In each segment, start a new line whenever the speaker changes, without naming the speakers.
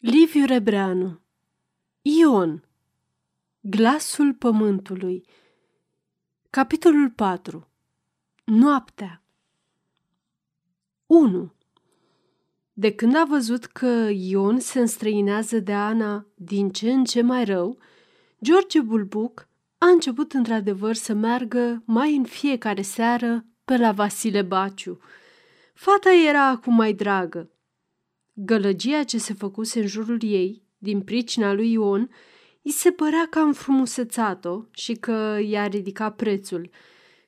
Liviu Rebreanu. Ion. Glasul pământului. Capitolul 4 Noaptea. 1. De când a văzut că Ion se înstrăinează de Ana din ce în ce mai rău, George Bulbuc a început într-adevăr să meargă mai în fiecare seară pe la Vasile Baciu. Fata era acum mai dragă, Gălăgia ce se făcuse în jurul ei, din pricina lui Ion, îi se părea că a înfrumusețat-o și că i-a ridicat prețul.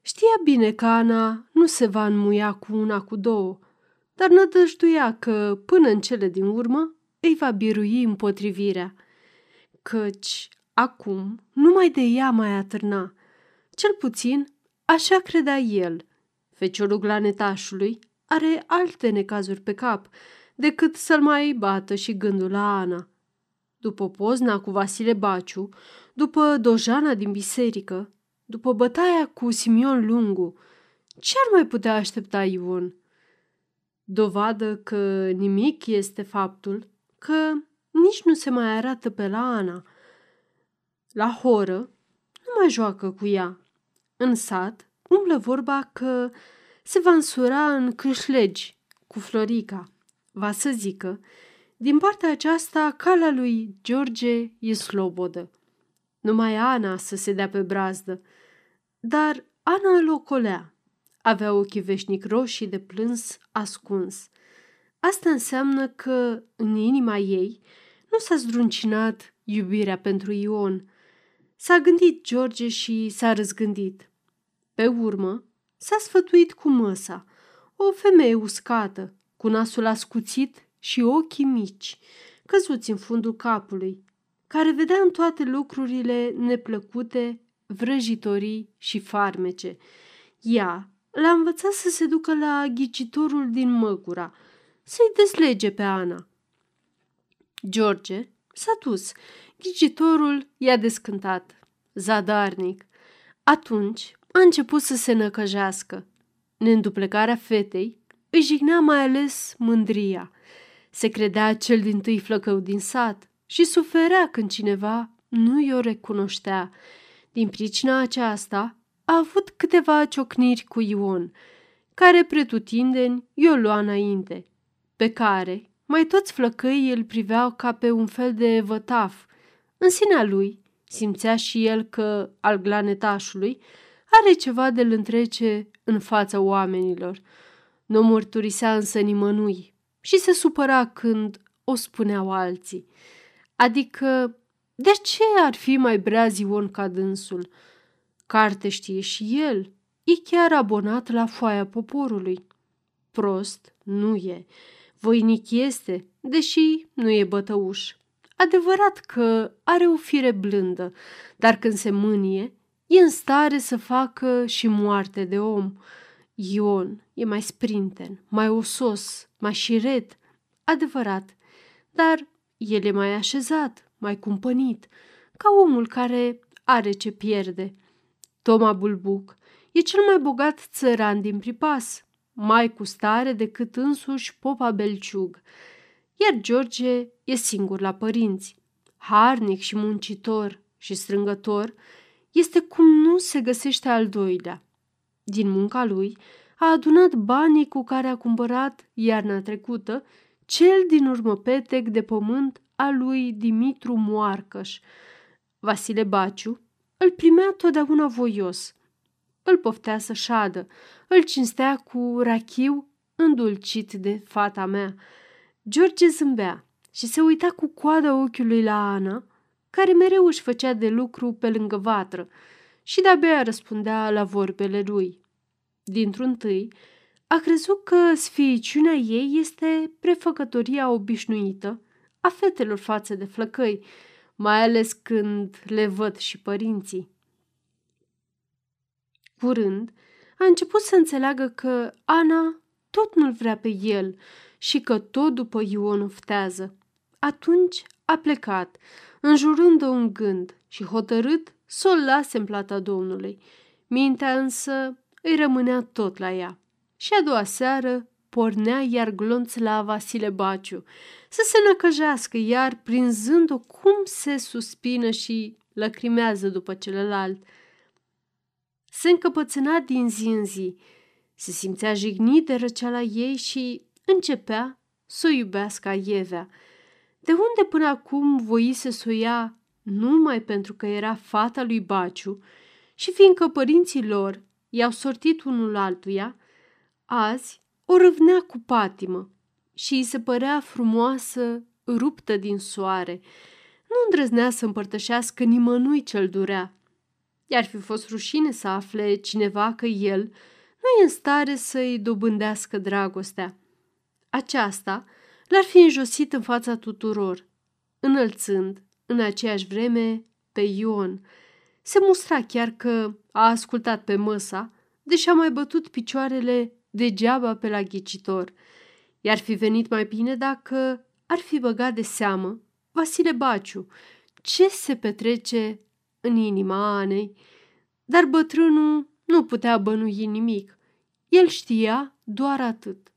Știa bine că Ana nu se va înmuia cu una, cu două, dar nădăjduia că, până în cele din urmă, îi va birui împotrivirea. Căci, acum, numai de ea mai atârna. Cel puțin, așa credea el. Feciorul glanetașului are alte necazuri pe cap – decât să-l mai bată și gândul la Ana. După pozna cu Vasile Baciu, după dojana din biserică, după bătaia cu Simion Lungu, ce ar mai putea aștepta Ion? Dovadă că nimic este faptul că nici nu se mai arată pe la Ana. La horă nu mai joacă cu ea. În sat umblă vorba că se va însura în câșlegi cu Florica va să zică, din partea aceasta, calea lui George e slobodă. Numai Ana să se dea pe brazdă. Dar Ana îl ocolea. Avea ochii veșnic roșii de plâns ascuns. Asta înseamnă că în inima ei nu s-a zdruncinat iubirea pentru Ion. S-a gândit George și s-a răzgândit. Pe urmă, s-a sfătuit cu măsa, o femeie uscată, cu nasul ascuțit și ochii mici, căzuți în fundul capului, care vedea în toate lucrurile neplăcute, vrăjitorii și farmece. Ea l-a învățat să se ducă la ghicitorul din Măgura, să-i deslege pe Ana. George s-a dus. Ghicitorul i-a descântat. Zadarnic. Atunci a început să se năcăjească. Neînduplecarea fetei îi jignea mai ales mândria. Se credea cel din tâi flăcău din sat și suferea când cineva nu i-o recunoștea. Din pricina aceasta a avut câteva ciocniri cu Ion, care pretutindeni i-o lua înainte, pe care mai toți flăcăii îl priveau ca pe un fel de vătaf. În sinea lui simțea și el că al glanetașului are ceva de-l întrece în fața oamenilor – nu mărturisea însă nimănui și se supăra când o spuneau alții. Adică, de ce ar fi mai breaz Ion ca dânsul? Carte știe și el, e chiar abonat la foaia poporului. Prost nu e, voinic este, deși nu e bătăuș. Adevărat că are o fire blândă, dar când se mânie, e în stare să facă și moarte de om – Ion e mai sprinten, mai osos, mai șiret, adevărat, dar el e mai așezat, mai cumpănit, ca omul care are ce pierde. Toma Bulbuc e cel mai bogat țăran din pripas, mai cu stare decât însuși popa Belciug, iar George e singur la părinți. Harnic și muncitor și strângător, este cum nu se găsește al doilea – din munca lui, a adunat banii cu care a cumpărat iarna trecută cel din urmă petec de pământ al lui Dimitru Moarcăș. Vasile Baciu îl primea totdeauna voios. Îl poftea să șadă, îl cinstea cu rachiu îndulcit de fata mea. George zâmbea și se uita cu coada ochiului la Ana, care mereu își făcea de lucru pe lângă vatră, și de-abia răspundea la vorbele lui. Dintr-un tâi, a crezut că sfiiciunea ei este prefăcătoria obișnuită a fetelor față de flăcăi, mai ales când le văd și părinții. Curând, a început să înțeleagă că Ana tot nu-l vrea pe el și că tot după Ion oftează. Atunci a plecat, înjurând-o un gând și hotărât să o lase în plata Domnului. Mintea însă îi rămânea tot la ea. Și a doua seară pornea iar glonț la Vasile Baciu, să se năcăjească iar prinzând-o cum se suspină și lăcrimează după celălalt. Se încăpățâna din zi în zi, se simțea jignit de răceala ei și începea să o iubească Ievea. De unde până acum voise să o ia numai pentru că era fata lui Baciu și fiindcă părinții lor i-au sortit unul altuia, azi o râvnea cu patimă și îi se părea frumoasă, ruptă din soare. Nu îndrăznea să împărtășească nimănui cel durea. I-ar fi fost rușine să afle cineva că el nu e în stare să-i dobândească dragostea. Aceasta l-ar fi înjosit în fața tuturor, înălțând, în aceeași vreme, pe Ion. Se mustra chiar că a ascultat pe măsa, deși a mai bătut picioarele degeaba pe la ghicitor. I-ar fi venit mai bine dacă ar fi băgat de seamă Vasile Baciu ce se petrece în inima Anei, dar bătrânul nu putea bănui nimic. El știa doar atât,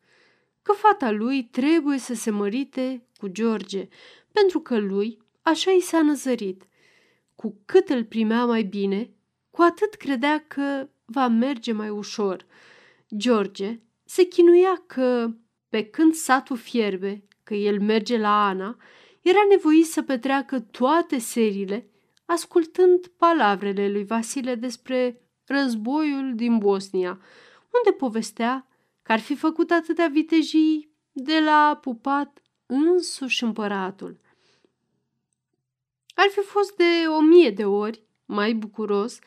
că fata lui trebuie să se mărite cu George, pentru că lui așa i s-a năzărit. Cu cât îl primea mai bine, cu atât credea că va merge mai ușor. George se chinuia că, pe când satul fierbe, că el merge la Ana, era nevoit să petreacă toate serile ascultând palavrele lui Vasile despre războiul din Bosnia, unde povestea că ar fi făcut atâtea vitejii de la pupat însuși împăratul. Ar fi fost de o mie de ori mai bucuros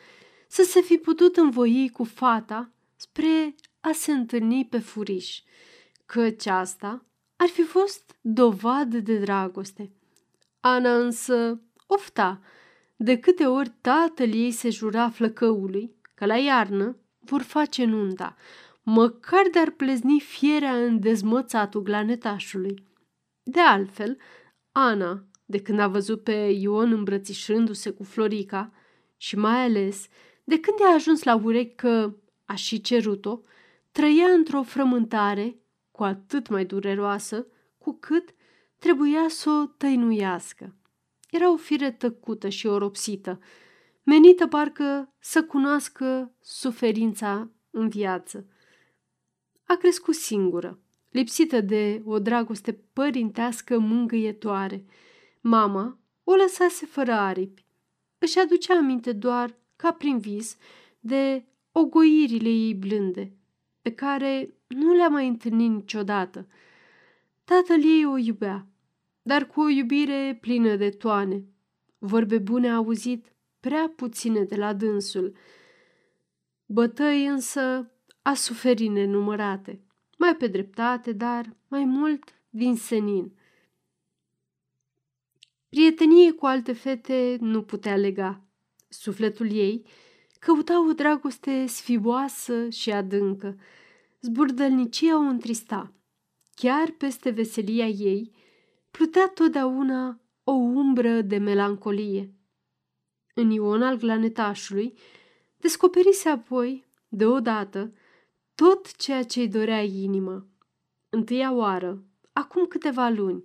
să se fi putut învoi cu fata spre a se întâlni pe furiș, căci asta ar fi fost dovadă de dragoste. Ana însă ofta de câte ori tatăl ei se jura flăcăului că la iarnă vor face nunta, măcar de-ar plezni fierea în dezmățatul glanetașului. De altfel, Ana, de când a văzut pe Ion îmbrățișându-se cu Florica și mai ales de când i-a ajuns la urechi că a și cerut-o, trăia într-o frământare cu atât mai dureroasă cu cât trebuia să o tăinuiască. Era o fire tăcută și oropsită, menită parcă să cunoască suferința în viață. A crescut singură, lipsită de o dragoste părintească mângâietoare. Mama o lăsase fără aripi. Își aducea aminte doar, ca prin vis, de ogoirile ei blânde, pe care nu le-a mai întâlnit niciodată. Tatăl ei o iubea, dar cu o iubire plină de toane. Vorbe bune a auzit prea puține de la dânsul. Bătăi însă a suferit nenumărate, mai pe dreptate, dar mai mult din senin. Prietenie cu alte fete nu putea lega. Sufletul ei căuta o dragoste sfiboasă și adâncă. Zburdălnicia o întrista. Chiar peste veselia ei plutea totdeauna o umbră de melancolie. În Ion al glanetașului descoperise apoi, deodată, tot ceea ce-i dorea inima. Întâia oară, acum câteva luni,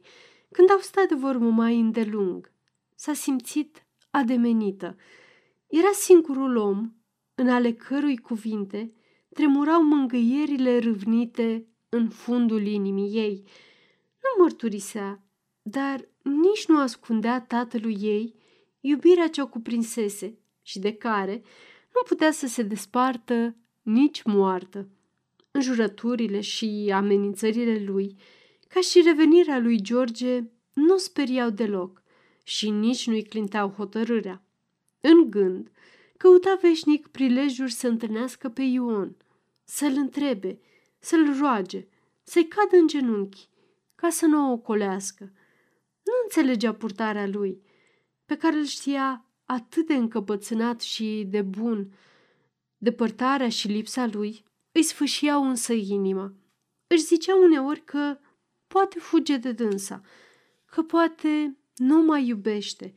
când au stat de vorbă mai îndelung, s-a simțit ademenită. Era singurul om în ale cărui cuvinte tremurau mângâierile râvnite în fundul inimii ei. Nu mărturisea, dar nici nu ascundea tatălui ei iubirea ce o cuprinsese și de care nu putea să se despartă nici moartă. Înjurăturile și amenințările lui, ca și revenirea lui George, nu speriau deloc și nici nu-i clinteau hotărârea. În gând, căuta veșnic prilejuri să întâlnească pe Ion, să-l întrebe, să-l roage, să-i cadă în genunchi, ca să nu o ocolească. Nu înțelegea purtarea lui, pe care îl știa atât de încăpățânat și de bun. Depărtarea și lipsa lui îi sfâșiau însă inima. Își zicea uneori că poate fuge de dânsa, că poate nu mai iubește.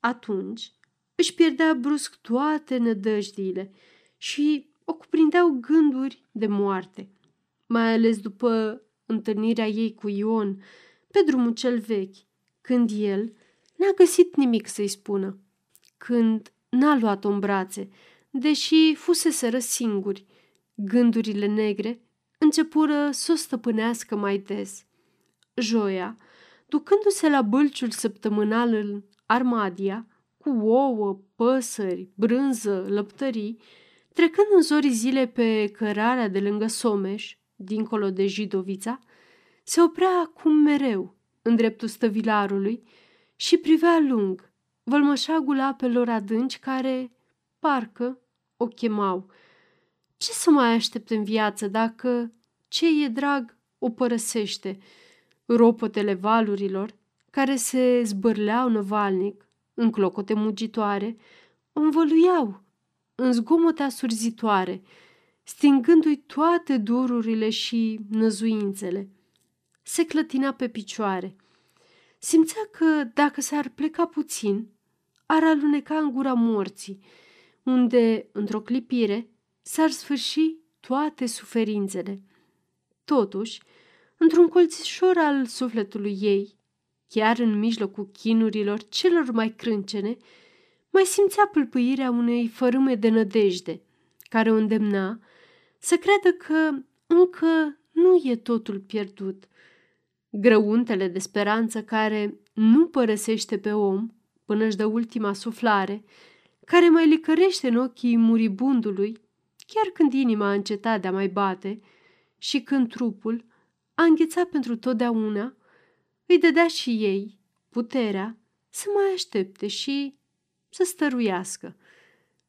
Atunci își pierdea brusc toate nădăjdiile și o cuprindeau gânduri de moarte. mai ales după întâlnirea ei cu Ion pe drumul cel vechi, când el n-a găsit nimic să-i spună, când n-a luat-o în brațe, deși fuseseră singuri. Gândurile negre începură să o stăpânească mai des. Joia, ducându-se la bălciul săptămânal în Armadia, cu ouă, păsări, brânză, lăptării, trecând în zorii zile pe cărarea de lângă Someș, dincolo de Jidovița, se oprea acum mereu în dreptul stăvilarului și privea lung vălmășagul apelor adânci care, parcă, o chemau. Ce să mai aștept în viață dacă ce e drag o părăsește? Ropotele valurilor, care se zbârleau năvalnic, în clocote mugitoare, o învăluiau în zgomote asurzitoare, stingându-i toate dururile și năzuințele. Se clătina pe picioare. Simțea că dacă s-ar pleca puțin, ar aluneca în gura morții, unde, într-o clipire, s-ar sfârși toate suferințele. Totuși, într-un colțișor al sufletului ei, chiar în mijlocul chinurilor celor mai crâncene, mai simțea pâlpâirea unei fărâme de nădejde, care o îndemna să creadă că încă nu e totul pierdut. Grăuntele de speranță care nu părăsește pe om până își dă ultima suflare, care mai licărește în ochii muribundului, chiar când inima a încetat de a mai bate și când trupul a înghețat pentru totdeauna, îi dădea și ei puterea să mai aștepte și să stăruiască.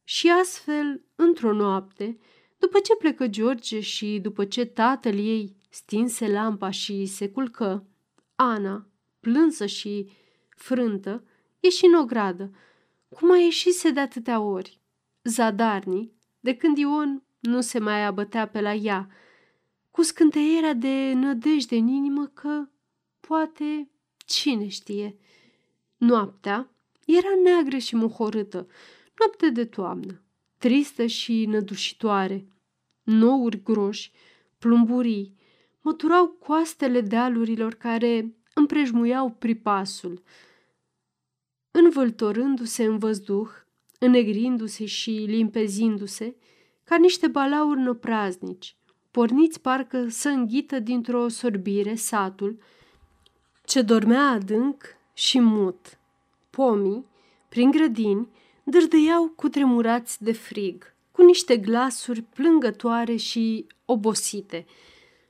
Și astfel, într-o noapte, după ce plecă George și după ce tatăl ei stinse lampa și se culcă, Ana, plânsă și frântă, ieși în ogradă, cum a ieșise de atâtea ori. Zadarnic, de când Ion nu se mai abătea pe la ea, cu scânteierea de nădejde în inimă că, poate, cine știe. Noaptea era neagră și muhorâtă, noapte de toamnă, tristă și nădușitoare. Nouri groși, plumburii, măturau coastele dealurilor care împrejmuiau pripasul, învăltorându-se în văzduh, înnegrindu-se și limpezindu-se, ca niște balauri năpraznici, porniți parcă să înghită dintr-o sorbire satul, ce dormea adânc și mut. Pomii, prin grădini, dârdăiau cu tremurați de frig, cu niște glasuri plângătoare și obosite.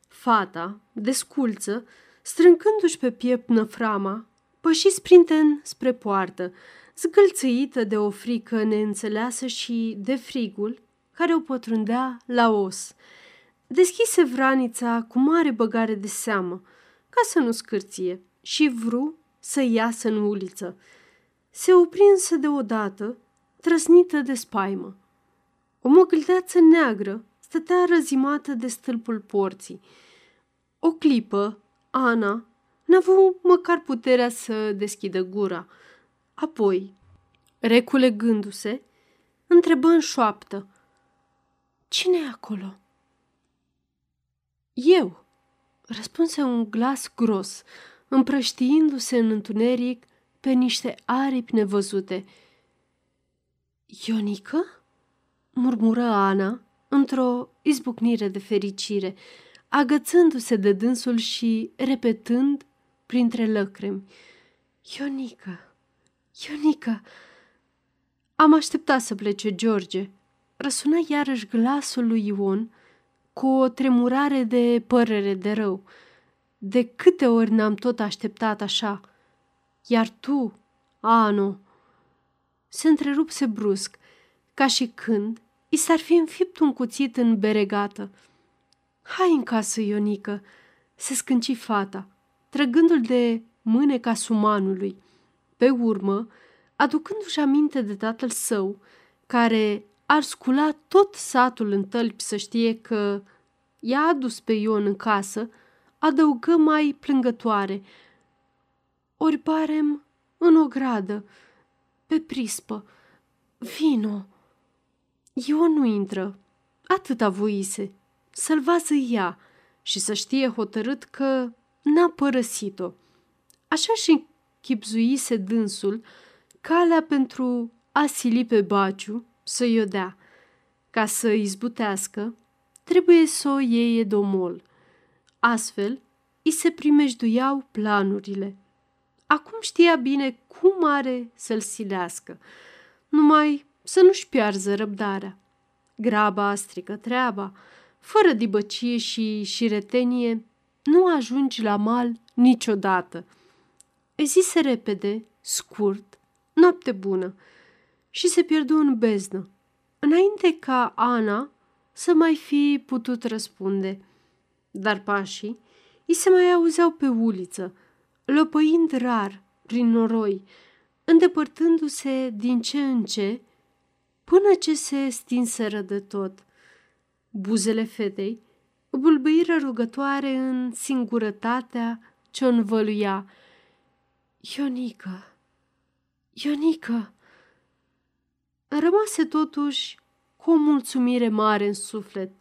Fata, desculță, strâncându-și pe piept năframa, păși sprinten spre poartă, zgâlțâită de o frică neînțeleasă și de frigul care o pătrundea la os. Deschise vranița cu mare băgare de seamă, ca să nu scârție, și vru să iasă în uliță. Se oprinsă deodată, trăsnită de spaimă. O măgâldeață neagră stătea răzimată de stâlpul porții. O clipă, Ana n-avu măcar puterea să deschidă gura. Apoi, reculegându-se, întrebă în șoaptă. Cine e acolo?" Eu," răspunse un glas gros, împrăștiindu-se în întuneric pe niște aripi nevăzute. Ionică? murmură Ana într-o izbucnire de fericire, agățându-se de dânsul și repetând printre lăcrimi. Ionica, Ionica, am așteptat să plece George. Răsuna iarăși glasul lui Ion cu o tremurare de părere de rău. De câte ori n-am tot așteptat așa? Iar tu, Ano, se întrerupse brusc, ca și când i s-ar fi înfipt un cuțit în beregată. Hai în casă, Ionică, se scânci fata trăgându-l de mâneca sumanului. Pe urmă, aducându-și aminte de tatăl său, care ar scula tot satul în tălpi să știe că i-a adus pe Ion în casă, adăugă mai plângătoare. Ori parem în o gradă, pe prispă. Vino! Ion nu intră. Atâta voise. Să-l vază ea și să știe hotărât că n-a părăsit-o. Așa și chipzuise dânsul calea pentru a sili pe Baciu să-i o dea. Ca să izbutească, trebuie să o iei domol. Astfel, îi se primejduiau planurile. Acum știa bine cum are să-l silească, numai să nu-și piarză răbdarea. Graba strică treaba, fără dibăcie și șiretenie, nu ajungi la mal niciodată. Îi zise repede, scurt, noapte bună și se pierdu în beznă, înainte ca Ana să mai fi putut răspunde. Dar pașii îi se mai auzeau pe uliță, lăpăind rar prin noroi, îndepărtându-se din ce în ce, până ce se stinseră de tot. Buzele fetei bulbâiră rugătoare în singurătatea ce o învăluia. Ionică, Ionică! Rămase totuși cu o mulțumire mare în suflet.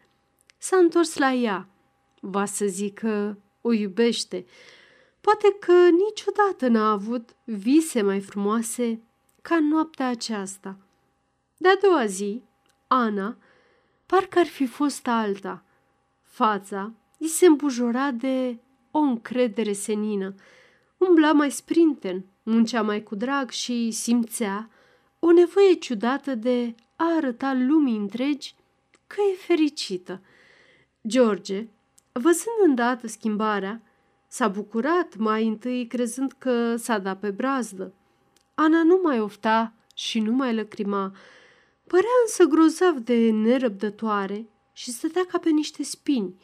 S-a întors la ea. Va să zică o iubește. Poate că niciodată n-a avut vise mai frumoase ca noaptea aceasta. De-a doua zi, Ana, parcă ar fi fost alta. Fața îi se îmbujora de o încredere senină. Umbla mai sprinten, muncea mai cu drag și simțea o nevoie ciudată de a arăta lumii întregi că e fericită. George, văzând îndată schimbarea, s-a bucurat mai întâi crezând că s-a dat pe brazdă. Ana nu mai ofta și nu mai lăcrima, părea însă grozav de nerăbdătoare și stătea ca pe niște spini,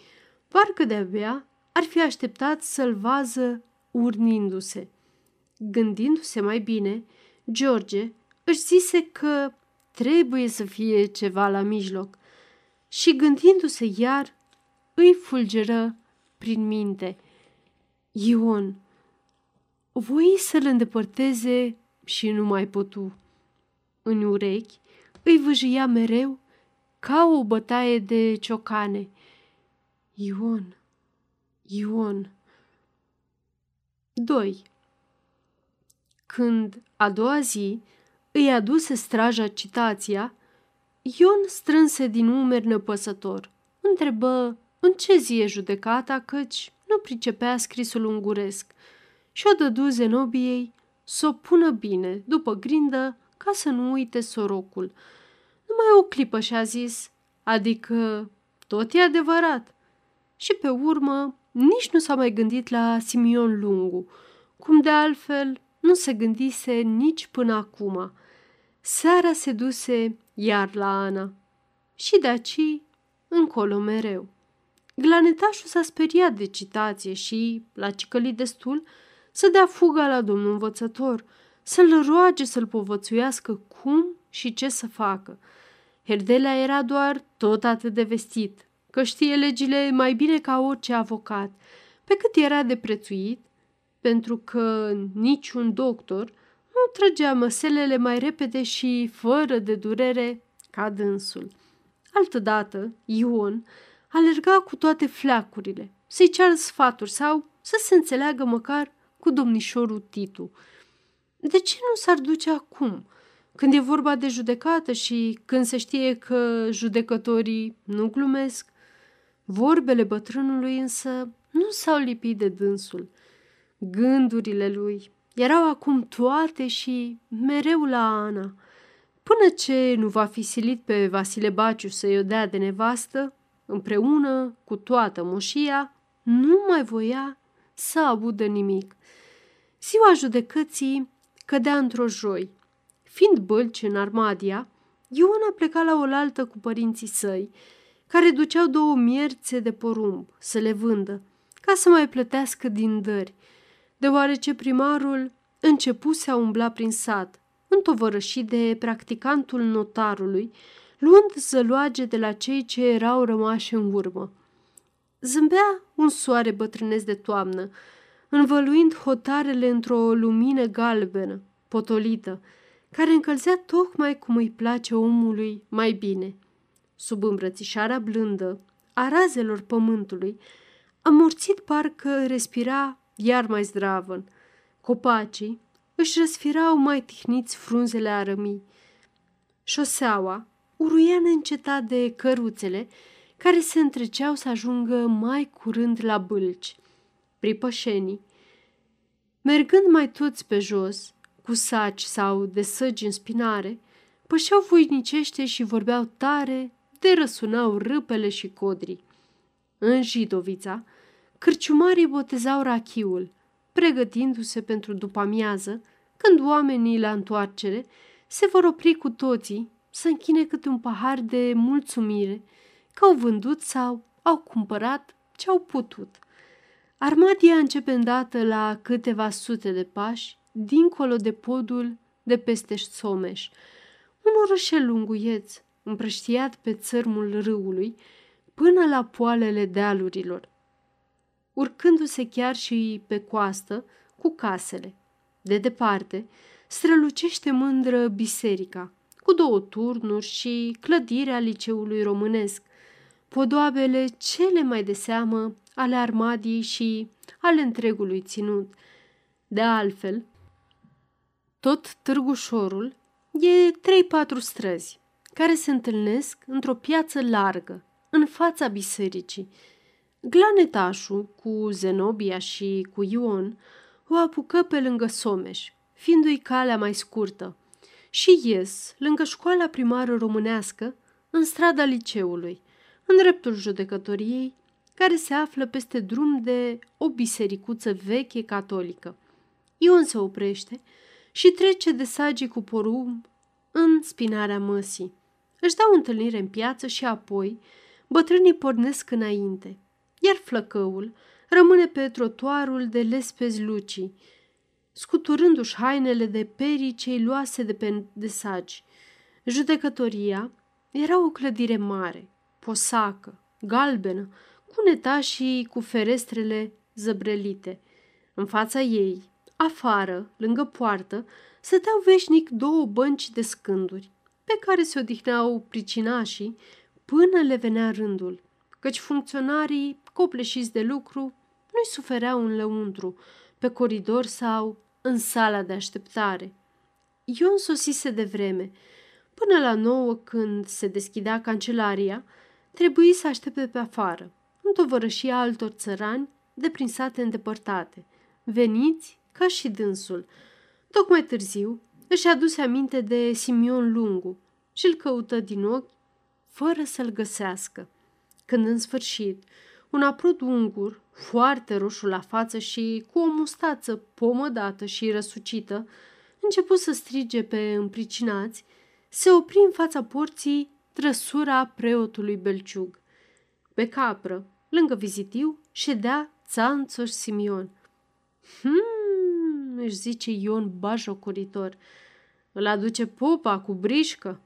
parcă de-abia ar fi așteptat să-l vază urnindu-se. Gândindu-se mai bine, George își zise că trebuie să fie ceva la mijloc și gândindu-se iar, îi fulgeră prin minte. Ion, voi să-l îndepărteze și nu mai putu. În urechi îi vâjia mereu ca o bătaie de ciocane. Ion, Ion. 2. Când, a doua zi, îi aduse straja citația, Ion strânse din umeri nepăsător. Întrebă în ce zi e judecata, căci nu pricepea scrisul unguresc și o dădu Zenobiei să o pună bine, după grindă, ca să nu uite sorocul. Numai o clipă și-a zis, adică tot e adevărat. Și pe urmă nici nu s-a mai gândit la Simion Lungu, cum de altfel nu se gândise nici până acum. Seara se duse iar la Ana și de aci încolo mereu. Glanetașul s-a speriat de citație și, la cicălit destul, să dea fuga la domnul învățător, să-l roage să-l povățuiască cum și ce să facă. Herdelea era doar tot atât de vestit, că știe legile mai bine ca orice avocat, pe cât era de prețuit, pentru că niciun doctor nu trăgea măselele mai repede și fără de durere ca dânsul. Altădată, Ion alerga cu toate fleacurile, să-i ceară sfaturi sau să se înțeleagă măcar cu domnișorul Titu. De ce nu s-ar duce acum, când e vorba de judecată și când se știe că judecătorii nu glumesc? Vorbele bătrânului însă nu s-au lipit de dânsul. Gândurile lui erau acum toate și mereu la Ana. Până ce nu va fi silit pe Vasile Baciu să-i o dea de nevastă, împreună cu toată moșia, nu mai voia să audă nimic. Ziua judecății cădea într-o joi. Fiind bălci în Armadia, Ion a plecat la oaltă cu părinții săi, care duceau două mierțe de porumb să le vândă, ca să mai plătească din dări, deoarece primarul începuse a umbla prin sat, întovărășit de practicantul notarului, luând zăloage de la cei ce erau rămași în urmă. Zâmbea un soare bătrânesc de toamnă, învăluind hotarele într-o lumină galbenă, potolită, care încălzea tocmai cum îi place omului mai bine. Sub îmbrățișarea blândă a razelor pământului, Amorțit parcă respira iar mai zdravăn. Copacii își răsfirau mai tihniți frunzele arămii. Șoseaua uruia neîncetat de căruțele care se întreceau să ajungă mai curând la bâlci. Pripășenii, mergând mai toți pe jos, cu saci sau de săgi în spinare, pășeau voinicește și vorbeau tare de răsunau râpele și codrii. În Jidovița, cârciumarii botezau rachiul, pregătindu-se pentru după amiază, când oamenii la întoarcere se vor opri cu toții să închine câte un pahar de mulțumire că au vândut sau au cumpărat ce au putut. Armadia începe îndată la câteva sute de pași, dincolo de podul de peste Someș, un orășel lunguieț, împrăștiat pe țărmul râului, până la poalele dealurilor, urcându-se chiar și pe coastă cu casele. De departe, strălucește mândră biserica, cu două turnuri și clădirea liceului românesc, podoabele cele mai de seamă ale armadiei și ale întregului ținut. De altfel, tot Târgușorul e trei-patru străzi care se întâlnesc într-o piață largă, în fața bisericii. Glanetașul cu Zenobia și cu Ion o apucă pe lângă Someș, fiindu-i calea mai scurtă, și ies lângă școala primară românească, în strada liceului, în dreptul judecătoriei, care se află peste drum de o bisericuță veche catolică. Ion se oprește și trece de sagii cu porumb în spinarea măsii. Își dau întâlnire în piață și apoi bătrânii pornesc înainte, iar flăcăul rămâne pe trotuarul de lespezi lucii, scuturându-și hainele de perii cei luase de pe de sagi. Judecătoria era o clădire mare, posacă, galbenă, cu netașii cu ferestrele zăbrelite. În fața ei, afară, lângă poartă, stăteau veșnic două bănci de scânduri, pe care se odihneau pricinașii până le venea rândul, căci funcționarii, copleșiți de lucru, nu-i sufereau în lăuntru, pe coridor sau în sala de așteptare. Ion sosise de vreme. Până la nouă, când se deschidea cancelaria, trebuie să aștepte pe afară, în tovărășia altor țărani de prin sate îndepărtate, veniți ca și dânsul. Tocmai târziu își aduse aminte de Simion Lungu și îl căută din ochi fără să-l găsească. Când în sfârșit, un aprod ungur, foarte roșu la față și cu o mustață pomădată și răsucită, început să strige pe împricinați, se opri în fața porții trăsura preotului Belciug. Pe capră, lângă vizitiu, ședea Țanțoș Simion. Hmm, își zice Ion bajocoritor, îl aduce popa cu brișcă.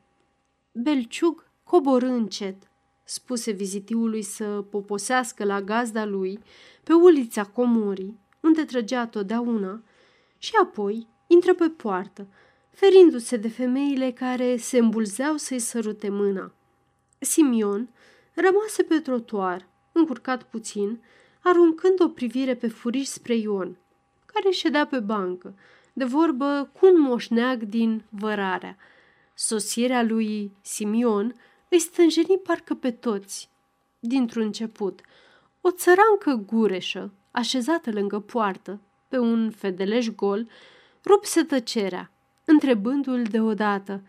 Belciug coborâ încet, spuse vizitiului să poposească la gazda lui pe ulița Comorii, unde trăgea totdeauna, și apoi intră pe poartă, ferindu-se de femeile care se îmbulzeau să-i sărute mâna. Simion rămase pe trotuar, încurcat puțin, aruncând o privire pe furiș spre Ion, care ședea pe bancă, de vorbă cu un moșneag din vărarea. Sosirea lui Simion îi stânjeni parcă pe toți. Dintr-un început, o țărancă gureșă, așezată lângă poartă, pe un fedeleș gol, rupse tăcerea, întrebându-l deodată,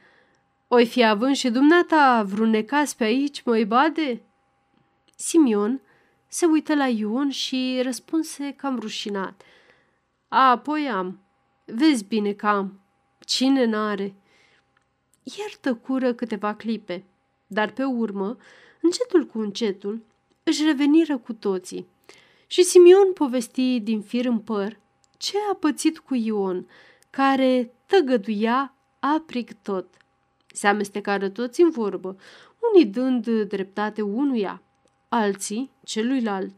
Oi fi având și dumneata vreun necas pe aici, măi bade?" Simion se uită la Ion și răspunse cam rușinat. A, apoi am. Vezi bine că am. Cine n-are?" Iar tăcură câteva clipe dar pe urmă, încetul cu încetul, își reveniră cu toții. Și Simion povesti din fir în păr ce a pățit cu Ion, care tăgăduia aprig tot. Se amestecară toți în vorbă, unii dând dreptate unuia, alții celuilalt.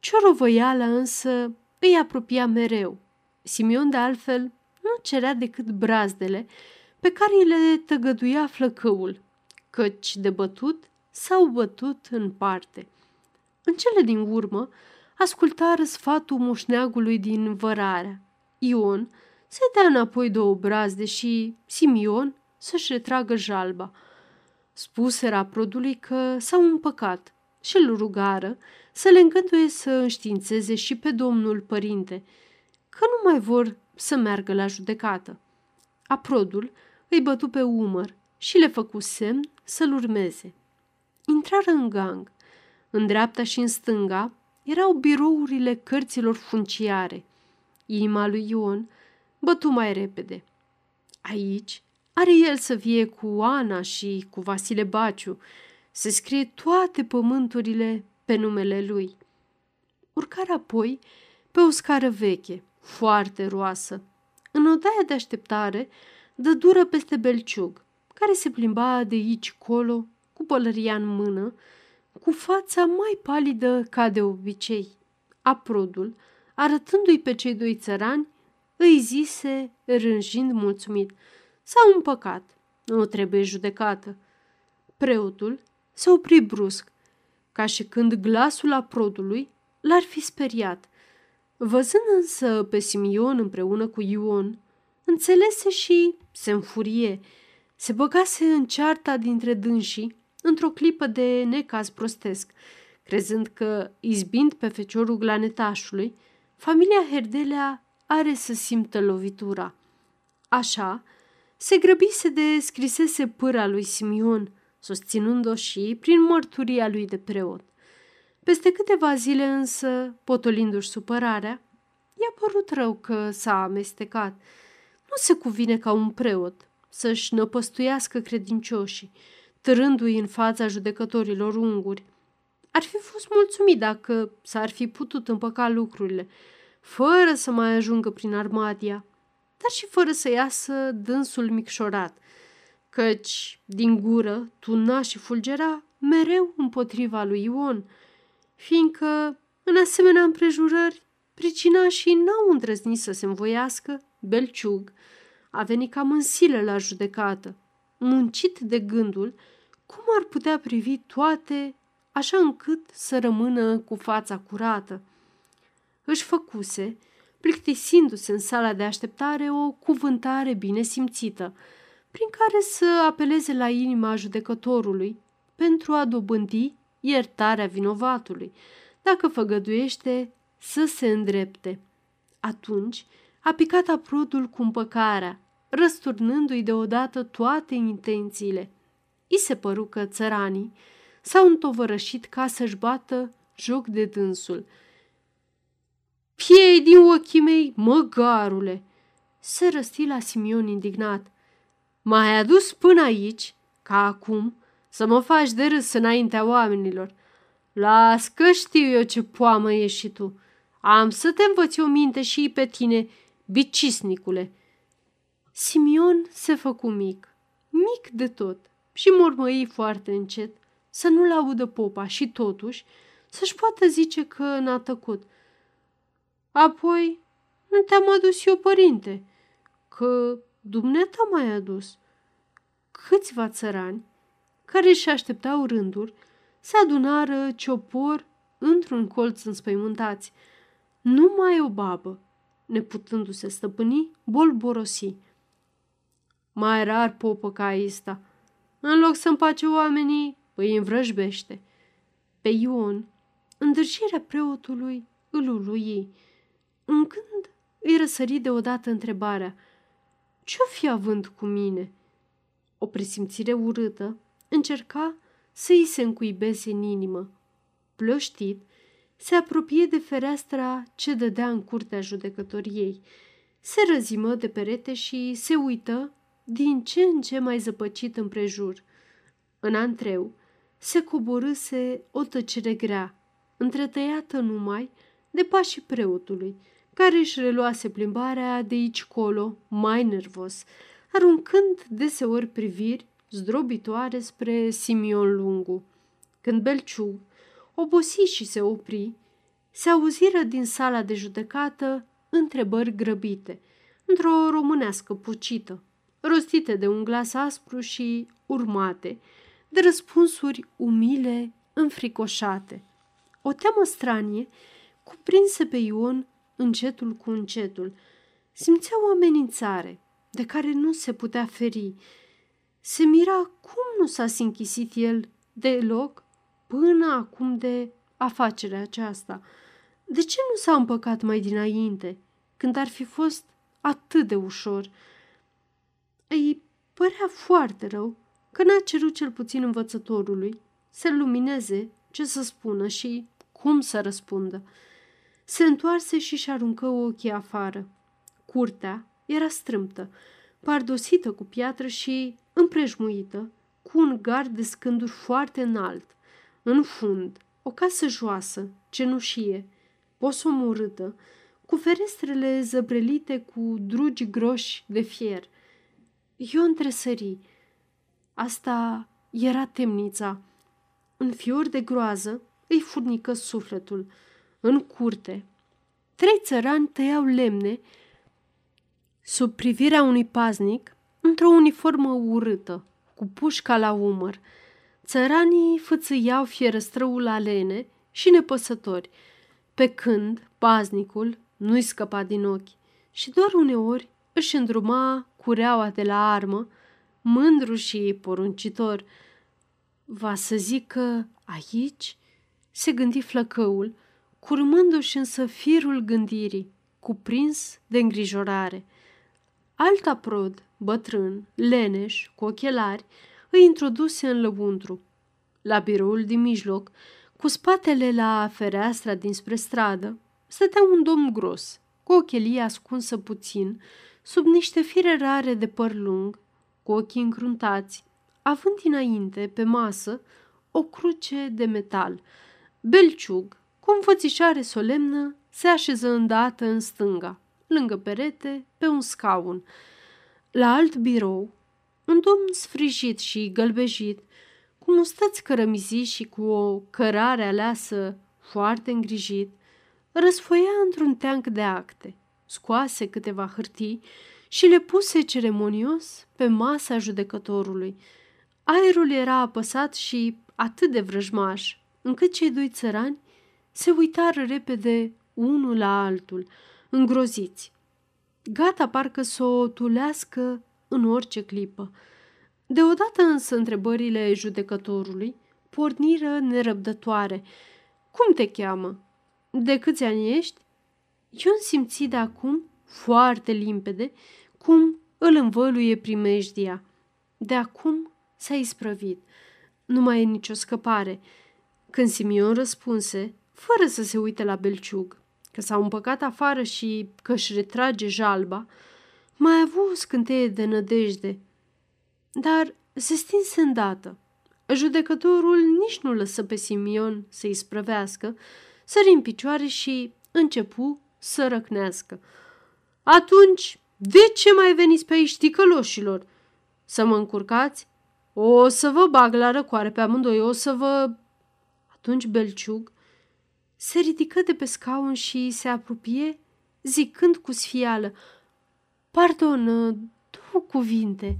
Ciorovăiala însă îi apropia mereu. Simion, de altfel, nu cerea decât brazdele pe care le tăgăduia flăcăul căci de bătut s-au bătut în parte. În cele din urmă, ascultară sfatul moșneagului din vărarea. Ion se dea înapoi de obraz, deși Simion să-și retragă jalba. Spuseră prodului că s-au împăcat și îl rugară să le îngăduie să înștiințeze și pe domnul părinte, că nu mai vor să meargă la judecată. Aprodul îi bătu pe umăr și le făcu semn să-l urmeze. Intrară în gang. În dreapta și în stânga erau birourile cărților funciare. Inima lui Ion bătu mai repede. Aici are el să vie cu Ana și cu Vasile Baciu. Se scrie toate pământurile pe numele lui. Urcare apoi pe o scară veche, foarte roasă. În odaia de așteptare dă dură peste belciug, care se plimba de aici colo, cu pălăria în mână, cu fața mai palidă ca de obicei. Aprodul, arătându-i pe cei doi țărani, îi zise, rânjind mulțumit, s-au împăcat, nu trebuie judecată. Preotul se opri brusc, ca și când glasul aprodului l-ar fi speriat. Văzând însă pe Simion împreună cu Ion, înțelese și se înfurie. Se băgase în cearta dintre dânsii într-o clipă de necaz prostesc, crezând că, izbind pe feciorul glanetașului, familia Herdelea are să simtă lovitura. Așa, se grăbise de scrisese pâra lui Simion, susținând-o și prin mărturia lui de preot. Peste câteva zile însă, potolindu-și supărarea, i-a părut rău că s-a amestecat. Nu se cuvine ca un preot să-și năpăstuiască credincioșii, târându-i în fața judecătorilor unguri. Ar fi fost mulțumit dacă s-ar fi putut împăca lucrurile, fără să mai ajungă prin Armadia, dar și fără să iasă dânsul micșorat, căci din gură tuna și fulgera mereu împotriva lui Ion, fiindcă, în asemenea împrejurări, pricinașii n-au îndrăznit să se învoiască, belciug a venit cam în silă la judecată, muncit de gândul cum ar putea privi toate așa încât să rămână cu fața curată. Își făcuse, plictisindu-se în sala de așteptare, o cuvântare bine simțită, prin care să apeleze la inima judecătorului pentru a dobândi iertarea vinovatului, dacă făgăduiește să se îndrepte. Atunci a picat aprudul cu împăcarea, răsturnându-i deodată toate intențiile. I se păru că țăranii s-au întovărășit ca să-și bată joc de dânsul. Piei din ochii mei, măgarule!" se răsti la Simion indignat. M-ai adus până aici, ca acum, să mă faci de râs înaintea oamenilor. Las că știu eu ce poamă ești și tu. Am să te învăț o minte și pe tine, bicisnicule. Simion se făcu mic, mic de tot, și mormăi foarte încet, să nu-l audă popa și totuși să-și poată zice că n-a tăcut. Apoi, nu te-am adus eu, părinte, că dumneata m-ai adus. Câțiva țărani, care și așteptau rânduri, se adunară ciopor într-un colț înspăimântați. Numai o babă, neputându-se stăpâni, bolborosi. Mai rar popă ca asta. În loc să împace oamenii, îi învrăjbește. Pe Ion, îndârșirea preotului îl ului. În când îi răsări deodată întrebarea, ce-o fi având cu mine? O presimțire urâtă încerca să îi se încuibeze în inimă. Plăștit, se apropie de fereastra ce dădea în curtea judecătoriei. Se răzimă de perete și se uită din ce în ce mai zăpăcit împrejur. În antreu se coborâse o tăcere grea, întretăiată numai de pașii preotului, care își reluase plimbarea de aici colo, mai nervos, aruncând deseori priviri zdrobitoare spre Simion Lungu. Când Belciug obosi și se opri, se auziră din sala de judecată întrebări grăbite, într-o românească pucită, rostite de un glas aspru și urmate de răspunsuri umile, înfricoșate. O teamă stranie cuprinse pe Ion încetul cu încetul. Simțea o amenințare de care nu se putea feri. Se mira cum nu s-a sinchisit el deloc până acum de afacerea aceasta. De ce nu s-a împăcat mai dinainte, când ar fi fost atât de ușor? Îi părea foarte rău că n-a cerut cel puțin învățătorului să lumineze ce să spună și cum să răspundă. Se întoarse și-și aruncă ochii afară. Curtea era strâmtă, pardosită cu piatră și împrejmuită cu un gard de scânduri foarte înalt. În fund, o casă joasă, cenușie, posomorâtă, cu ferestrele zăbrelite cu drugi groși de fier. Eu întresări. Asta era temnița. În fior de groază îi furnică sufletul. În curte, trei țărani tăiau lemne sub privirea unui paznic într-o uniformă urâtă, cu pușca la umăr. Țăranii fățâiau fierăstrăul alene și nepăsători, pe când paznicul nu-i scăpa din ochi și doar uneori își îndruma cureaua de la armă, mândru și poruncitor. Va să zică aici? Se gândi flăcăul, curmându-și însă firul gândirii, cuprins de îngrijorare. Alta prod, bătrân, leneș, cu ochelari, îi introduse în lăuntru. La biroul din mijloc, cu spatele la fereastra dinspre stradă, stătea un domn gros, cu ochelie ascunsă puțin, sub niște fire rare de păr lung, cu ochii încruntați, având dinainte, pe masă, o cruce de metal. Belciug, cu înfățișare solemnă, se așeză îndată în stânga, lângă perete, pe un scaun. La alt birou, un domn sfrijit și gălbejit, cu mustăți cărămizi și cu o cărare aleasă foarte îngrijit, răsfoia într-un teanc de acte, scoase câteva hârtii și le puse ceremonios pe masa judecătorului. Aerul era apăsat și atât de vrăjmaș, încât cei doi țărani se uitară repede unul la altul, îngroziți. Gata parcă să o tulească în orice clipă. Deodată însă întrebările judecătorului porniră nerăbdătoare. Cum te cheamă? De câți ani ești? Eu simți de acum foarte limpede cum îl învăluie primejdia. De acum s-a isprăvit. Nu mai e nicio scăpare. Când Simion răspunse, fără să se uite la Belciug, că s-a împăcat afară și că își retrage jalba, mai a avut o scânteie de nădejde, dar se stinse îndată. Judecătorul nici nu lăsă pe Simion să-i sprăvească, sări în picioare și începu să răcnească. Atunci, de ce mai veniți pe aici, ticăloșilor? Să mă încurcați? O să vă bag la răcoare pe amândoi, o să vă... Atunci Belciug se ridică de pe scaun și se apropie, zicând cu sfială, Pardon, două cuvinte.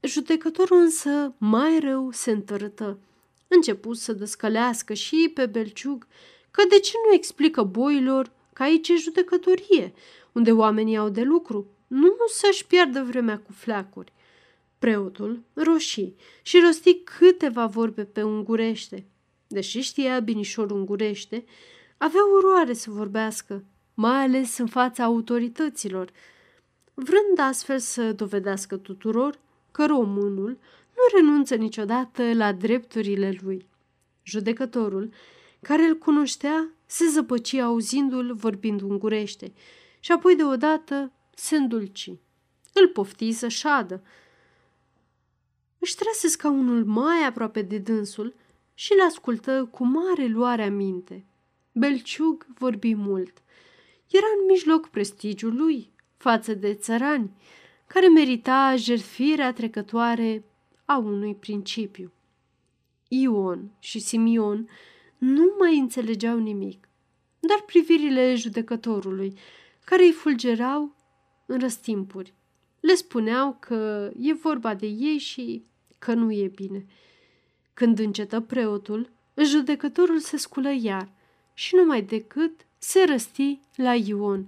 Judecătorul însă mai rău se întărâtă. Început să descălească și pe Belciug că de ce nu explică boilor că aici e judecătorie, unde oamenii au de lucru, nu să-și piardă vremea cu fleacuri. Preotul roșii și rosti câteva vorbe pe ungurește. Deși știa binișor ungurește, avea oroare să vorbească, mai ales în fața autorităților, vrând astfel să dovedească tuturor că românul nu renunță niciodată la drepturile lui. Judecătorul, care îl cunoștea, se zăpăci auzindu-l vorbind ungurește și apoi deodată se îndulci. Îl pofti să șadă. Își trase scaunul mai aproape de dânsul și îl ascultă cu mare luare minte. Belciug vorbi mult. Era în mijloc prestigiul lui față de țărani, care merita jertfirea trecătoare a unui principiu. Ion și Simion nu mai înțelegeau nimic, dar privirile judecătorului, care îi fulgerau în răstimpuri. Le spuneau că e vorba de ei și că nu e bine. Când încetă preotul, judecătorul se sculă iar și numai decât se răsti la Ion.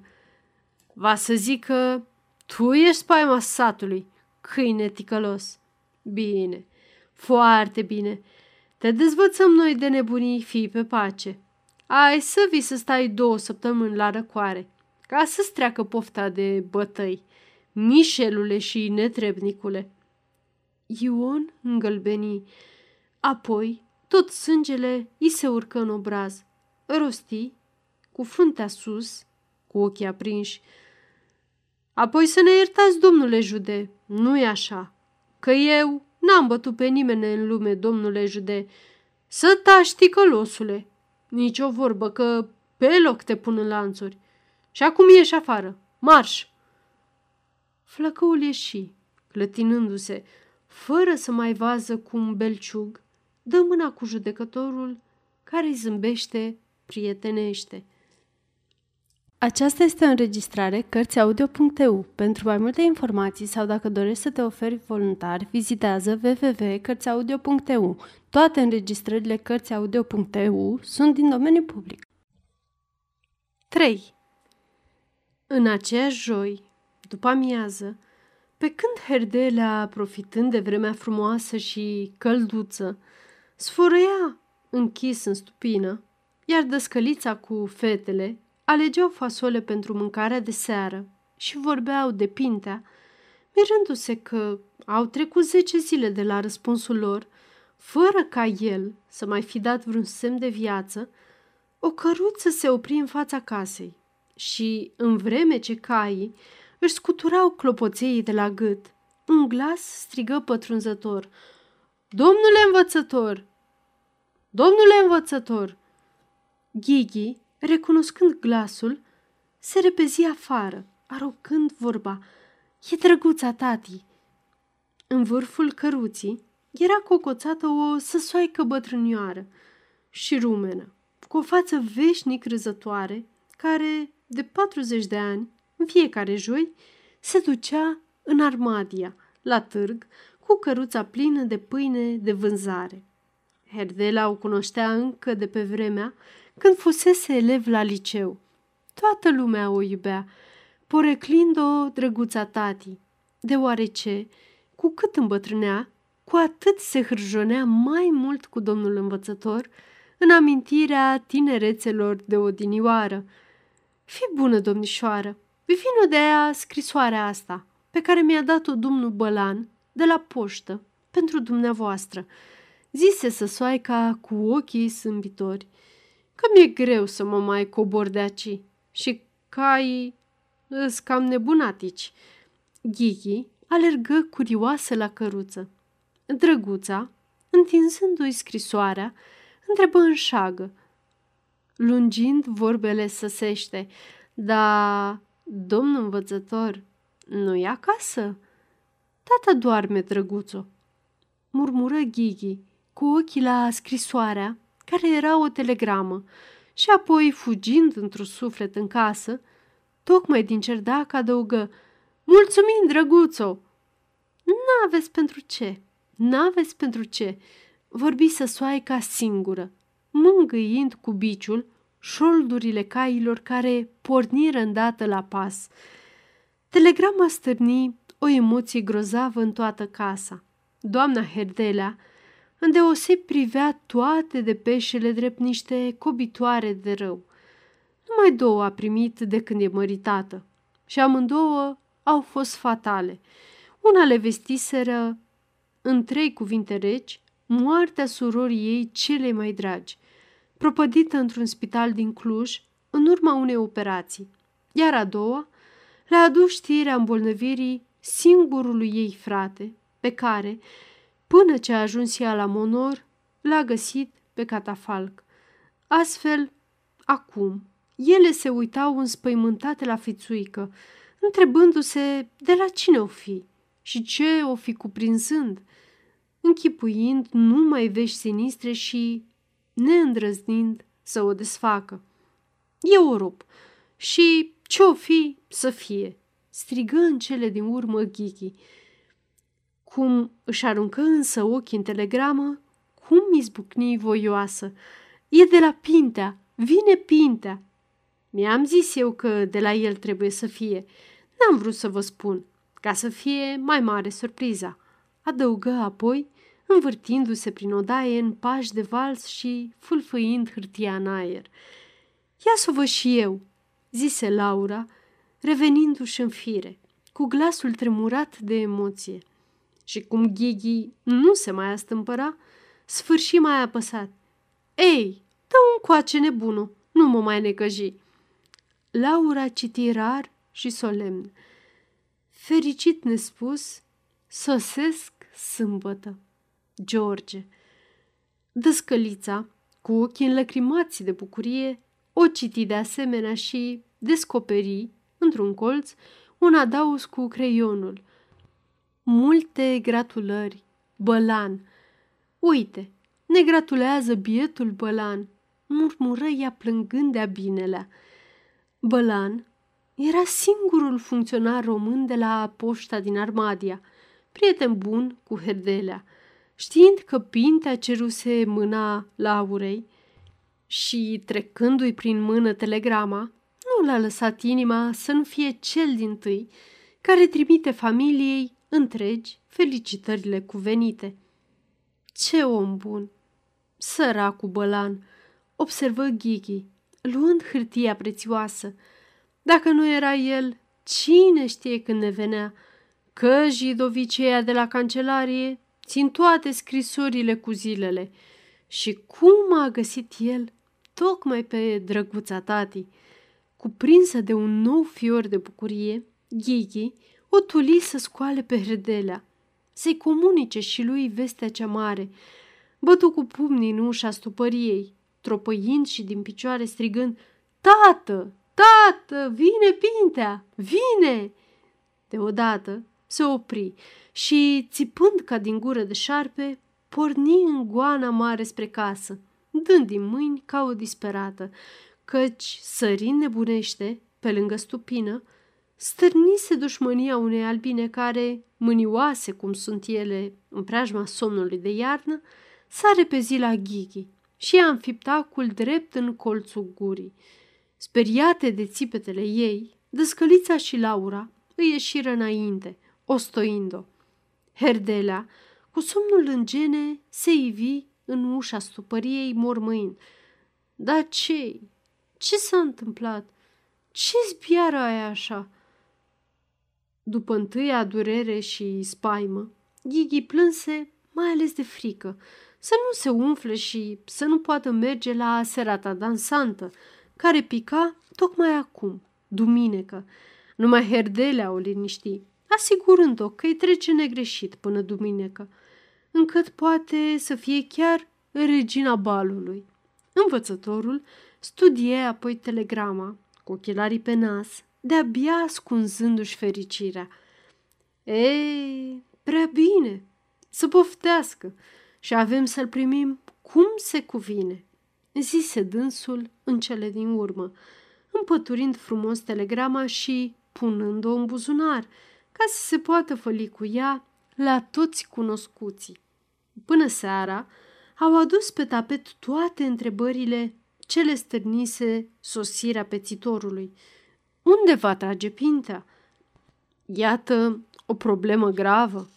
Va să zic că tu ești spaima satului, câine ticălos. Bine, foarte bine. Te dezvățăm noi de nebunii fii pe pace. Ai să vii să stai două săptămâni la răcoare, ca să-ți treacă pofta de bătăi, mișelule și netrebnicule. Ion îngălbeni, apoi tot sângele îi se urcă în obraz. Rosti, cu fruntea sus, cu ochii aprinși. Apoi să ne iertați, domnule jude, nu-i așa, că eu n-am bătut pe nimeni în lume, domnule jude. Să tași, ticălosule, nici o vorbă că pe loc te pun în lanțuri. Și acum ieși afară, marș! Flăcăul ieși, clătinându-se, fără să mai vază cum belciug dă mâna cu judecătorul care îi zâmbește prietenește.
Aceasta este o înregistrare Cărțiaudio.eu. Pentru mai multe informații sau dacă dorești să te oferi voluntar, vizitează www.cărțiaudio.eu. Toate înregistrările Cărțiaudio.eu sunt din domeniu public.
3. În aceeași joi, după amiază, pe când Herdelea, profitând de vremea frumoasă și călduță, sfărăia închis în stupină, iar dăscălița cu fetele alegeau fasole pentru mâncarea de seară și vorbeau de pintea, mirându-se că au trecut zece zile de la răspunsul lor, fără ca el să mai fi dat vreun semn de viață, o căruță se opri în fața casei și, în vreme ce caii își scuturau clopoței de la gât, un glas strigă pătrunzător. Domnule învățător! Domnule învățător! Ghighi, recunoscând glasul, se repezi afară, aruncând vorba. E drăguța, tati! În vârful căruții era cocoțată o săsoaică bătrânioară și rumenă, cu o față veșnic râzătoare, care, de 40 de ani, în fiecare joi, se ducea în Armadia, la târg, cu căruța plină de pâine de vânzare. Herdela o cunoștea încă de pe vremea când fusese elev la liceu. Toată lumea o iubea, poreclind-o drăguța tati, deoarece, cu cât îmbătrânea, cu atât se hârjonea mai mult cu domnul învățător în amintirea tinerețelor de odinioară. Fii bună, domnișoară, vină de aia scrisoarea asta, pe care mi-a dat-o domnul Bălan de la poștă pentru dumneavoastră zise să soaica cu ochii sâmbitori, că mi-e greu să mă mai cobor de aici și caii îs cam nebunatici. Ghighi alergă curioasă la căruță. Drăguța, întinzându-i scrisoarea, întrebă în șagă, lungind vorbele săsește, da, domnul învățător, nu e acasă? Tata doarme, drăguțo, murmură Ghighi, cu ochii la scrisoarea, care era o telegramă, și apoi, fugind într-un suflet în casă, tocmai din cerdac adăugă, Mulțumim, drăguțo! N-aveți pentru ce, n-aveți pentru ce, vorbi să soaica singură, mângâind cu biciul șoldurile cailor care porniră îndată la pas. Telegrama stârni o emoție grozavă în toată casa. Doamna Herdelea îndeoseb privea toate de peșele drept niște cobitoare de rău. Numai două a primit de când e măritată și amândouă au fost fatale. Una le vestiseră în trei cuvinte reci moartea surorii ei cele mai dragi, propădită într-un spital din Cluj în urma unei operații, iar a doua le-a adus știrea îmbolnăvirii singurului ei frate, pe care, Până ce a ajuns ea la Monor, l-a găsit pe catafalc. Astfel, acum, ele se uitau înspăimântate la fițuică, întrebându-se de la cine o fi și ce o fi cuprinzând, închipuind numai vești sinistre și neîndrăznind să o desfacă. E o rup și ce o fi să fie, strigă în cele din urmă Ghighi, cum își aruncă însă ochii în telegramă, cum izbucni voioasă. E de la Pintea, vine Pintea. Mi-am zis eu că de la el trebuie să fie. N-am vrut să vă spun, ca să fie mai mare surpriza. Adăugă apoi, învârtindu-se prin odaie în pași de vals și fâlfâind hârtia în aer. Ia să vă și eu, zise Laura, revenindu-și în fire, cu glasul tremurat de emoție. Și cum Ghighi nu se mai astâmpăra, sfârși mai apăsat. Ei, dă un coace nebunul, nu mă mai necăji. Laura citi rar și solemn. Fericit nespus, sosesc sâmbătă. George. Dăscălița, cu ochii înlăcrimați de bucurie, o citi de asemenea și descoperi, într-un colț, un adaus cu creionul. Multe gratulări, bălan. Uite, ne gratulează bietul bălan, murmură ea plângând de-a binelea. Bălan era singurul funcționar român de la poșta din Armadia, prieten bun cu Herdelea. Știind că Pintea ceruse mâna Laurei și trecându-i prin mână telegrama, nu l-a lăsat inima să nu fie cel din tâi care trimite familiei întregi felicitările cuvenite. Ce om bun! Săracul bălan, observă Ghighi, luând hârtia prețioasă. Dacă nu era el, cine știe când ne venea? Că jidoviceia de la cancelarie țin toate scrisorile cu zilele. Și cum a găsit el tocmai pe drăguța tati? Cuprinsă de un nou fior de bucurie, Ghighi o tuli să scoale pe Hredelea, să-i comunice și lui vestea cea mare. Bătu cu pumnii în ușa stupăriei, tropăind și din picioare strigând, Tată! Tată! Vine Pintea! Vine!" Deodată se opri și, țipând ca din gură de șarpe, porni în goana mare spre casă, dând din mâini ca o disperată, căci, sărind nebunește, pe lângă stupină, stârnise dușmânia unei albine care, mânioase cum sunt ele în preajma somnului de iarnă, s-a repezit la Ghighi și a înfipt drept în colțul gurii. Speriate de țipetele ei, Dăscălița și Laura îi ieșiră înainte, ostoind-o. Herdelea, cu somnul în gene, se ivi în ușa stupăriei mormâind. Dar ce Ce s-a întâmplat? Ce zbiară aia așa?" După întâia durere și spaimă, Ghighi plânse mai ales de frică, să nu se umfle și să nu poată merge la serata dansantă, care pica tocmai acum, duminică. Numai Herdelea o liniști, asigurând-o că îi trece negreșit până duminică, încât poate să fie chiar regina balului. Învățătorul studie apoi telegrama, cu ochelarii pe nas, de-abia ascunzându-și fericirea. Ei, prea bine, să poftească și avem să-l primim cum se cuvine, zise dânsul în cele din urmă, împăturind frumos telegrama și punând-o în buzunar, ca să se poată făli cu ea la toți cunoscuții. Până seara au adus pe tapet toate întrebările ce le stârnise sosirea pețitorului – unde va trage pintea? Iată o problemă gravă.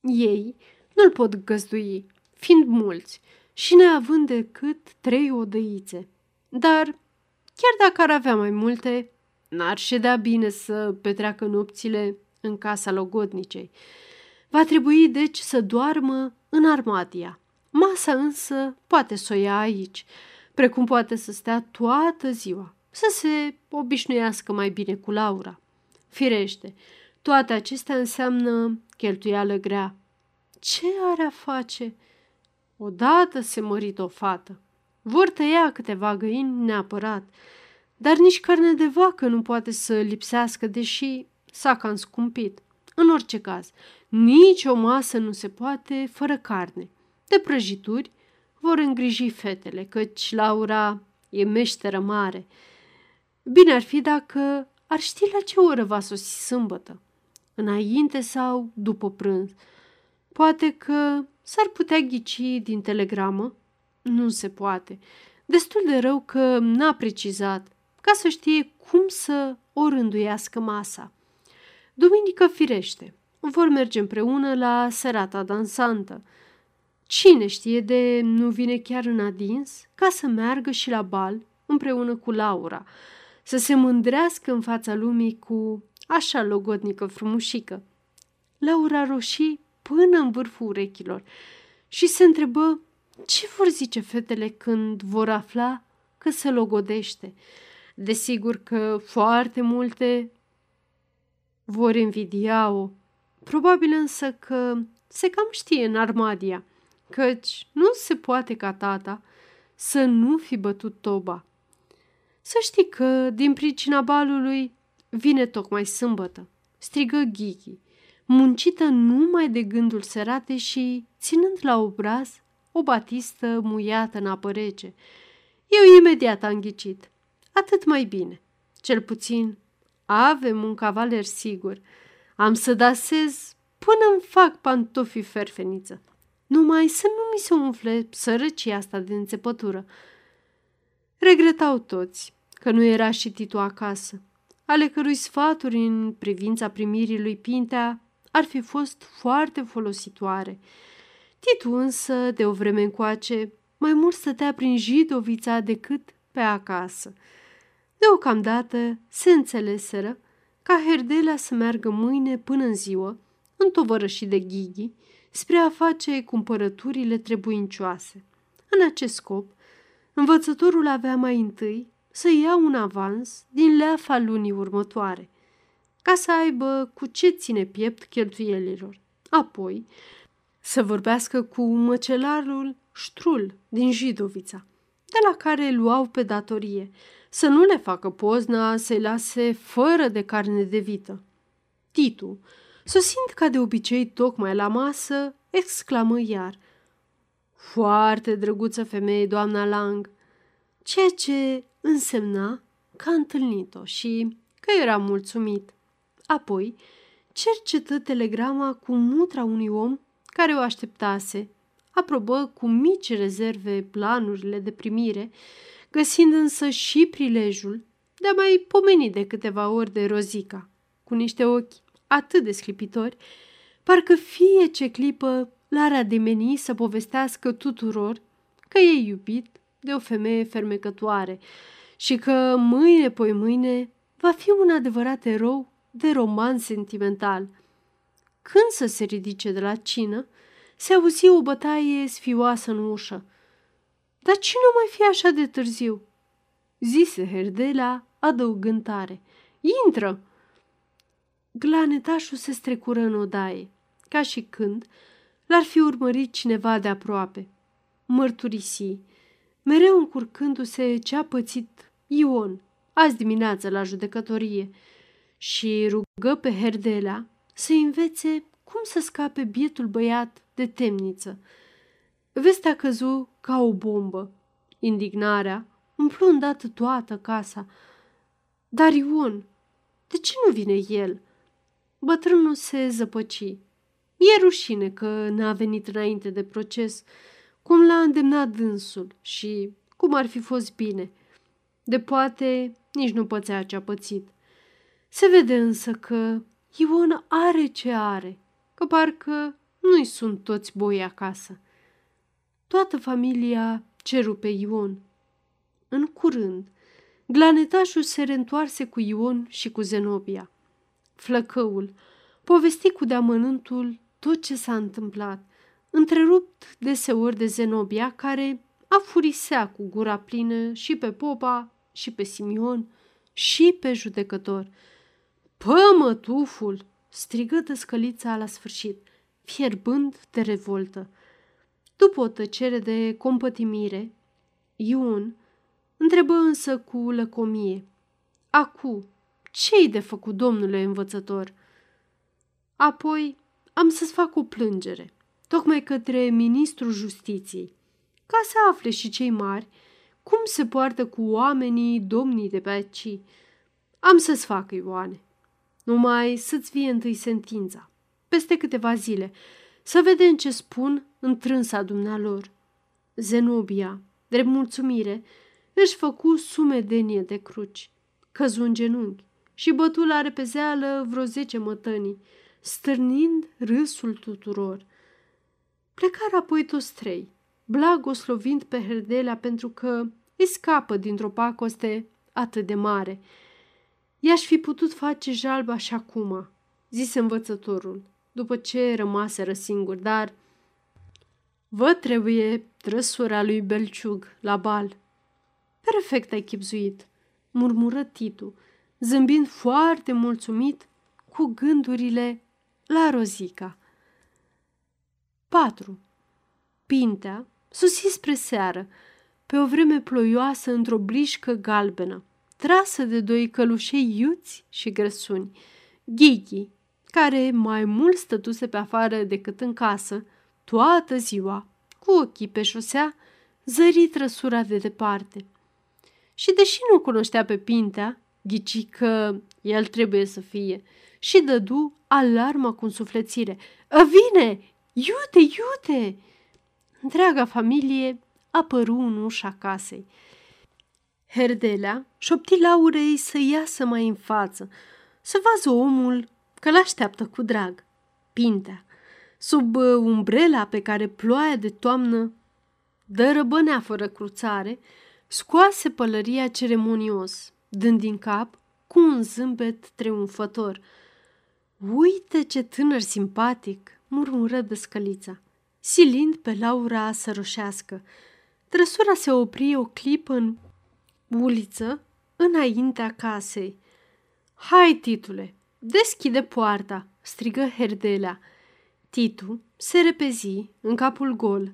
Ei nu-l pot găzdui, fiind mulți și neavând decât trei odăițe. Dar, chiar dacă ar avea mai multe, n-ar ședea bine să petreacă nopțile în casa logodnicei. Va trebui, deci, să doarmă în armadia. Masa însă poate să o ia aici, precum poate să stea toată ziua să se obișnuiască mai bine cu Laura. Firește, toate acestea înseamnă cheltuială grea. Ce are a face? Odată se mărit o fată. Vor tăia câteva găini neapărat, dar nici carne de vacă nu poate să lipsească, deși s-a cam scumpit. În orice caz, nici o masă nu se poate fără carne. De prăjituri vor îngriji fetele, căci Laura e meșteră mare – Bine ar fi dacă ar ști la ce oră va sosi sâmbătă, înainte sau după prânz. Poate că s-ar putea ghici din telegramă? Nu se poate. destul de rău că n-a precizat, ca să știe cum să o rânduiască masa. Duminică firește, vor merge împreună la serata dansantă. Cine știe de nu vine chiar în adins ca să meargă și la bal împreună cu Laura, să se mândrească în fața lumii cu așa logodnică frumușică. Laura roșii până în vârful urechilor și se întrebă ce vor zice fetele când vor afla că se logodește. Desigur că foarte multe vor invidia-o, probabil însă că se cam știe în Armadia, căci nu se poate ca tata să nu fi bătut toba. Să știi că, din pricina balului, vine tocmai sâmbătă, strigă Ghighi, muncită numai de gândul serate și ținând la obraz o batistă muiată în apă rece. Eu imediat am ghicit. Atât mai bine. Cel puțin avem un cavaler sigur. Am să dasez până îmi fac pantofii ferfeniță. Numai să nu mi se umfle sărăcia asta de înțepătură. Regretau toți că nu era și Titu acasă, ale cărui sfaturi în privința primirii lui Pintea ar fi fost foarte folositoare. Titu însă, de o vreme încoace, mai mult stătea prin Jidovița decât pe acasă. Deocamdată se înțeleseră ca Herdelea să meargă mâine până în ziua, și de Ghighi, spre a face cumpărăturile trebuincioase. În acest scop, învățătorul avea mai întâi să ia un avans din leafa lunii următoare, ca să aibă cu ce ține piept cheltuielilor. Apoi, să vorbească cu măcelarul Ștrul din Jidovița, de la care luau pe datorie, să nu le facă pozna să-i lase fără de carne de vită. Titu, sosind ca de obicei tocmai la masă, exclamă iar. Foarte drăguță femeie, doamna Lang, ceea ce însemna că a întâlnit-o și că era mulțumit. Apoi, cercetă telegrama cu mutra unui om care o așteptase, aprobă cu mici rezerve planurile de primire, găsind însă și prilejul de a mai pomeni de câteva ori de Rozica, cu niște ochi atât de sclipitori, parcă fie ce clipă l-ar ademeni să povestească tuturor că e iubit de o femeie fermecătoare și că mâine poi mâine va fi un adevărat erou de roman sentimental. Când să se ridice de la cină, se auzi o bătaie sfioasă în ușă. Dar cine mai fi așa de târziu? Zise Herdela, adăugând tare. Intră! Glanetașul se strecură în odaie, ca și când l-ar fi urmărit cineva de aproape. Mărturisi, mereu încurcându-se ce a pățit Ion azi dimineață la judecătorie și rugă pe Herdelea să învețe cum să scape bietul băiat de temniță. Vestea căzu ca o bombă. Indignarea umplu îndată toată casa. Dar Ion, de ce nu vine el? Bătrânul se zăpăci. E rușine că n-a venit înainte de proces, cum l-a îndemnat dânsul și cum ar fi fost bine. De poate nici nu pățea ce a pățit. Se vede însă că Ion are ce are, că parcă nu-i sunt toți boi acasă. Toată familia ceru pe Ion. În curând, glanetașul se reîntoarse cu Ion și cu Zenobia. Flăcăul povesti cu deamănântul tot ce s-a întâmplat, întrerupt deseori de Zenobia, care a furisea cu gura plină și pe popa și pe Simion și pe judecător. Pămătuful! strigă scălița la sfârșit, fierbând de revoltă. După o tăcere de compătimire, Iun întrebă însă cu lăcomie. Acu, ce-i de făcut, domnule învățător? Apoi am să-ți fac o plângere, tocmai către ministrul justiției, ca să afle și cei mari cum se poartă cu oamenii domnii de pe aici. Am să-ți fac, Ioane. Numai să-ți fie întâi sentința. Peste câteva zile, să vedem ce spun întrânsa dumnealor. Zenobia Drept mulțumire, își făcu sumedenie de cruci, căzu în genunchi și bătu la repezeală vreo zece mătănii, stârnind râsul tuturor. Plecară apoi toți trei, blagoslovind pe Herdelea pentru că îi scapă dintr-o pacoste atât de mare. I-aș fi putut face jalba și acum, zise învățătorul, după ce rămaseră singuri, dar vă trebuie trăsura lui Belciug la bal. Perfect ai chipzuit, murmură Titu, zâmbind foarte mulțumit cu gândurile la Rozica. 4. Pintea susi spre seară, pe o vreme ploioasă într-o blișcă galbenă, trasă de doi călușei iuți și grăsuni. Ghighi, care mai mult stătuse pe afară decât în casă, toată ziua, cu ochii pe șosea, zări trăsura de departe. Și deși nu cunoștea pe Pintea, ghici că el trebuie să fie și dădu alarma cu însuflețire. Vine! Iute, iute! Întreaga familie apăru în ușa casei. Herdelea șopti Laurei să iasă mai în față, să vază omul că l-așteaptă cu drag. Pintea, sub uh, umbrela pe care ploaia de toamnă dă răbănea fără cruțare, scoase pălăria ceremonios, dând din cap cu un zâmbet triumfător. Uite ce tânăr simpatic!" murmură descălița, silind pe Laura să roșească. Trăsura se opri o clipă în uliță, înaintea casei. Hai, titule, deschide poarta!" strigă Herdelea. Titu se repezi în capul gol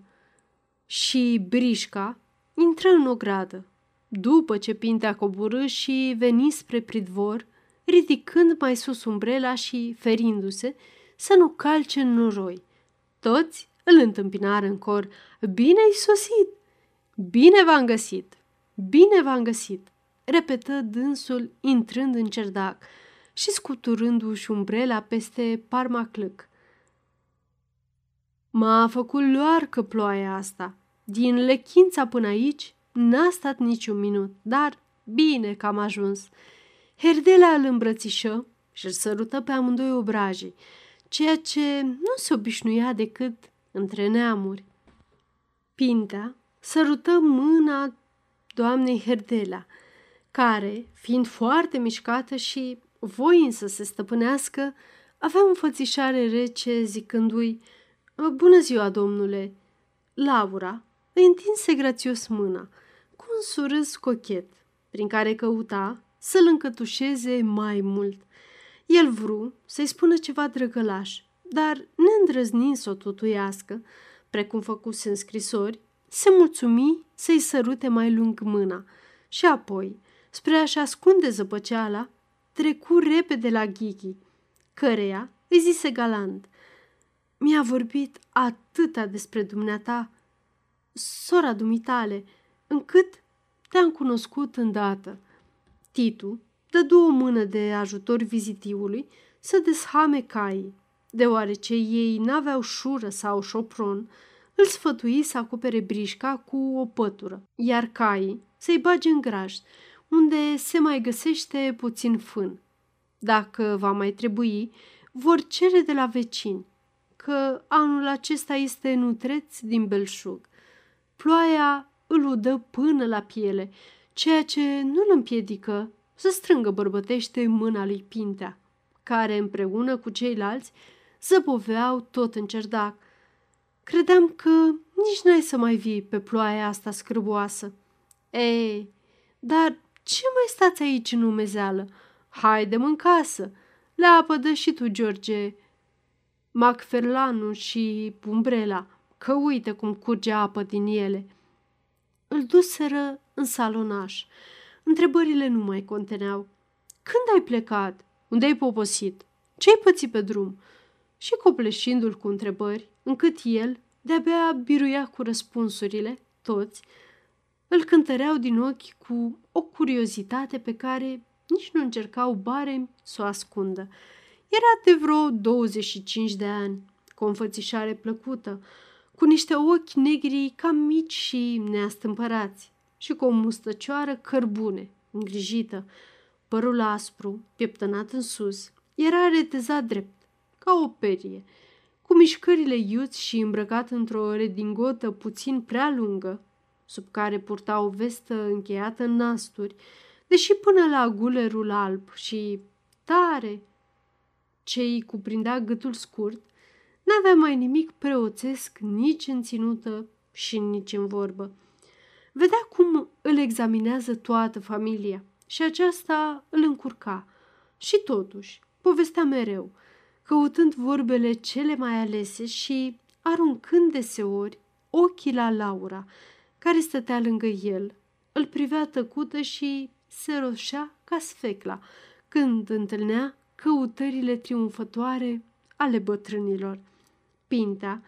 și Brișca intră în ogradă. După ce Pintea coborâ și veni spre pridvor, ridicând mai sus umbrela și ferindu-se să nu calce în noroi. Toți îl întâmpinară în cor. Bine-ai sosit! Bine v-am găsit! Bine v-am găsit! Repetă dânsul intrând în cerdac și scuturându-și umbrela peste parmaclâc. M-a făcut luarcă ploaia asta. Din lechința până aici n-a stat niciun minut, dar bine că am ajuns. Herdela îl îmbrățișă și îl sărută pe amândoi obrajii, ceea ce nu se obișnuia decât între neamuri. Pintea sărută mâna doamnei Herdela, care, fiind foarte mișcată și voind să se stăpânească, avea o înfățișare rece zicându-i Bună ziua, domnule!" Laura îi întinse grațios mâna, cu un surâs cochet, prin care căuta să-l încătușeze mai mult. El vru să-i spună ceva drăgălaș, dar neîndrăznind să o tutuiască, precum făcuse în scrisori, se mulțumi să-i sărute mai lung mâna și apoi, spre a-și ascunde zăpăceala, trecu repede la Ghighi, căreia îi zise galant. Mi-a vorbit atâta despre dumneata, sora dumitale, încât te-am cunoscut îndată. Titu dădu o mână de ajutor vizitiului să deshame caii. Deoarece ei n-aveau șură sau șopron, îl sfătui să acopere brișca cu o pătură, iar caii să-i bage în graj, unde se mai găsește puțin fân. Dacă va mai trebui, vor cere de la vecini, că anul acesta este nutreț din belșug. Ploaia îl udă până la piele, ceea ce nu îl împiedică să strângă bărbătește mâna lui Pintea, care împreună cu ceilalți zăboveau tot în cerdac. Credeam că nici n-ai să mai vii pe ploaia asta scârboasă. Ei, dar ce mai stați aici în umezeală? Haide în casă. Le apădă și tu, George, Macferlanu și Umbrela, că uite cum curge apă din ele. Îl duseră în salonaș. Întrebările nu mai conteneau. Când ai plecat? Unde ai poposit? Ce-ai pățit pe drum? Și copleșindu-l cu întrebări, încât el de-abia biruia cu răspunsurile, toți, îl cântăreau din ochi cu o curiozitate pe care nici nu încercau bare să o ascundă. Era de vreo 25 de ani, cu o înfățișare plăcută, cu niște ochi negri cam mici și neastâmpărați și cu o mustăcioară cărbune, îngrijită, părul aspru, pieptănat în sus, era retezat drept, ca o perie, cu mișcările iuți și îmbrăcat într-o redingotă puțin prea lungă, sub care purta o vestă încheiată în nasturi, deși până la gulerul alb și tare ce îi cuprindea gâtul scurt, n-avea mai nimic preoțesc nici în ținută și nici în vorbă. Vedea cum îl examinează toată familia și aceasta îl încurca. Și totuși, povestea mereu, căutând vorbele cele mai alese și aruncând deseori ochii la Laura, care stătea lângă el, îl privea tăcută și se roșea ca sfecla când întâlnea căutările triumfătoare ale bătrânilor. Pintea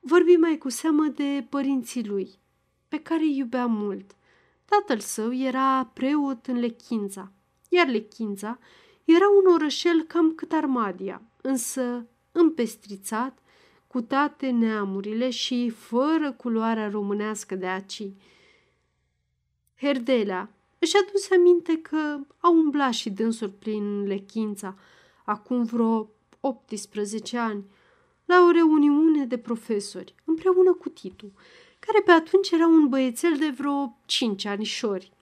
vorbi mai cu seamă de părinții lui, pe care îi iubea mult. Tatăl său era preot în Lechința, iar Lechința era un orășel cam cât Armadia, însă împestrițat cu toate neamurile și fără culoarea românească de aci. Herdelea își aduse aminte că au umblat și dânsul prin Lechința, acum vreo 18 ani, la o reuniune de profesori, împreună cu Titu, care pe atunci era un băiețel de vreo cinci anișori.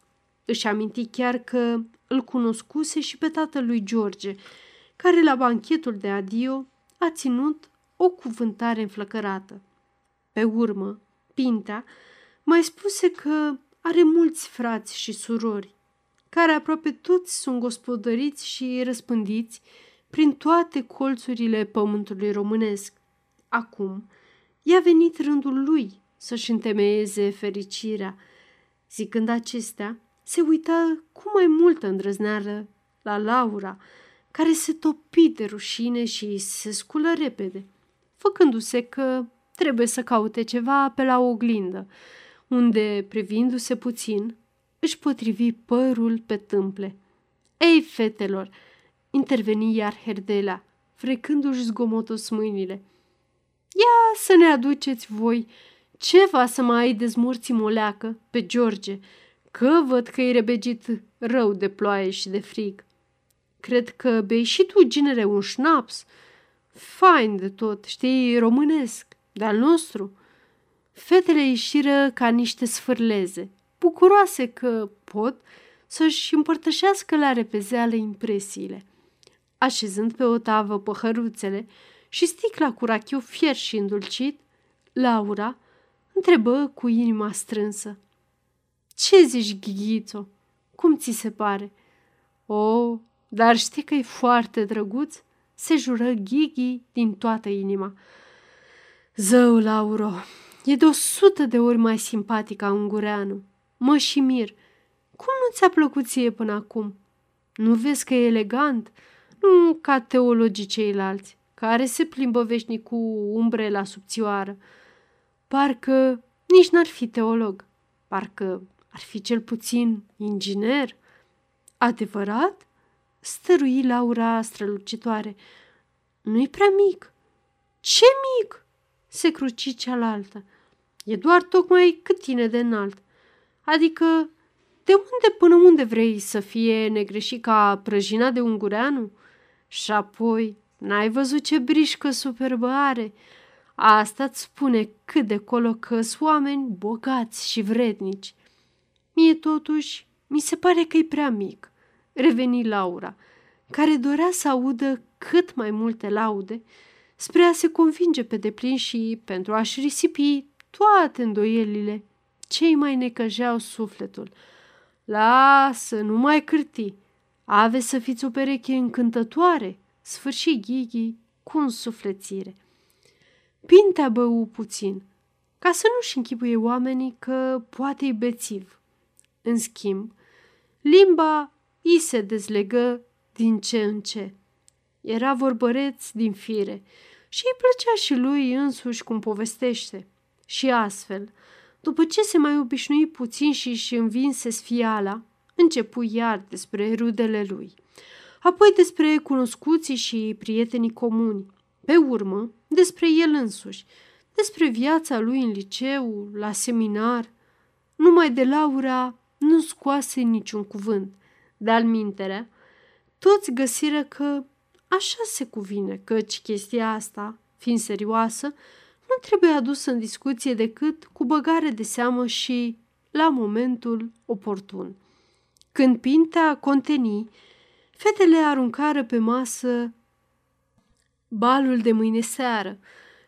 Își aminti chiar că îl cunoscuse și pe tatăl lui George, care la banchetul de adio a ținut o cuvântare înflăcărată. Pe urmă, Pintea mai spuse că are mulți frați și surori, care aproape toți sunt gospodăriți și răspândiți prin toate colțurile pământului românesc. Acum, i-a venit rândul lui să-și întemeieze fericirea. Zicând acestea, se uita cu mai multă îndrăzneală la Laura, care se topi de rușine și se sculă repede, făcându-se că trebuie să caute ceva pe la oglindă, unde, privindu-se puțin, își potrivi părul pe tâmple. Ei, fetelor!" interveni iar Herdela, frecându-și zgomotos mâinile. Ia să ne aduceți voi ceva să mai dezmurți moleacă pe George, că văd că e rebegit rău de ploaie și de frig. Cred că bei și tu, ginere, un șnaps. Fain de tot, știi, românesc, de-al nostru. Fetele ieșiră ca niște sfârleze, bucuroase că pot să-și împărtășească la repezeală impresiile. Așezând pe o tavă păhăruțele și sticla cu rachiu fier și îndulcit, Laura întrebă cu inima strânsă. Ce zici, Ghighițo? Cum ți se pare?" O, oh, dar știi că e foarte drăguț?" se jură Ghighi din toată inima. Zău, Lauro, e de o sută de ori mai simpatic ca ungureanu. Mă și mir. Cum nu ți-a plăcut ție până acum? Nu vezi că e elegant? Nu ca teologii ceilalți, care se plimbă veșnic cu umbrela subțioară. Parcă nici n-ar fi teolog. Parcă ar fi cel puțin inginer. Adevărat? Stărui Laura strălucitoare. Nu-i prea mic. Ce mic? Se cruci cealaltă. E doar tocmai cât tine de înalt. Adică, de unde până unde vrei să fie negreșit ca prăjina de ungureanu? Și apoi, n-ai văzut ce brișcă superbă are? Asta îți spune cât de colo că oameni bogați și vrednici. Mie totuși mi se pare că e prea mic, reveni Laura, care dorea să audă cât mai multe laude spre a se convinge pe deplin și pentru a-și risipi toate îndoielile cei mai necăjeau sufletul. Lasă, nu mai cârti, ave să fiți o pereche încântătoare, sfârși Ghighi cu însuflețire. Pintea bău puțin, ca să nu-și închipuie oamenii că poate e bețiv. În schimb, limba i se dezlegă din ce în ce. Era vorbăreț din fire și îi plăcea și lui însuși cum povestește. Și astfel, după ce se mai obișnui puțin și își învinse sfiala, începu iar despre rudele lui, apoi despre cunoscuții și prietenii comuni, pe urmă despre el însuși, despre viața lui în liceu, la seminar. Numai de Laura nu scoase niciun cuvânt. De-al minterea, toți găsiră că așa se cuvine, căci chestia asta, fiind serioasă, nu trebuie adusă în discuție decât cu băgare de seamă și la momentul oportun. Când pintea conteni, fetele aruncară pe masă balul de mâine seară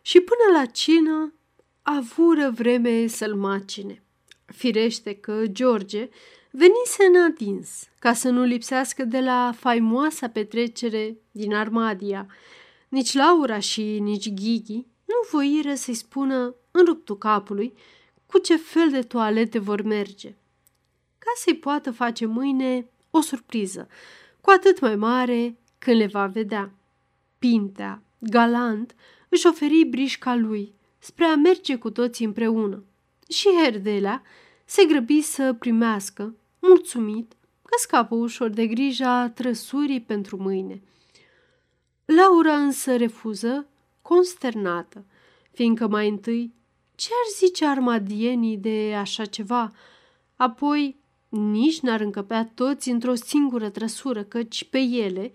și până la cină avură vreme să-l macine. Firește că George venise în adins ca să nu lipsească de la faimoasa petrecere din Armadia. Nici Laura și nici Ghighi nu voiră să-i spună în ruptul capului cu ce fel de toalete vor merge, ca să-i poată face mâine o surpriză, cu atât mai mare când le va vedea. Pintea, galant, își oferi brișca lui spre a merge cu toții împreună. Și Herdelea se grăbi să primească, mulțumit, că scapă ușor de grija trăsurii pentru mâine. Laura însă refuză, consternată, fiindcă mai întâi ce ar zice armadienii de așa ceva? Apoi nici n-ar încăpea toți într-o singură trăsură, căci pe ele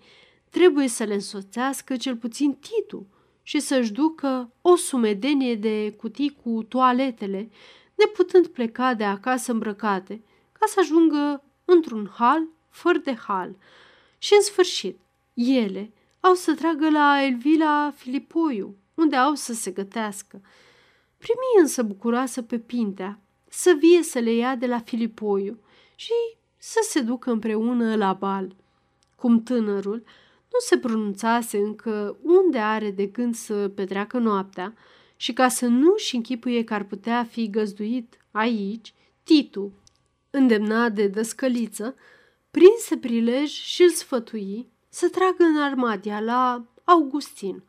trebuie să le însoțească cel puțin Titu și să-și ducă o sumedenie de cutii cu toaletele, neputând pleca de acasă îmbrăcate, ca să ajungă într-un hal fără de hal. Și în sfârșit, ele au să tragă la Elvila Filipoiu, unde au să se gătească. Primi însă bucuroasă pe Pintea să vie să le ia de la Filipoiu și să se ducă împreună la bal. Cum tânărul nu se pronunțase încă unde are de gând să petreacă noaptea și ca să nu-și închipuie că ar putea fi găzduit aici, Titu, îndemnat de dăscăliță, prinse prilej și îl sfătui să tragă în armadia la Augustin,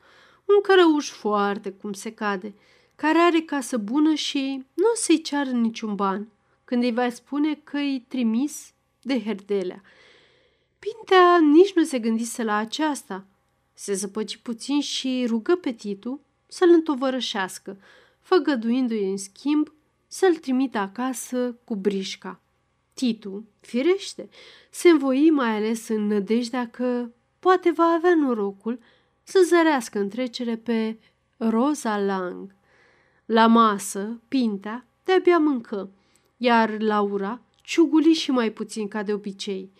un cărăuș foarte cum se cade, care are casă bună și nu o să-i ceară niciun ban, când îi va spune că îi trimis de herdelea. Pintea nici nu se gândise la aceasta. Se zăpăci puțin și rugă pe Titu să-l întovărășească, făgăduindu-i în schimb să-l trimită acasă cu brișca. Titu, firește, se învoi mai ales în nădejdea că poate va avea norocul să zărească în trecere pe Rosa Lang. La masă, Pintea de-abia mâncă, iar Laura ciuguli și mai puțin ca de obicei,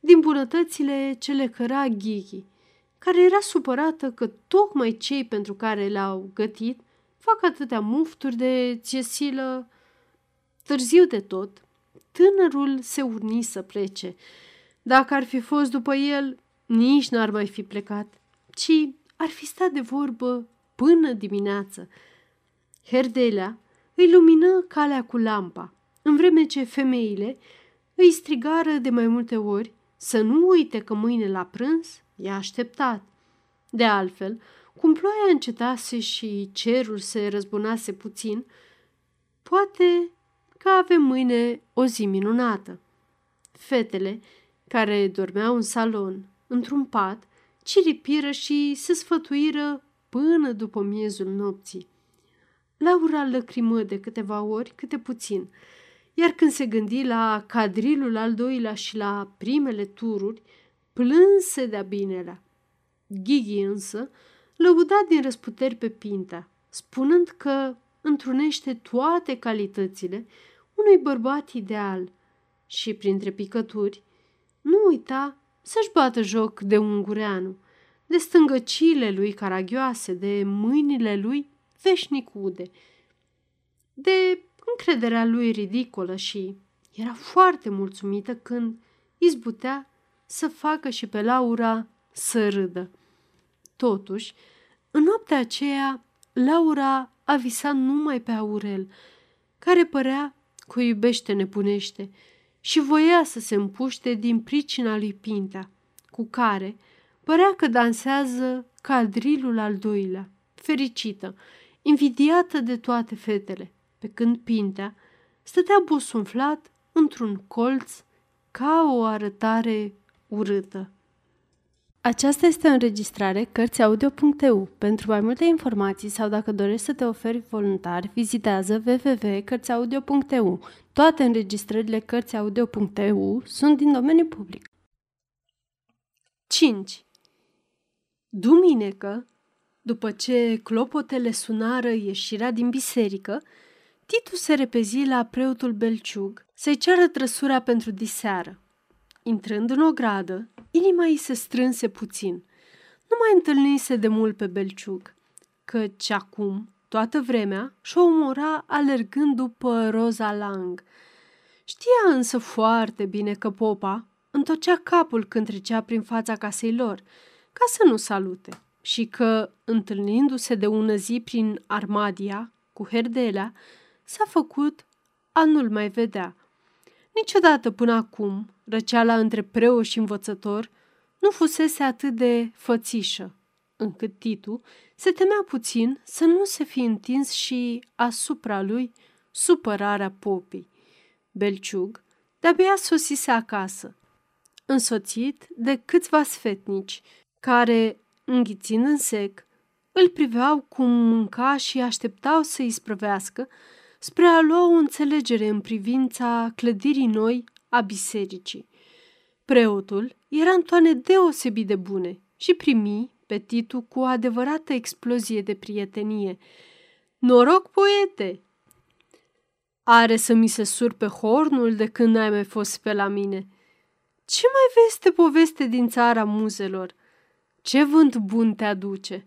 din bunătățile ce le căra Ghighi, care era supărată că tocmai cei pentru care le-au gătit fac atâtea mufturi de țiesilă. Târziu de tot, tânărul se urni să plece. Dacă ar fi fost după el, nici n-ar mai fi plecat, ci ar fi stat de vorbă până dimineață. Herdelea îi lumină calea cu lampa, în vreme ce femeile îi strigară de mai multe ori să nu uite că mâine la prânz e așteptat. De altfel, cum ploaia încetase și cerul se răzbunase puțin, poate că avem mâine o zi minunată. Fetele, care dormeau în salon, într-un pat, ciripiră și se sfătuiră până după miezul nopții. Laura lăcrimă de câteva ori câte puțin, iar când se gândi la cadrilul al doilea și la primele tururi, plânse de-a binelea. Ghighi însă lăuda din răsputeri pe Pinta, spunând că întrunește toate calitățile unui bărbat ideal și, printre picături, nu uita să-și bată joc de ungureanu, de stângăcile lui caragioase, de mâinile lui veșnicude, de încrederea lui ridicolă și era foarte mulțumită când izbutea să facă și pe Laura să râdă. Totuși, în noaptea aceea, Laura a visat numai pe Aurel, care părea că o iubește nebunește și voia să se împuște din pricina lui Pintea, cu care părea că dansează cadrilul al doilea, fericită, invidiată de toate fetele, pe când Pintea stătea bosunflat într-un colț ca o arătare urâtă.
Aceasta este o înregistrare Cărțiaudio.eu. Pentru mai multe informații sau dacă dorești să te oferi voluntar, vizitează www.cărțiaudio.eu. Toate înregistrările Cărțiaudio.eu sunt din domeniu public.
5. Duminică, după ce clopotele sunară ieșirea din biserică, Titu se repezi la preotul Belciug să-i ceară trăsura pentru diseară. Intrând în o gradă, inima ei se strânse puțin. Nu mai întâlnise de mult pe Belciug, căci acum, toată vremea, și-o umora alergând după Roza Lang. Știa însă foarte bine că popa întocea capul când trecea prin fața casei lor, ca să nu salute, și că, întâlnindu-se de ună zi prin Armadia, cu Herdelea, s-a făcut a nu-l mai vedea. Niciodată până acum, răceala între preot și învățător nu fusese atât de fățișă, încât Titu se temea puțin să nu se fi întins și asupra lui supărarea popii. Belciug de-abia sosise acasă, însoțit de câțiva sfetnici, care, înghițind în sec, îl priveau cum mânca și așteptau să îi sprăvească spre a lua o înțelegere în privința clădirii noi a bisericii. Preotul era în toane deosebit de bune și primi pe Titu cu o adevărată explozie de prietenie. Noroc, poete! Are să mi se surpe hornul de când n-ai mai fost pe la mine. Ce mai veste poveste din țara muzelor? Ce vânt bun te aduce?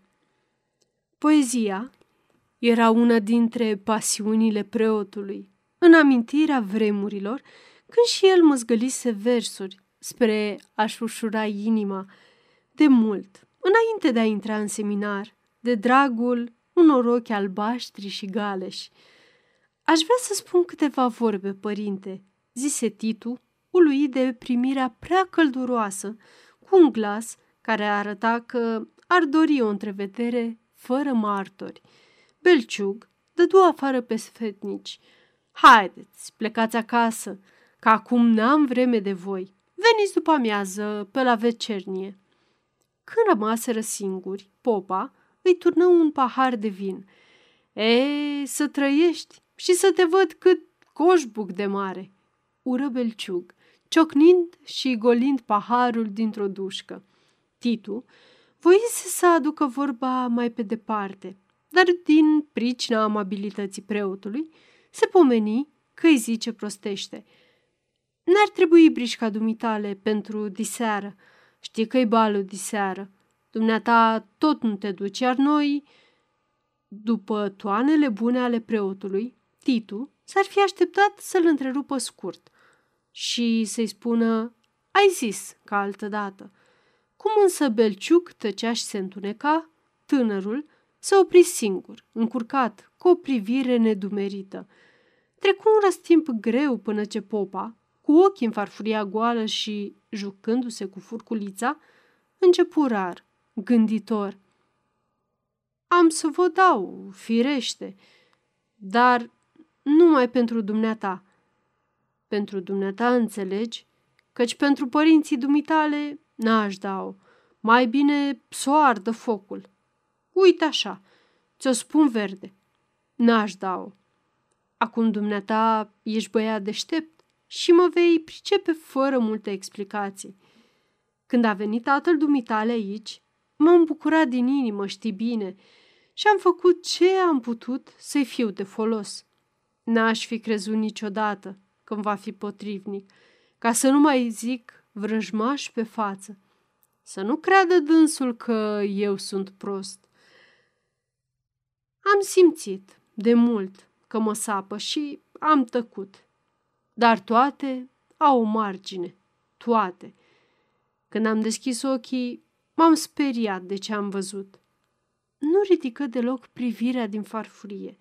Poezia era una dintre pasiunile preotului, în amintirea vremurilor, când și el măzgălise versuri spre a-și ușura inima, de mult, înainte de a intra în seminar, de dragul unor ochi albaștri și galeși. Aș vrea să spun câteva vorbe, părinte, zise Titu, uluit de primirea prea călduroasă, cu un glas care arăta că ar dori o întrevedere fără martori. Belciug dădu afară pe sfetnici. Haideți, plecați acasă, că acum n-am vreme de voi. Veniți după amiază, pe la vecernie. Când rămaseră singuri, popa îi turnă un pahar de vin. E, să trăiești și să te văd cât coșbuc de mare, ură Belciug, ciocnind și golind paharul dintr-o dușcă. Titu voise să aducă vorba mai pe departe, dar din pricina amabilității preotului se pomeni că îi zice prostește. N-ar trebui brișca dumitale pentru diseară. Știi că-i balul diseară. Dumneata tot nu te duci, iar noi... După toanele bune ale preotului, Titu s-ar fi așteptat să-l întrerupă scurt și să-i spună, ai zis, ca altă dată. Cum însă Belciuc tăcea și se întuneca, tânărul se opri singur, încurcat, cu o privire nedumerită. Trecu un răstimp greu până ce popa, cu ochii în farfuria goală și jucându-se cu furculița, începu rar, gânditor. Am să vă dau, firește, dar numai pentru dumneata. Pentru dumneata înțelegi, căci pentru părinții dumitale n-aș dau. Mai bine soardă focul. Uite așa, ți-o spun verde. N-aș da-o. Acum dumneata ești băiat deștept și mă vei pricepe fără multe explicații. Când a venit tatăl dumitale aici, m-am bucurat din inimă, știi bine, și am făcut ce am putut să-i fiu de folos. N-aș fi crezut niciodată când va fi potrivnic, ca să nu mai zic vrăjmaș pe față. Să nu creadă dânsul că eu sunt prost. Am simțit de mult că mă sapă și am tăcut. Dar toate au o margine, toate. Când am deschis ochii, m-am speriat de ce am văzut. Nu ridică deloc privirea din farfurie.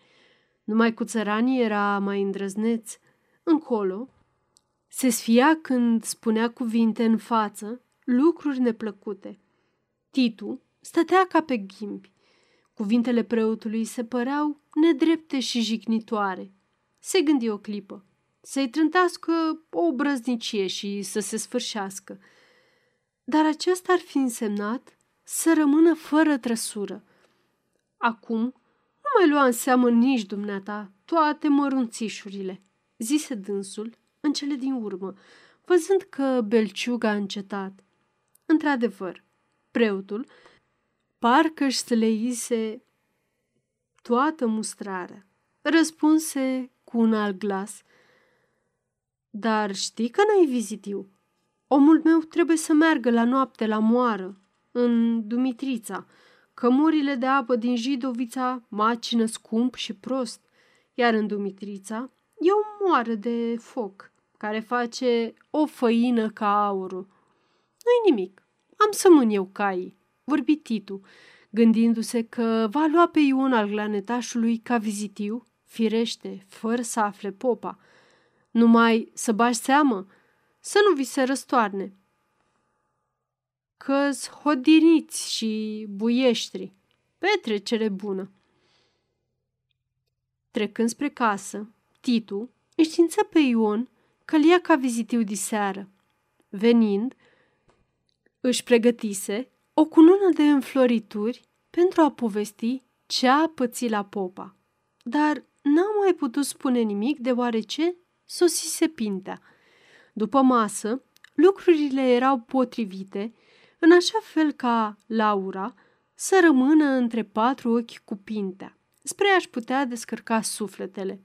Numai cu țăranii era mai îndrăzneț. Încolo, se sfia când spunea cuvinte în față, lucruri neplăcute. Titu stătea ca pe ghimbi. Cuvintele preotului se păreau nedrepte și jignitoare. Se gândi o clipă. Să-i trântească o brăznicie și să se sfârșească. dar acesta ar fi însemnat să rămână fără trăsură. Acum nu mai lua în seamă nici dumneata toate mărunțișurile, zise dânsul în cele din urmă, văzând că belciuga a încetat. Într-adevăr, preotul parcă își slăise toată mustrarea. Răspunse cu un alt glas. Dar știi că n-ai vizitiu? Omul meu trebuie să meargă la noapte la moară, în Dumitrița. Cămurile de apă din Jidovița macină scump și prost, iar în Dumitrița e o moară de foc care face o făină ca aurul. Nu-i nimic, am să mân eu caii, vorbi Titu, gândindu-se că va lua pe Ion al glanetașului ca vizitiu, firește, fără să afle popa. Numai să bași seamă, să nu vi se răstoarne. Că-s hodiniți și buieștri. Petrecere bună. Trecând spre casă, Titu înștiință pe Ion că ia ca vizitiu diseară. Venind, își pregătise o cunună de înflorituri pentru a povesti ce a pățit la popa. Dar n-a mai putut spune nimic deoarece sosise pintea. După masă, lucrurile erau potrivite, în așa fel ca Laura să rămână între patru ochi cu pintea, spre a-și putea descărca sufletele.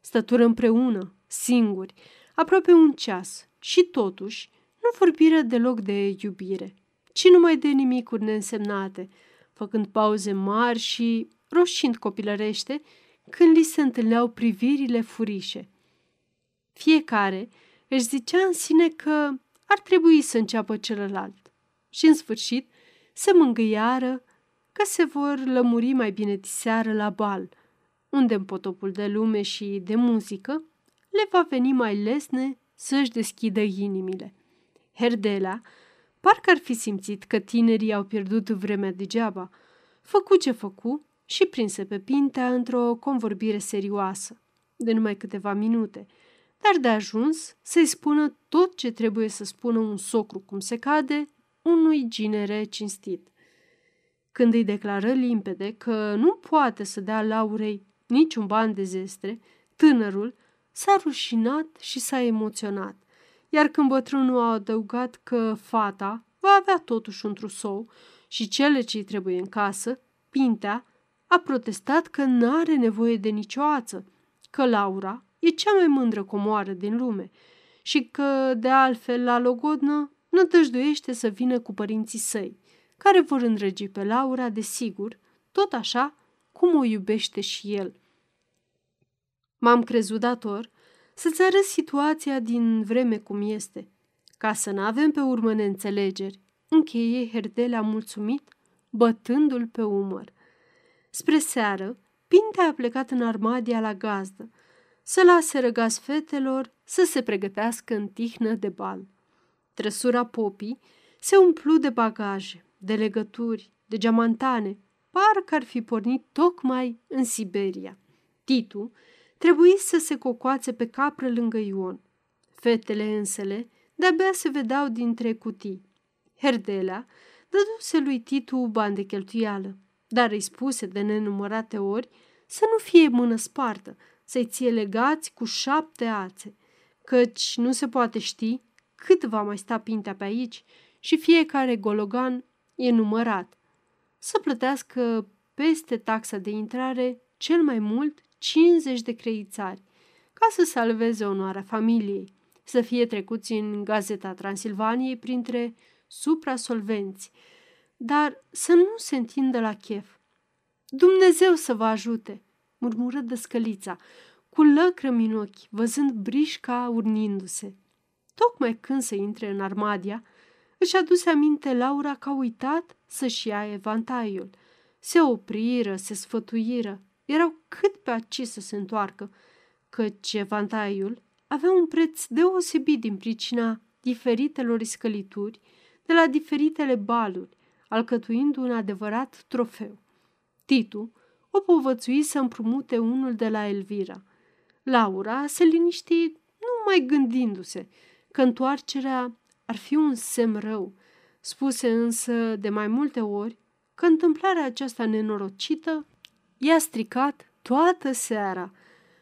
Stătură împreună, singuri, aproape un ceas și totuși nu vorbiră deloc de iubire, ci numai de nimicuri neînsemnate, făcând pauze mari și roșind copilărește când li se întâlneau privirile furișe. Fiecare își zicea în sine că ar trebui să înceapă celălalt și, în sfârșit, se mângâiară că se vor lămuri mai bine diseară la bal, unde în potopul de lume și de muzică le va veni mai lesne să-și deschidă inimile. Herdela parcă ar fi simțit că tinerii au pierdut vremea degeaba. Făcu ce făcu și prinse pe Pintea într-o convorbire serioasă, de numai câteva minute, dar de ajuns să-i spună tot ce trebuie să spună un socru cum se cade unui ginere cinstit. Când îi declară limpede că nu poate să dea Laurei niciun ban de zestre, tânărul s-a rușinat și s-a emoționat, iar când bătrânul a adăugat că fata va avea totuși un trusou și cele ce-i trebuie în casă, Pintea a protestat că n-are nevoie de nicio ață, că Laura e cea mai mândră comoară din lume și că, de altfel, la logodnă nătăjduiește să vină cu părinții săi, care vor îndrăgi pe Laura, desigur, tot așa cum o iubește și el. M-am crezut dator să-ți arăt situația din vreme cum este, ca să n-avem pe urmă neînțelegeri, încheie Herdelea mulțumit, bătându-l pe umăr. Spre seară, Pintea a plecat în armadia la gazdă, să lase răgaz fetelor să se pregătească în tihnă de bal. Trăsura popii se umplu de bagaje, de legături, de geamantane, parcă ar fi pornit tocmai în Siberia. Titu trebuie să se cocoațe pe capră lângă Ion. Fetele însele de-abia se vedeau dintre cutii. Herdelea dăduse lui Titu bani de cheltuială, dar îi spuse de nenumărate ori să nu fie mână spartă, să-i ție legați cu șapte ațe, căci nu se poate ști cât va mai sta pintea pe aici și fiecare gologan e numărat. Să plătească peste taxa de intrare cel mai mult 50 de creițari, ca să salveze onoarea familiei, să fie trecuți în Gazeta Transilvaniei printre suprasolvenți, dar să nu se întindă la chef. Dumnezeu să vă ajute, murmură dăscălița, cu lăcrămi în ochi, văzând brișca urnindu-se. Tocmai când să intre în armadia, își aduse aminte Laura că a uitat să-și ia evantaiul. Se opriră, se sfătuiră, erau cât pe aci să se întoarcă, căci evantaiul avea un preț deosebit din pricina diferitelor iscălituri de la diferitele baluri, alcătuind un adevărat trofeu. Titu o povățui să împrumute unul de la Elvira. Laura se liniști numai gândindu-se că întoarcerea ar fi un semn rău, Spuse însă de mai multe ori că întâmplarea aceasta nenorocită i-a stricat toată seara.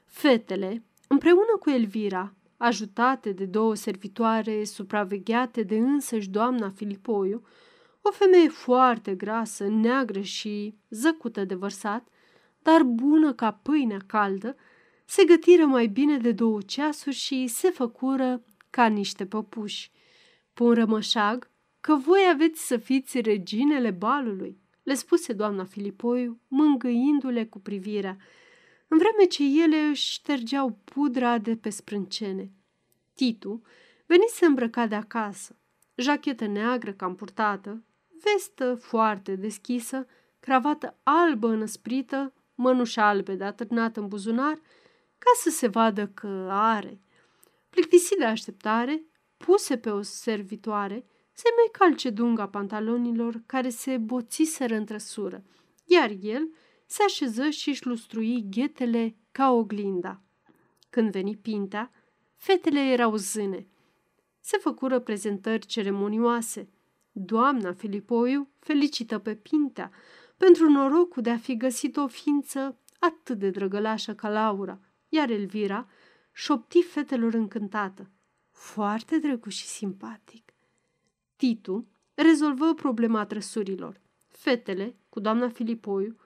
Fetele, împreună cu Elvira, ajutate de două servitoare supravegheate de însăși doamna Filipoiu, o femeie foarte grasă, neagră și zăcută de vărsat, dar bună ca pâinea caldă, se gătiră mai bine de două ceasuri și se făcură ca niște păpuși. Pun rămășag că voi aveți să fiți reginele balului, le spuse doamna Filipoiu, mângâindu-le cu privirea, în vreme ce ele își ștergeau pudra de pe sprâncene. Titu venise îmbrăcat de acasă, jachetă neagră cam purtată, vestă foarte deschisă, cravată albă înăsprită, mănușa albe de atârnat în buzunar, ca să se vadă că are. Plictisit de așteptare, puse pe o servitoare se mai calce dunga pantalonilor care se boțiseră în trăsură, iar el se așeză și își lustrui ghetele ca oglinda. Când veni Pintea, fetele erau zâne. Se făcură prezentări ceremonioase. Doamna Filipoiu felicită pe Pintea pentru norocul de a fi găsit o ființă atât de drăgălașă ca Laura, iar Elvira șopti fetelor încântată. Foarte drăguț și simpatic. Titu rezolvă problema trăsurilor. Fetele, cu doamna Filipoiu,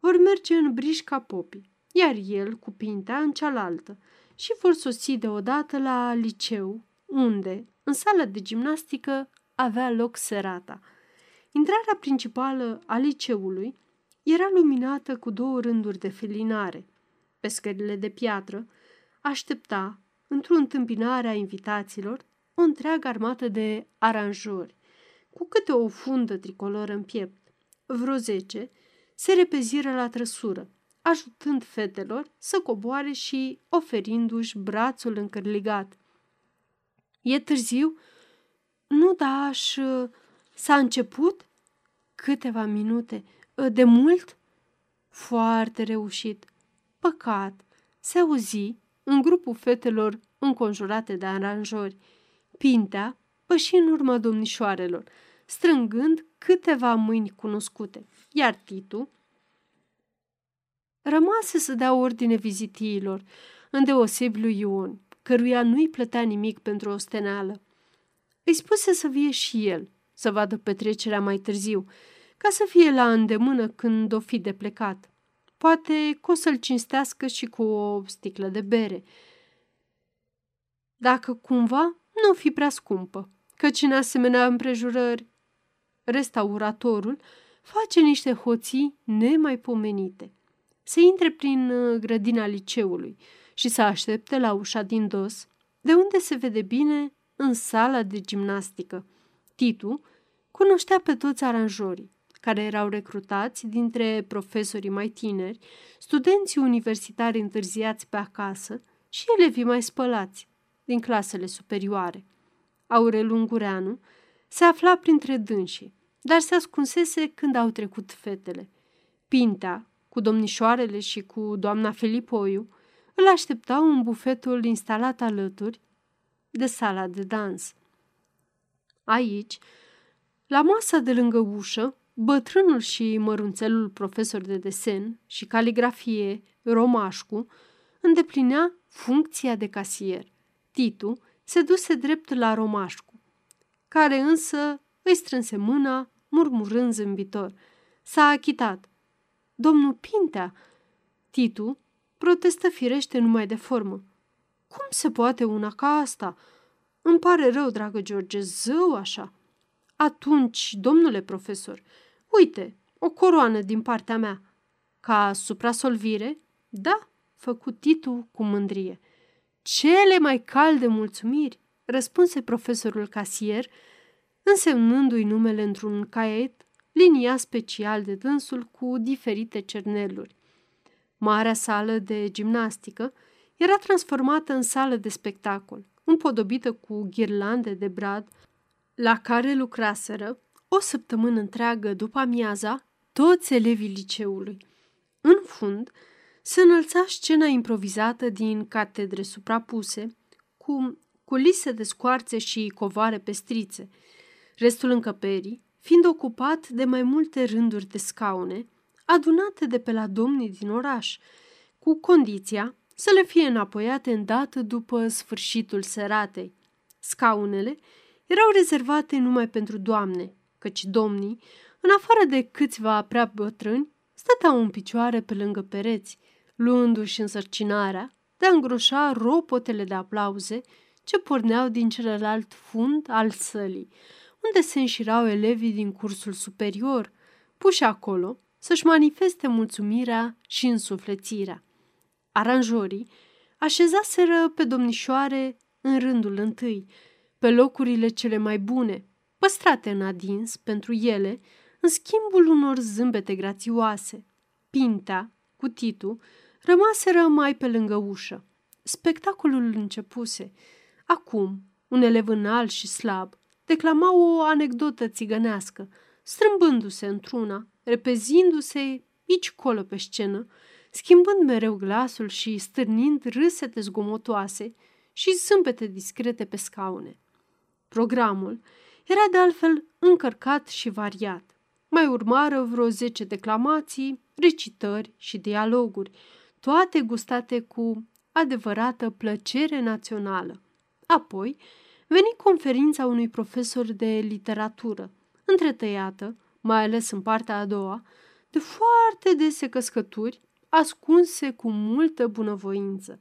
vor merge în brișca popii, iar el cu pintea în cealaltă și vor sosi deodată la liceu, unde, în sala de gimnastică, avea loc serata. Intrarea principală a liceului era luminată cu două rânduri de felinare. Pe scările de piatră aștepta, într-o întâmpinare a invitaților, o întreagă armată de aranjori, cu câte o fundă tricoloră în piept. Vreo zece se repeziră la trăsură, ajutând fetelor să coboare și oferindu-și brațul încărligat. E târziu? Nu, da, aș... S-a început? Câteva minute. De mult? Foarte reușit. Păcat. Se auzi în grupul fetelor înconjurate de aranjori. Pintea păși în urma domnișoarelor, strângând câteva mâini cunoscute, iar Titu rămase să dea ordine vizitiilor, îndeosebi lui Ion, căruia nu-i plătea nimic pentru o steneală. Îi spuse să vie și el, să vadă petrecerea mai târziu, ca să fie la îndemână când o fi de plecat. Poate că o să-l cinstească și cu o sticlă de bere. Dacă cumva nu fi prea scumpă, căci în asemenea împrejurări restauratorul face niște hoții nemaipomenite. Se intre prin uh, grădina liceului și să aștepte la ușa din dos, de unde se vede bine în sala de gimnastică. Titu cunoștea pe toți aranjorii, care erau recrutați dintre profesorii mai tineri, studenții universitari întârziați pe acasă și elevii mai spălați, din clasele superioare. Aurel Ungureanu se afla printre dânsii, dar se ascunsese când au trecut fetele. Pintea, cu domnișoarele și cu doamna Filipoiu, îl așteptau în bufetul instalat alături de sala de dans. Aici, la masa de lângă ușă, bătrânul și mărunțelul profesor de desen și caligrafie, Romașcu, îndeplinea funcția de casier. Titu se duse drept la Romașcu, care însă îi strânse mâna, murmurând zâmbitor. S-a achitat. Domnul Pintea, Titu, protestă firește numai de formă. Cum se poate una ca asta? Îmi pare rău, dragă George, zău așa. Atunci, domnule profesor, uite, o coroană din partea mea. Ca suprasolvire? Da, făcut Titu cu mândrie. Cele mai calde mulțumiri, răspunse profesorul casier, însemnându-i numele într-un caiet, linia special de dânsul cu diferite cerneluri. Marea sală de gimnastică era transformată în sală de spectacol, împodobită cu ghirlande de brad, la care lucraseră o săptămână întreagă după amiaza toți elevii liceului. În fund, se înălța scena improvizată din catedre suprapuse, cu culise de scoarțe și covoare pestrițe. restul încăperii fiind ocupat de mai multe rânduri de scaune adunate de pe la domnii din oraș, cu condiția să le fie înapoiate îndată după sfârșitul seratei. Scaunele erau rezervate numai pentru doamne, căci domnii, în afară de câțiva prea bătrâni, stăteau în picioare pe lângă pereți, luându-și însărcinarea de a îngroșa ropotele de aplauze ce porneau din celălalt fund al sălii, unde se înșirau elevii din cursul superior, puși acolo să-și manifeste mulțumirea și însuflețirea. Aranjorii așezaseră pe domnișoare în rândul întâi, pe locurile cele mai bune, păstrate în adins pentru ele, în schimbul unor zâmbete grațioase. Pintea, cu Titu, rămaseră mai pe lângă ușă. Spectacolul începuse. Acum, un elev înalt și slab declama o anecdotă țigănească, strâmbându-se într-una, repezindu-se aici colo pe scenă, schimbând mereu glasul și stârnind râsete zgomotoase și zâmbete discrete pe scaune. Programul era de altfel încărcat și variat. Mai urmară vreo zece declamații, recitări și dialoguri, toate gustate cu adevărată plăcere națională. Apoi veni conferința unui profesor de literatură, întretăiată, mai ales în partea a doua, de foarte dese căscături, ascunse cu multă bunăvoință.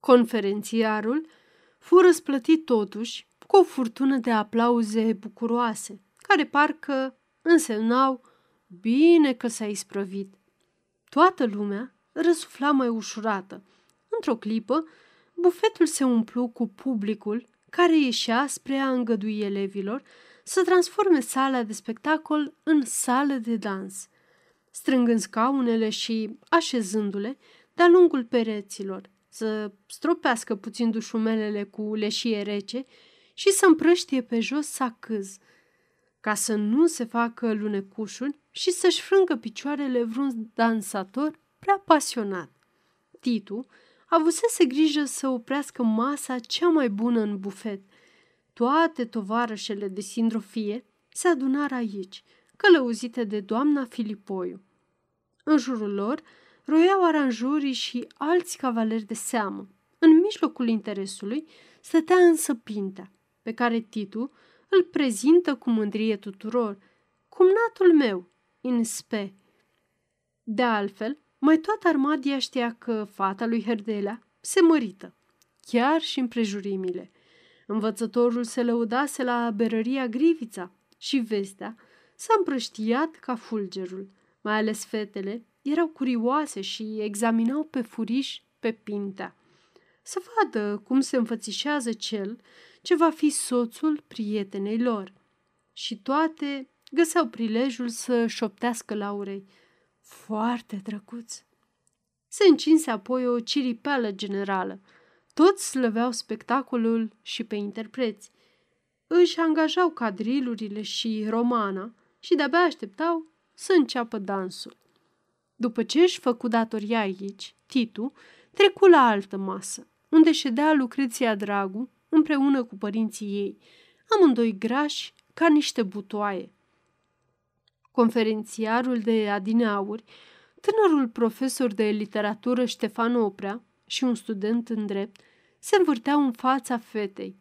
Conferențiarul fu răsplătit totuși cu o furtună de aplauze bucuroase, care parcă însemnau bine că s-a isprăvit. Toată lumea răsufla mai ușurată. Într-o clipă, bufetul se umplu cu publicul care ieșea spre a îngădui elevilor să transforme sala de spectacol în sală de dans, strângând scaunele și așezându-le de-a lungul pereților, să stropească puțin dușumelele cu leșie rece și să împrăștie pe jos sacâz, ca să nu se facă lunecușuri și să-și frângă picioarele vreun dansator prea pasionat. Titu avusese grijă să oprească masa cea mai bună în bufet. Toate tovarășele de sindrofie se adunară aici, călăuzite de doamna Filipoiu. În jurul lor roiau aranjurii și alți cavaleri de seamă. În mijlocul interesului stătea însă Pintea, pe care Titu îl prezintă cu mândrie tuturor, cumnatul meu, in spe. De altfel, mai toată armadia știa că fata lui Herdelea se mărită, chiar și împrejurimile. Învățătorul se lăudase la berăria Grivița și vestea s-a împrăștiat ca fulgerul. Mai ales fetele erau curioase și examinau pe furiș pe pintea. Să vadă cum se înfățișează cel ce va fi soțul prietenei lor. Și toate găseau prilejul să șoptească Laurei – foarte drăguț. Se încinse apoi o ciripeală generală. Toți slăveau spectacolul și pe interpreți. Își angajau cadrilurile și romana și de-abia așteptau să înceapă dansul. După ce își făcu datoria aici, Titu trecu la altă masă, unde ședea Lucreția Dragu împreună cu părinții ei, amândoi grași ca niște butoaie. Conferențiarul de adineauri, tânărul profesor de literatură Ștefan Oprea și un student în drept se învârteau în fața fetei,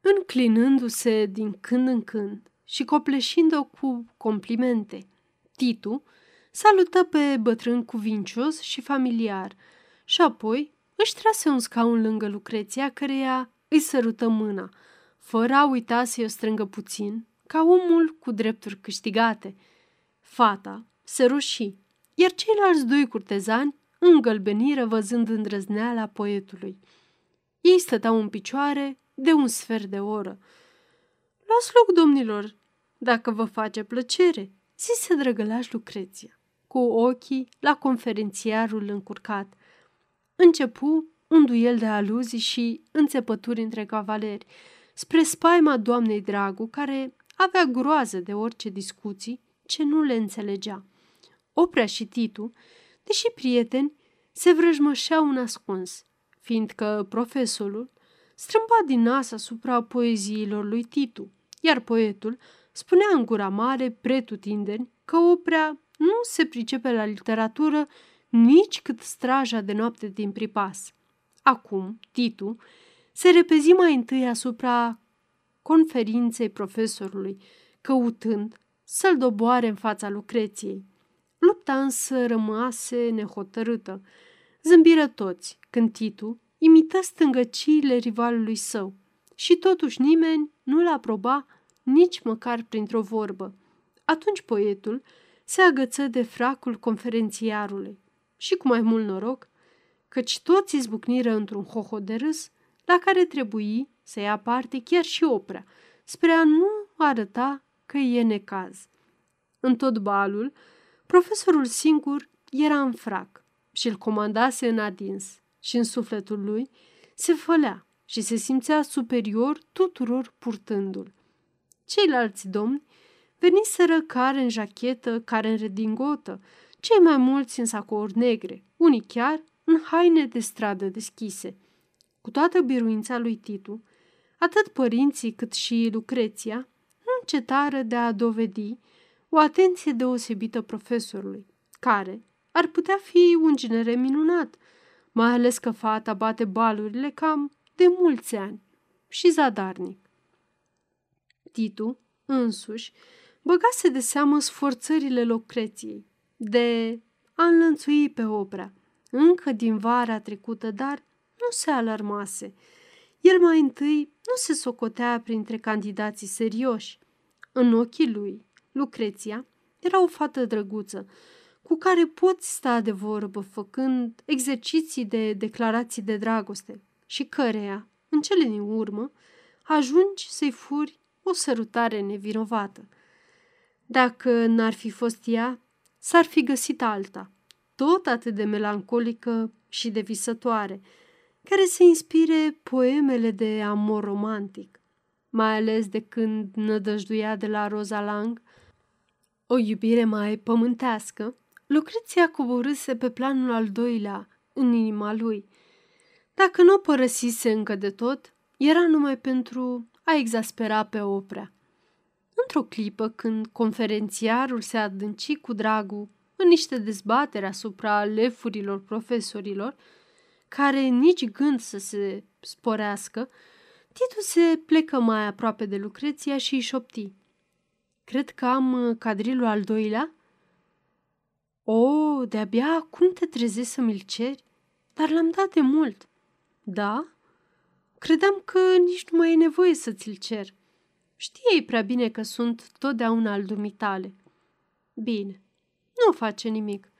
înclinându-se din când în când și copleșind-o cu complimente. Titu salută pe bătrân cuvincios și familiar și apoi își trase un scaun lângă Lucreția, căreia îi sărută mâna, fără a uita să-i o strângă puțin, ca omul cu drepturi câștigate – Fata se roșii, iar ceilalți doi curtezani îngălbeniră văzând îndrăzneala poetului. Ei stăteau în picioare de un sfert de oră. Luați loc, domnilor, dacă vă face plăcere, zise drăgălaș Lucreția, cu ochii la conferențiarul încurcat. Începu un duel de aluzii și înțepături între cavaleri, spre spaima doamnei Dragu, care avea groază de orice discuții ce nu le înțelegea. Oprea și Titu, deși prieteni, se vrăjmășeau un ascuns, fiindcă profesorul strâmba din nas asupra poeziilor lui Titu, iar poetul spunea în gura mare, pretutindeni, că oprea nu se pricepe la literatură nici cât straja de noapte din pripas. Acum, Titu se repezi mai întâi asupra conferinței profesorului, căutând să-l doboare în fața Lucreției. Lupta însă rămase nehotărâtă. Zâmbiră toți când Titu imită stângăciile rivalului său și totuși nimeni nu l aproba nici măcar printr-o vorbă. Atunci poetul se agăță de fracul conferențiarului și cu mai mult noroc, căci toți izbucniră într-un hoho de râs la care trebuie să ia parte chiar și oprea, spre a nu arăta că e necaz. În tot balul, profesorul singur era în frac și îl comandase în adins și în sufletul lui se fălea și se simțea superior tuturor purtându-l. Ceilalți domni veniseră care în jachetă, care în redingotă, cei mai mulți în sacouri negre, unii chiar în haine de stradă deschise. Cu toată biruința lui Titu, atât părinții cât și Lucreția nu încetară de a dovedi o atenție deosebită profesorului, care ar putea fi un genere minunat, mai ales că fata bate balurile cam de mulți ani și zadarnic. Titu, însuși, băgase de seamă sforțările Lucreției de a înlănțui pe opera, încă din vara trecută, dar nu se alarmase. El mai întâi nu se socotea printre candidații serioși. În ochii lui, Lucreția era o fată drăguță, cu care poți sta de vorbă făcând exerciții de declarații de dragoste și căreia, în cele din urmă, ajungi să-i furi o sărutare nevinovată. Dacă n-ar fi fost ea, s-ar fi găsit alta, tot atât de melancolică și de visătoare, care să inspire poemele de amor romantic, mai ales de când nădăjduia de la Rosa Lang o iubire mai pământească, Lucreția coborâse pe planul al doilea în inima lui. Dacă nu o părăsise încă de tot, era numai pentru a exaspera pe oprea. Într-o clipă, când conferențiarul se adânci cu dragul în niște dezbatere asupra lefurilor profesorilor, care nici gând să se sporească, Titu se plecă mai aproape de Lucreția și își șopti. Cred că am uh, cadrilul al doilea?" O, de-abia acum te trezești să mi-l ceri? Dar l-am dat de mult." Da?" Credeam că nici nu mai e nevoie să ți-l cer. Știai prea bine că sunt totdeauna al dumitale. Bine, nu face nimic.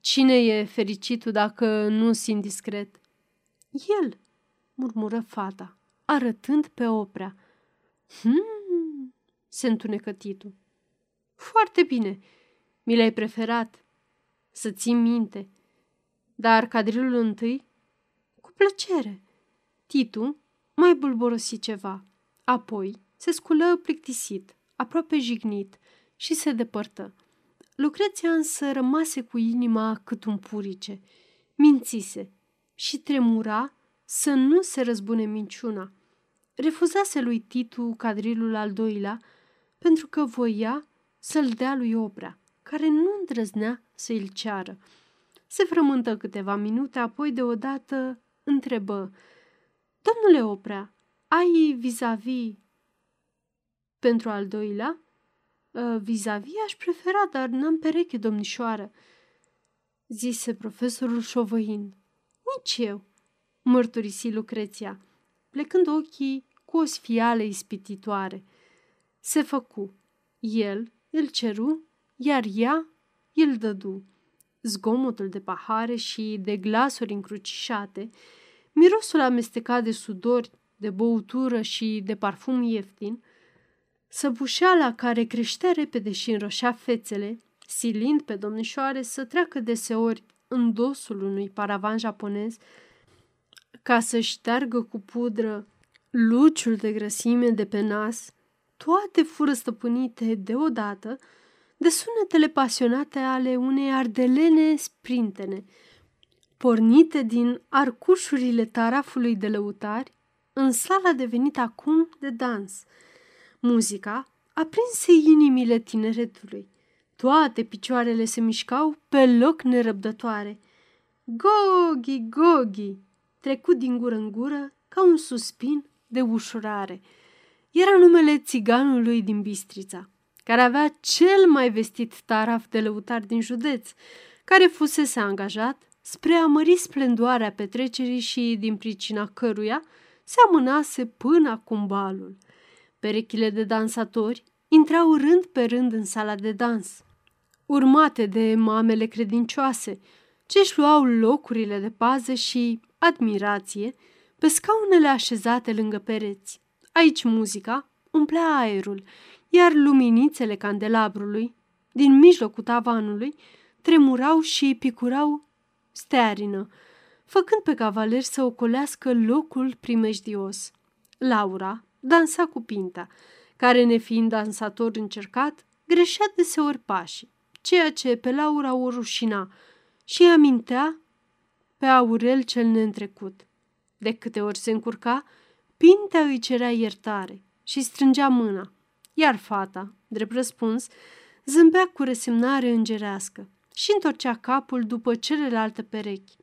Cine e fericitul dacă nu simt discret? El, murmură fata, arătând pe oprea. Hmm, se întunecă Titu. Foarte bine, mi l-ai preferat. Să țin minte. Dar cadrilul întâi? Cu plăcere. Titu mai bulborosi ceva. Apoi se sculă plictisit, aproape jignit și se depărtă. Lucreția însă rămase cu inima cât un purice. Mințise și tremura să nu se răzbune minciuna. Refuzase lui Titu cadrilul al doilea pentru că voia să-l dea lui Oprea, care nu îndrăznea să îl ceară. Se frământă câteva minute, apoi deodată întrebă, Domnule Oprea, ai vis-a-vis pentru al doilea? Ă, vis-a-vis aș prefera, dar n-am pereche, domnișoară, zise profesorul șovăind. Nici eu, mărturisi Lucreția, plecând ochii cu o sfială ispititoare. Se făcu. El îl ceru, iar ea îl dădu. Zgomotul de pahare și de glasuri încrucișate, mirosul amestecat de sudori, de băutură și de parfum ieftin, săbușeala care creștea repede și înroșea fețele, silind pe domnișoare să treacă deseori în dosul unui paravan japonez ca să șteargă cu pudră luciul de grăsime de pe nas, toate fură stăpânite deodată de sunetele pasionate ale unei ardelene sprintene, pornite din arcușurile tarafului de lăutari în sala devenită acum de dans. Muzica aprinse inimile tineretului. Toate picioarele se mișcau pe loc nerăbdătoare. Gogi, Gogi, trecut din gură în gură ca un suspin de ușurare. Era numele țiganului din Bistrița, care avea cel mai vestit taraf de lăutar din județ, care fusese angajat spre a mări splendoarea petrecerii și din pricina căruia se amânase până acum balul. Perechile de dansatori intrau rând pe rând în sala de dans, urmate de mamele credincioase, ce își luau locurile de pază și admirație pe scaunele așezate lângă pereți. Aici muzica umplea aerul, iar luminițele candelabrului, din mijlocul tavanului, tremurau și picurau stearină, făcând pe cavaler să ocolească locul primejdios. Laura dansa cu Pinta, care, nefiind dansator încercat, greșea deseori pașii, ceea ce pe Laura o rușina și îi amintea pe Aurel cel neîntrecut. De câte ori se încurca, Pintea îi cerea iertare și strângea mâna, iar fata, drept răspuns, zâmbea cu resemnare îngerească și întorcea capul după celelalte perechi.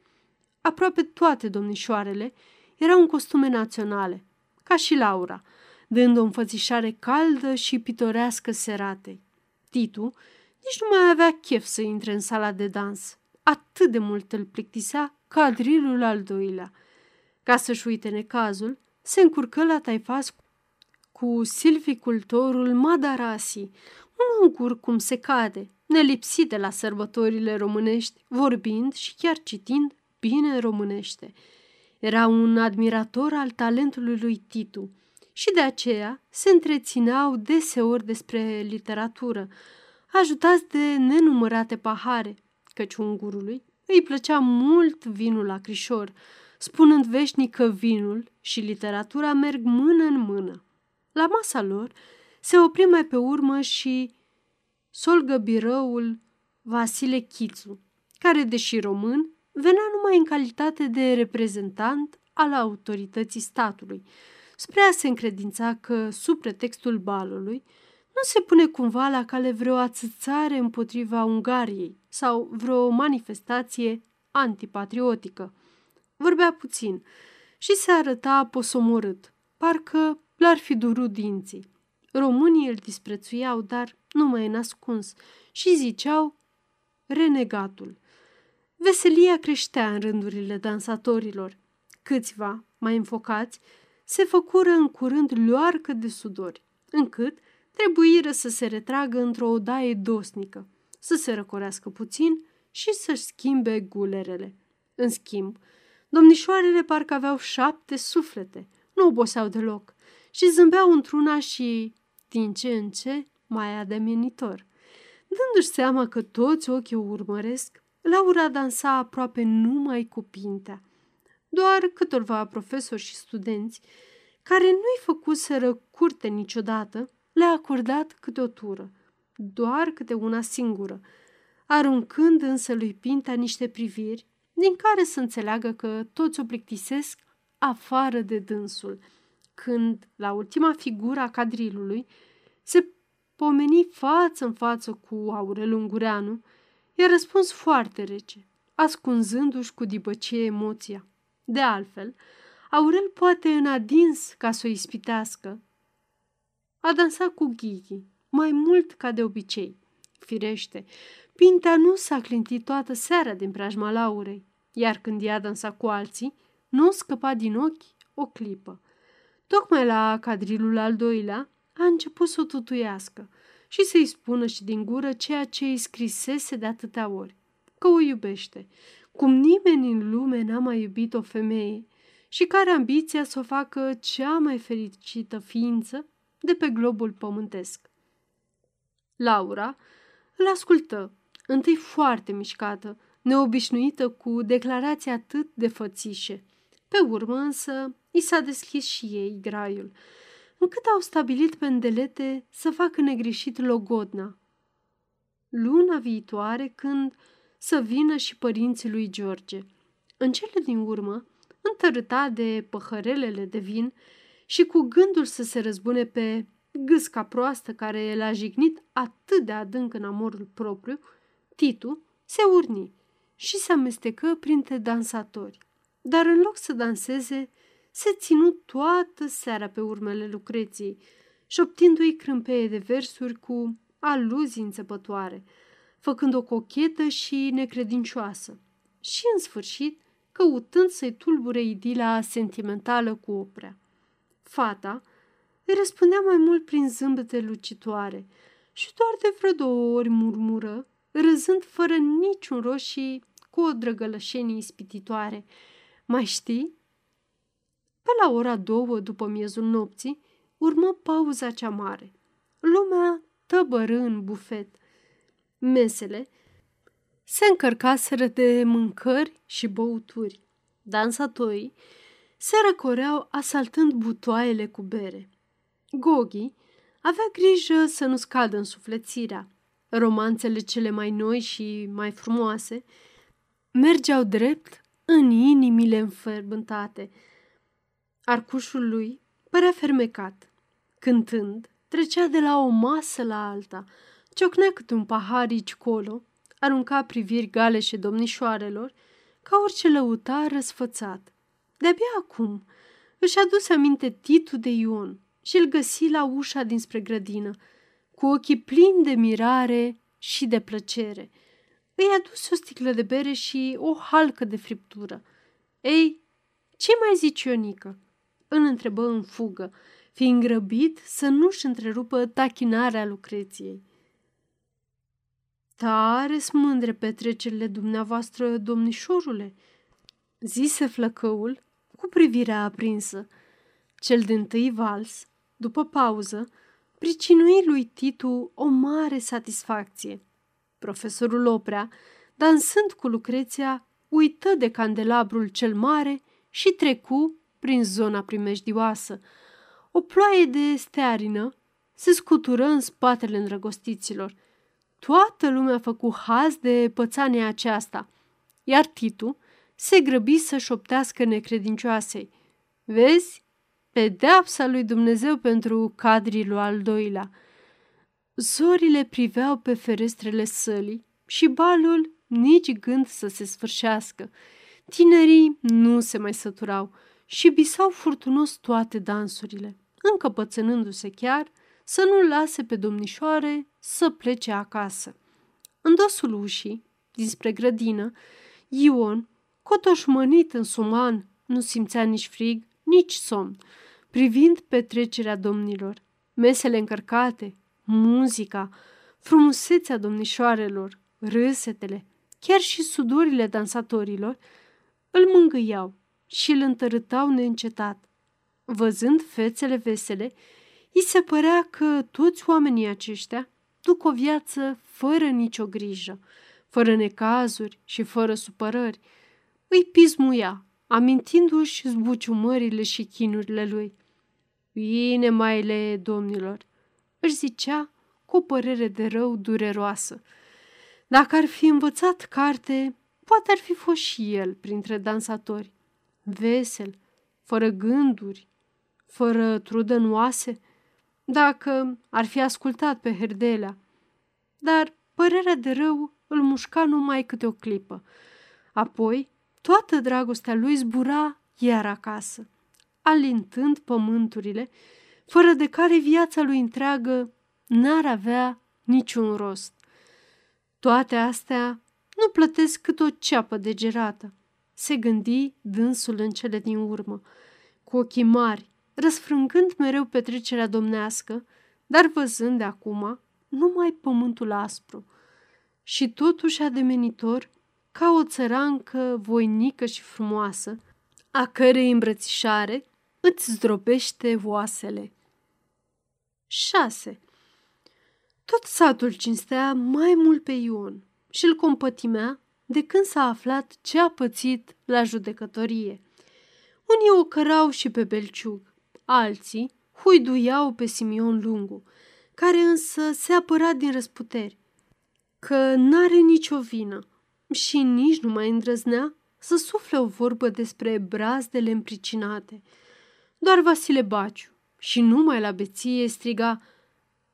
Aproape toate domnișoarele erau în costume naționale, ca și Laura, dând o înfățișare caldă și pitorească seratei. Titu nici nu mai avea chef să intre în sala de dans. Atât de mult îl plictisea cadrilul al doilea. Ca să-și uite necazul, se încurcă la taifas cu silvicultorul Madarasi, un ungur cum se cade, nelipsit de la sărbătorile românești, vorbind și chiar citind bine românește. Era un admirator al talentului lui Titu și de aceea se întrețineau deseori despre literatură, ajutați de nenumărate pahare, căci ungurului îi plăcea mult vinul la crișor, spunând veșnic că vinul și literatura merg mână în mână. La masa lor se opri mai pe urmă și solgăbirăul Vasile Chițu, care, deși român, venea numai în calitate de reprezentant al autorității statului, spre a se încredința că, sub pretextul balului, nu se pune cumva la cale vreo ațățare împotriva Ungariei sau vreo manifestație antipatriotică. Vorbea puțin și se arăta posomorât, parcă l-ar fi durut dinții. Românii îl disprețuiau, dar nu mai e nascuns și ziceau renegatul. Veselia creștea în rândurile dansatorilor. Câțiva, mai înfocați, se făcură în curând luarcă de sudori, încât trebuiră să se retragă într-o odaie dosnică, să se răcorească puțin și să-și schimbe gulerele. În schimb, domnișoarele parcă aveau șapte suflete, nu oboseau deloc și zâmbeau într-una și, din ce în ce, mai ademenitor. Dându-și seama că toți ochii o urmăresc, Laura dansa aproape numai cu pintea. Doar câtorva profesori și studenți, care nu-i făcuseră curte niciodată, le-a acordat câte o tură, doar câte una singură, aruncând însă lui Pinta niște priviri din care să înțeleagă că toți o plictisesc afară de dânsul. Când, la ultima figură a cadrilului, se pomeni față în față cu Aurel Ungureanu, i-a răspuns foarte rece, ascunzându-și cu dibăcie emoția. De altfel, Aurel poate în adins ca să o ispitească. A dansat cu Ghighi, mai mult ca de obicei. Firește, Pintea nu s-a clintit toată seara din preajma Laurei, iar când ea dansa cu alții, nu scăpa din ochi o clipă. Tocmai la cadrilul al doilea a început să o tutuiască și să-i spună și din gură ceea ce îi scrisese de atâtea ori, că o iubește, cum nimeni în lume n-a mai iubit o femeie și care ambiția să o facă cea mai fericită ființă de pe globul pământesc. Laura îl ascultă, întâi foarte mișcată, neobișnuită cu declarații atât de fățișe. Pe urmă însă i s-a deschis și ei graiul, încât au stabilit pe îndelete să facă negreșit logodna. Luna viitoare, când să vină și părinții lui George. În cele din urmă, întărâta de păhărelele de vin și cu gândul să se răzbune pe gâsca proastă care l-a jignit atât de adânc în amorul propriu, Titu se urni și se amestecă printre dansatori. Dar în loc să danseze, se ținu toată seara pe urmele Lucreției, șoptindu-i crâmpeie de versuri cu aluzii înțepătoare, făcând o cochetă și necredincioasă. Și, în sfârșit, căutând să-i tulbure idila sentimentală cu oprea. Fata îi răspundea mai mult prin zâmbete lucitoare și doar de vreo două ori murmură, râzând fără niciun rost și cu o drăgălășenie ispititoare. Mai știi? Pe la ora două după miezul nopții, urmă pauza cea mare. Lumea tăbără în bufet. Mesele se încărcaseră de mâncări și băuturi. Dansatorii se răcoreau asaltând butoaiele cu bere. Gogi avea grijă să nu scadă în suflețirea. Romanțele cele mai noi și mai frumoase mergeau drept în inimile înferbântate. Arcușul lui părea fermecat. Cântând, trecea de la o masă la alta, ciocnea câte un pahar aici colo, arunca priviri galeșe domnișoarelor, ca orice lăutar răsfățat. De-abia acum își aduse aminte Titu de Ion și îl găsi la ușa dinspre grădină, cu ochii plini de mirare și de plăcere. Îi aduse o sticlă de bere și o halcă de friptură. Ei, ce mai zici, Ionică?" Îl întrebă în fugă, fiind grăbit să nu-și întrerupă tachinarea Lucreției. Tare smândre petrecerile dumneavoastră, domnișorule, zise flăcăul cu privirea aprinsă. Cel din tâi vals, după pauză, pricinui lui Titu o mare satisfacție. Profesorul Oprea, dansând cu Lucreția, uită de candelabrul cel mare și trecu prin zona primejdioasă. O ploaie de stearină se scutură în spatele îndrăgostiților. Toată lumea a făcut haz de pățania aceasta, iar Titu se grăbi să șoptească necredincioasei. Vezi? Pedeapsa lui Dumnezeu pentru cadrilul al doilea. Zorile priveau pe ferestrele sălii și balul nici gând să se sfârșească. Tinerii nu se mai săturau și bisau furtunos toate dansurile, încăpățânându-se chiar să nu lase pe domnișoare să plece acasă. În dosul ușii, dinspre grădină, Ion, cotoșmănit în suman, nu simțea nici frig, nici somn, privind petrecerea domnilor, mesele încărcate, muzica, frumusețea domnișoarelor, râsetele, chiar și sudorile dansatorilor, îl mângâiau și îl întărâtau neîncetat. Văzând fețele vesele, îi se părea că toți oamenii aceștia duc o viață fără nicio grijă, fără necazuri și fără supărări. Îi pismuia, amintindu-și zbuciumările și chinurile lui. Bine, maile, domnilor, își zicea cu o părere de rău dureroasă. Dacă ar fi învățat carte, poate ar fi fost și el printre dansatori. Vesel, fără gânduri, fără trudă în oase, dacă ar fi ascultat pe Herdelea. Dar părerea de rău îl mușca numai câte o clipă. Apoi, toată dragostea lui zbura iar acasă, alintând pământurile, fără de care viața lui întreagă n-ar avea niciun rost. Toate astea nu plătesc cât o ceapă de gerată, se gândi dânsul în cele din urmă, cu ochii mari, răsfrângând mereu petrecerea domnească, dar văzând de acum numai pământul aspru. Și totuși ademenitor, ca o țărancă voinică și frumoasă, a cărei îmbrățișare îți zdrobește oasele. 6. Tot satul cinstea mai mult pe Ion și îl compătimea de când s-a aflat ce a pățit la judecătorie. Unii o cărau și pe Belciug, alții huiduiau pe Simion Lungu, care însă se apăra din răsputeri, că n-are nicio vină și nici nu mai îndrăznea să sufle o vorbă despre brazdele împricinate. Doar Vasile Baciu, și numai la beție striga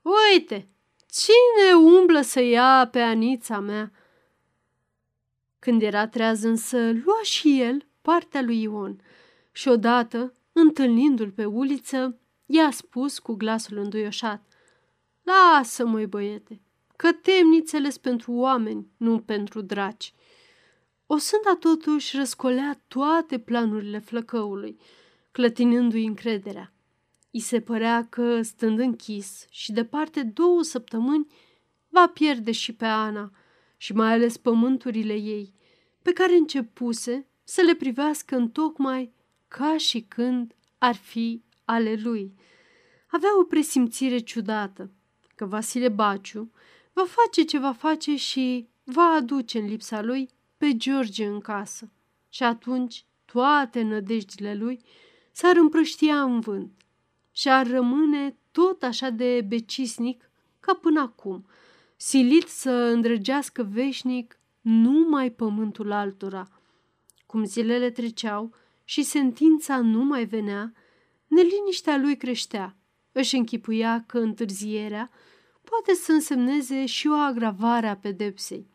Uite, cine umblă să ia pe Anița mea?" Când era treaz însă, lua și el partea lui Ion și odată, întâlnindu-l pe uliță, i-a spus cu glasul înduioșat Lasă, măi băiete, că temnițele pentru oameni, nu pentru draci. O sânda totuși răscolea toate planurile flăcăului, clătinându-i încrederea. I se părea că, stând închis și departe două săptămâni, va pierde și pe Ana și mai ales pământurile ei, pe care începuse să le privească în tocmai ca și când ar fi ale lui. Avea o presimțire ciudată că Vasile Baciu va face ce va face și va aduce în lipsa lui pe George în casă. Și atunci toate nădejdile lui s-ar împrăștia în vânt și ar rămâne tot așa de becisnic ca până acum, silit să îndrăgească veșnic numai pământul altora. Cum zilele treceau și sentința nu mai venea, neliniștea lui creștea. Își închipuia că întârzierea poate să însemneze și o agravare a pedepsei.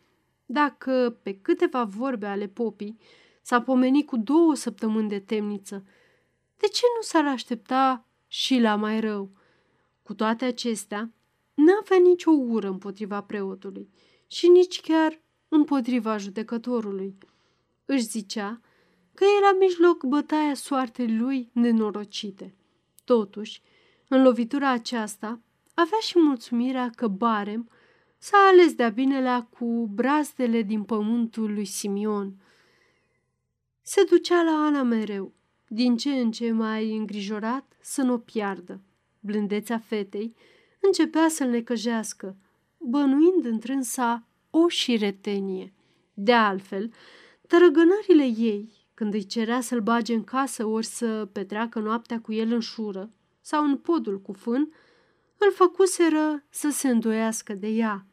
Dacă pe câteva vorbe ale popii s-a pomenit cu două săptămâni de temniță, de ce nu s-ar aștepta și la mai rău? Cu toate acestea, n-avea nicio ură împotriva preotului și nici chiar împotriva judecătorului. Își zicea că era mijloc bătaia soartei lui nenorocite. Totuși, în lovitura aceasta, avea și mulțumirea că Barem s-a ales de-a binelea cu brazdele din pământul lui Simion. Se ducea la Ana mereu, din ce în ce mai îngrijorat să nu o piardă. Blândețea fetei începea să-l necăjească, bănuind întrânsa o șiretenie. De altfel, tărăgânările ei, când îi cerea să-l bage în casă ori să petreacă noaptea cu el în șură sau în podul cu fân, îl făcuseră să se îndoiască de ea.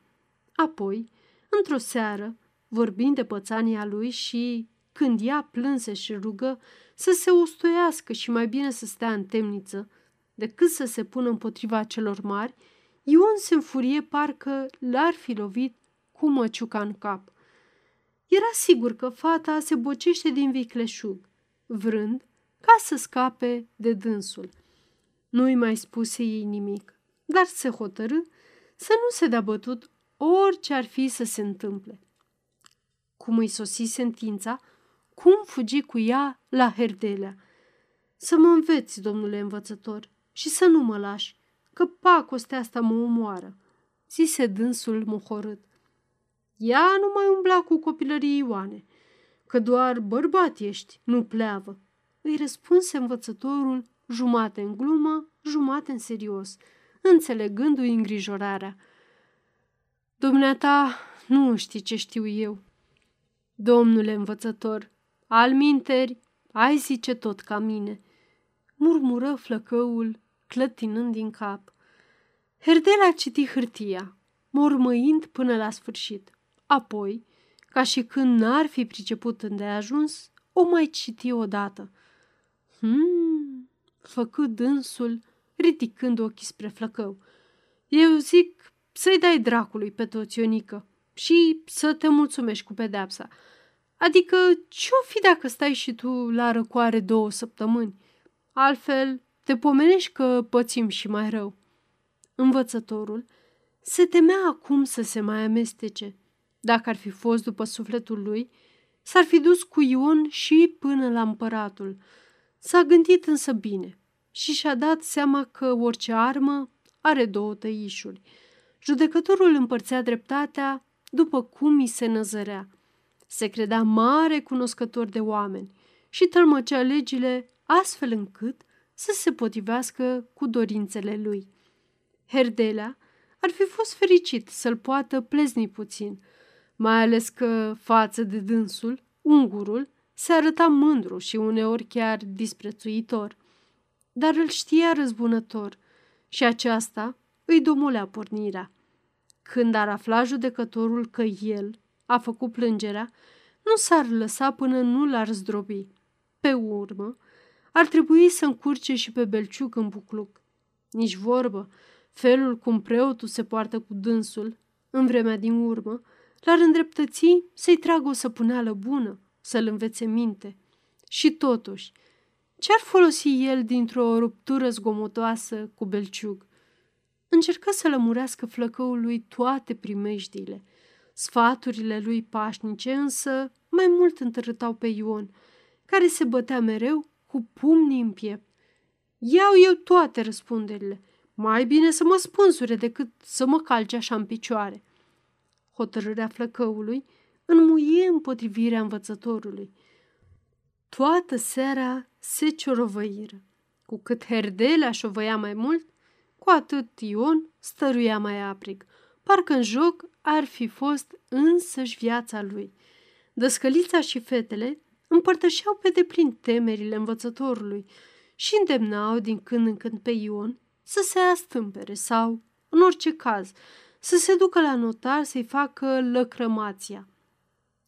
Apoi, într-o seară, vorbind de pățania lui și când ea plânse și rugă să se ustoiască și mai bine să stea în temniță decât să se pună împotriva celor mari, Ion se înfurie parcă l-ar fi lovit cu măciuca în cap. Era sigur că fata se bocește din vicleșug, vrând ca să scape de dânsul. Nu-i mai spuse ei nimic dar se hotărâ să nu se dea bătut orice ar fi să se întâmple. Cum îi sosi sentința, cum fugi cu ea la Herdelea. Să mă înveți, domnule învățător, și să nu mă lași, că pacostea asta mă omoară, zise dânsul mohorât. Ea nu mai umbla cu copilării Ioane, că doar bărbat ești, nu pleavă. Îi răspunse învățătorul jumate în glumă, jumate în serios – înțelegându-i îngrijorarea. Dumneata nu știi ce știu eu. Domnule învățător, al minteri, ai zice tot ca mine, murmură flăcăul, clătinând din cap. Herdela citi hârtia, mormăind până la sfârșit. Apoi, ca și când n-ar fi priceput îndeajuns, o mai citi odată. Hmm, făcut dânsul ridicând ochii spre flăcău. Eu zic să-i dai dracului pe toți, Ionică, și să te mulțumești cu pedepsa. Adică ce-o fi dacă stai și tu la răcoare două săptămâni? Altfel, te pomenești că pățim și mai rău. Învățătorul se temea acum să se mai amestece. Dacă ar fi fost după sufletul lui, s-ar fi dus cu Ion și până la împăratul. S-a gândit însă bine și și-a dat seama că orice armă are două tăișuri. Judecătorul împărțea dreptatea după cum îi se năzărea. Se credea mare cunoscător de oameni și tălmăcea legile astfel încât să se potrivească cu dorințele lui. Herdelea ar fi fost fericit să-l poată plezni puțin, mai ales că, față de dânsul, ungurul se arăta mândru și uneori chiar disprețuitor dar îl știa răzbunător și aceasta îi domolea pornirea. Când ar afla judecătorul că el a făcut plângerea, nu s-ar lăsa până nu l-ar zdrobi. Pe urmă, ar trebui să încurce și pe Belciuc în bucluc Nici vorbă, felul cum preotul se poartă cu dânsul, în vremea din urmă, l-ar îndreptăți să-i tragă o săpuneală bună, să-l învețe minte. Și totuși, ce-ar folosi el dintr-o ruptură zgomotoasă cu belciug? Încercă să lămurească flăcăului toate primejdiile. Sfaturile lui pașnice însă mai mult întărâtau pe Ion, care se bătea mereu cu pumnii în piept. Iau eu toate răspunderile. Mai bine să mă spânsure decât să mă calce așa în picioare. Hotărârea flăcăului înmuie împotrivirea învățătorului. Toată seara se ciorovăiră. Cu cât Herdelea șovăia mai mult, cu atât Ion stăruia mai aprig. Parcă în joc ar fi fost însăși viața lui. Dăscălița și fetele împărtășeau pe deplin temerile învățătorului și îndemnau din când în când pe Ion să se astâmpere sau, în orice caz, să se ducă la notar să-i facă lăcrămația.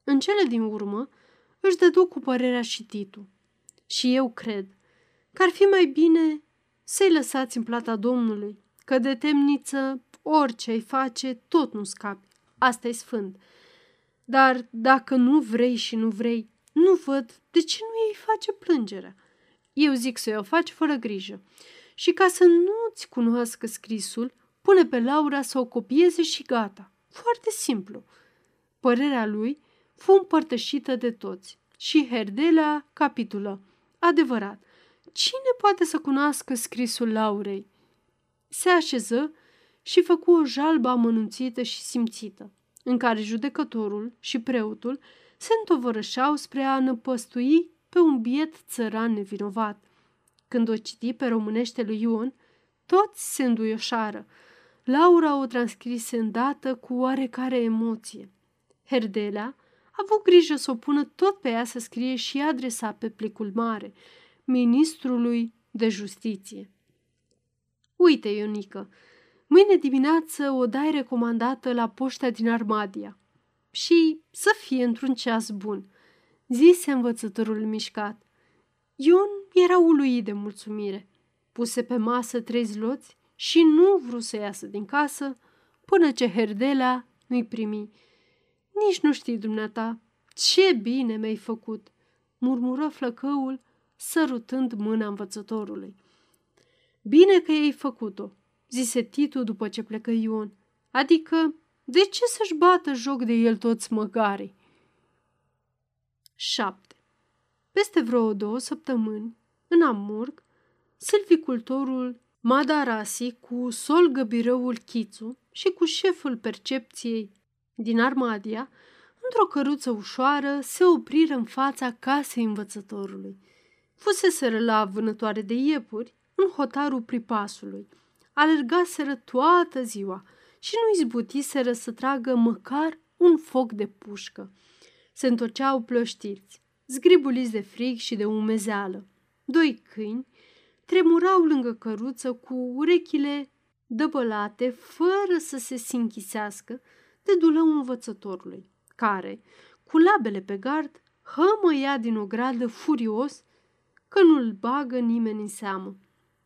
În cele din urmă își dădu cu părerea și Titu. Și eu cred că ar fi mai bine să-i lăsați în plata Domnului, că de temniță orice ai face, tot nu scapi. asta e sfânt. Dar dacă nu vrei și nu vrei, nu văd de ce nu ei face plângerea. Eu zic să o faci fără grijă. Și ca să nu-ți cunoască scrisul, pune pe Laura să o copieze și gata. Foarte simplu. Părerea lui fu împărtășită de toți și Herdela capitulă. Adevărat, cine poate să cunoască scrisul Laurei? Se așeză și făcu o jalbă amănunțită și simțită, în care judecătorul și preotul se întovărășau spre a năpăstui pe un biet țăran nevinovat. Când o citi pe românește lui Ion, toți se înduioșară. Laura o transcrise îndată cu oarecare emoție. Herdelea a avut grijă să o pună tot pe ea să scrie și adresa pe plicul mare, ministrului de justiție. Uite, Ionică, mâine dimineață o dai recomandată la poșta din Armadia și să fie într-un ceas bun, zise învățătorul mișcat. Ion era uluit de mulțumire. Puse pe masă trei zloți și nu vrut să iasă din casă până ce Herdela nu-i primi. Nici nu știi, dumneata, ce bine mi-ai făcut, murmură flăcăul, sărutând mâna învățătorului. Bine că ai făcut-o, zise Titu după ce plecă Ion. Adică, de ce să-și bată joc de el toți măgarii? 7. Peste vreo două săptămâni, în Amurg, silvicultorul Madarasi cu Sol Găbirăul Chițu și cu șeful percepției din Armadia, într-o căruță ușoară, se opriră în fața casei învățătorului. Fuseseră la vânătoare de iepuri în hotarul pripasului. Alergaseră toată ziua și nu izbutiseră să tragă măcar un foc de pușcă. Se întorceau plăștiți, zgribuliți de frig și de umezeală. Doi câini tremurau lângă căruță cu urechile dăbălate, fără să se sinchisească de dulău învățătorului, care, cu labele pe gard, hămăia din o gradă furios că nu-l bagă nimeni în seamă.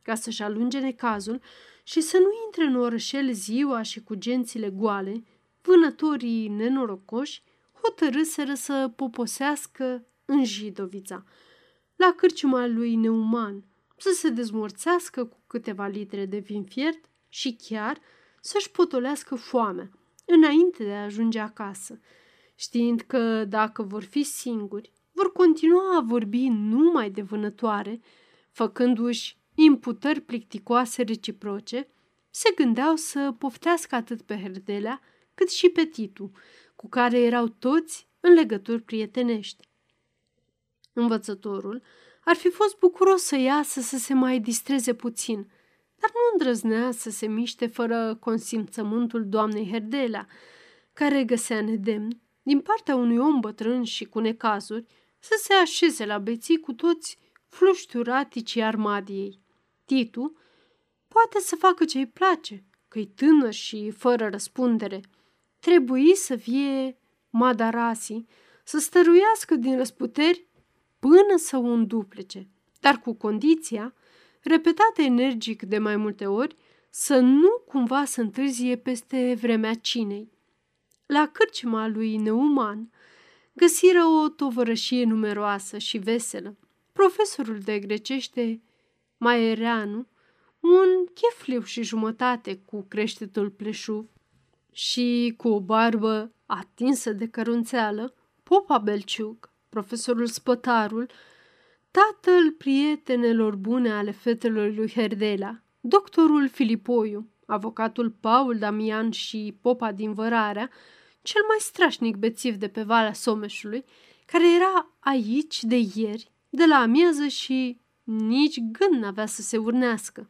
Ca să-și alunge necazul și să nu intre în orășel ziua și cu gențile goale, vânătorii nenorocoși hotărâseră să poposească în Jidovița, la cârciuma lui Neuman, să se dezmorțească cu câteva litre de vin fiert și chiar să-și potolească foamea înainte de a ajunge acasă, știind că dacă vor fi singuri, vor continua a vorbi numai de vânătoare, făcându-și imputări plicticoase reciproce, se gândeau să poftească atât pe Herdelea cât și pe Titu, cu care erau toți în legături prietenești. Învățătorul ar fi fost bucuros să iasă să se mai distreze puțin, dar nu îndrăznea să se miște fără consimțământul doamnei Herdelea, care găsea nedemn, din partea unui om bătrân și cu necazuri, să se așeze la beții cu toți flușturaticii armadiei. Titu poate să facă ce-i place, că-i tânăr și fără răspundere. Trebuie să fie Madarasi, să stăruiască din răsputeri până să o înduplece, dar cu condiția repetate energic de mai multe ori, să nu cumva să întârzie peste vremea cinei. La cârcima lui Neumann găsiră o tovărășie numeroasă și veselă. Profesorul de grecește, Maereanu, un chefliu și jumătate cu creștetul pleșuv și cu o barbă atinsă de cărunțeală, Popa Belciuc, profesorul Spătarul, tatăl prietenelor bune ale fetelor lui Herdela, doctorul Filipoiu, avocatul Paul Damian și Popa din Vărarea, cel mai strașnic bețiv de pe Valea Someșului, care era aici de ieri, de la amiază și nici gând n-avea să se urnească.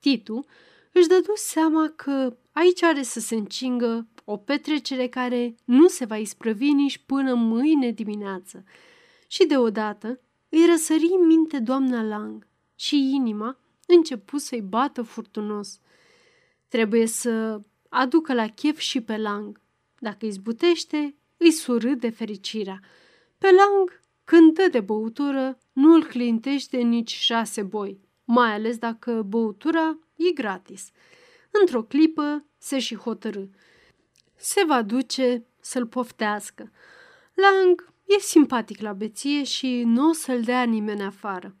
Titu își dădu seama că aici are să se încingă o petrecere care nu se va isprăvi nici până mâine dimineață. Și deodată îi răsări în minte doamna Lang și inima începu să-i bată furtunos. Trebuie să aducă la chef și pe Lang. Dacă izbutește, îi surâde fericirea. Pe Lang, când dă de băutură, nu îl clintește nici șase boi, mai ales dacă băutura e gratis. Într-o clipă se și hotărâ. Se va duce să-l poftească. Lang e simpatic la beție și nu o să-l dea nimeni afară.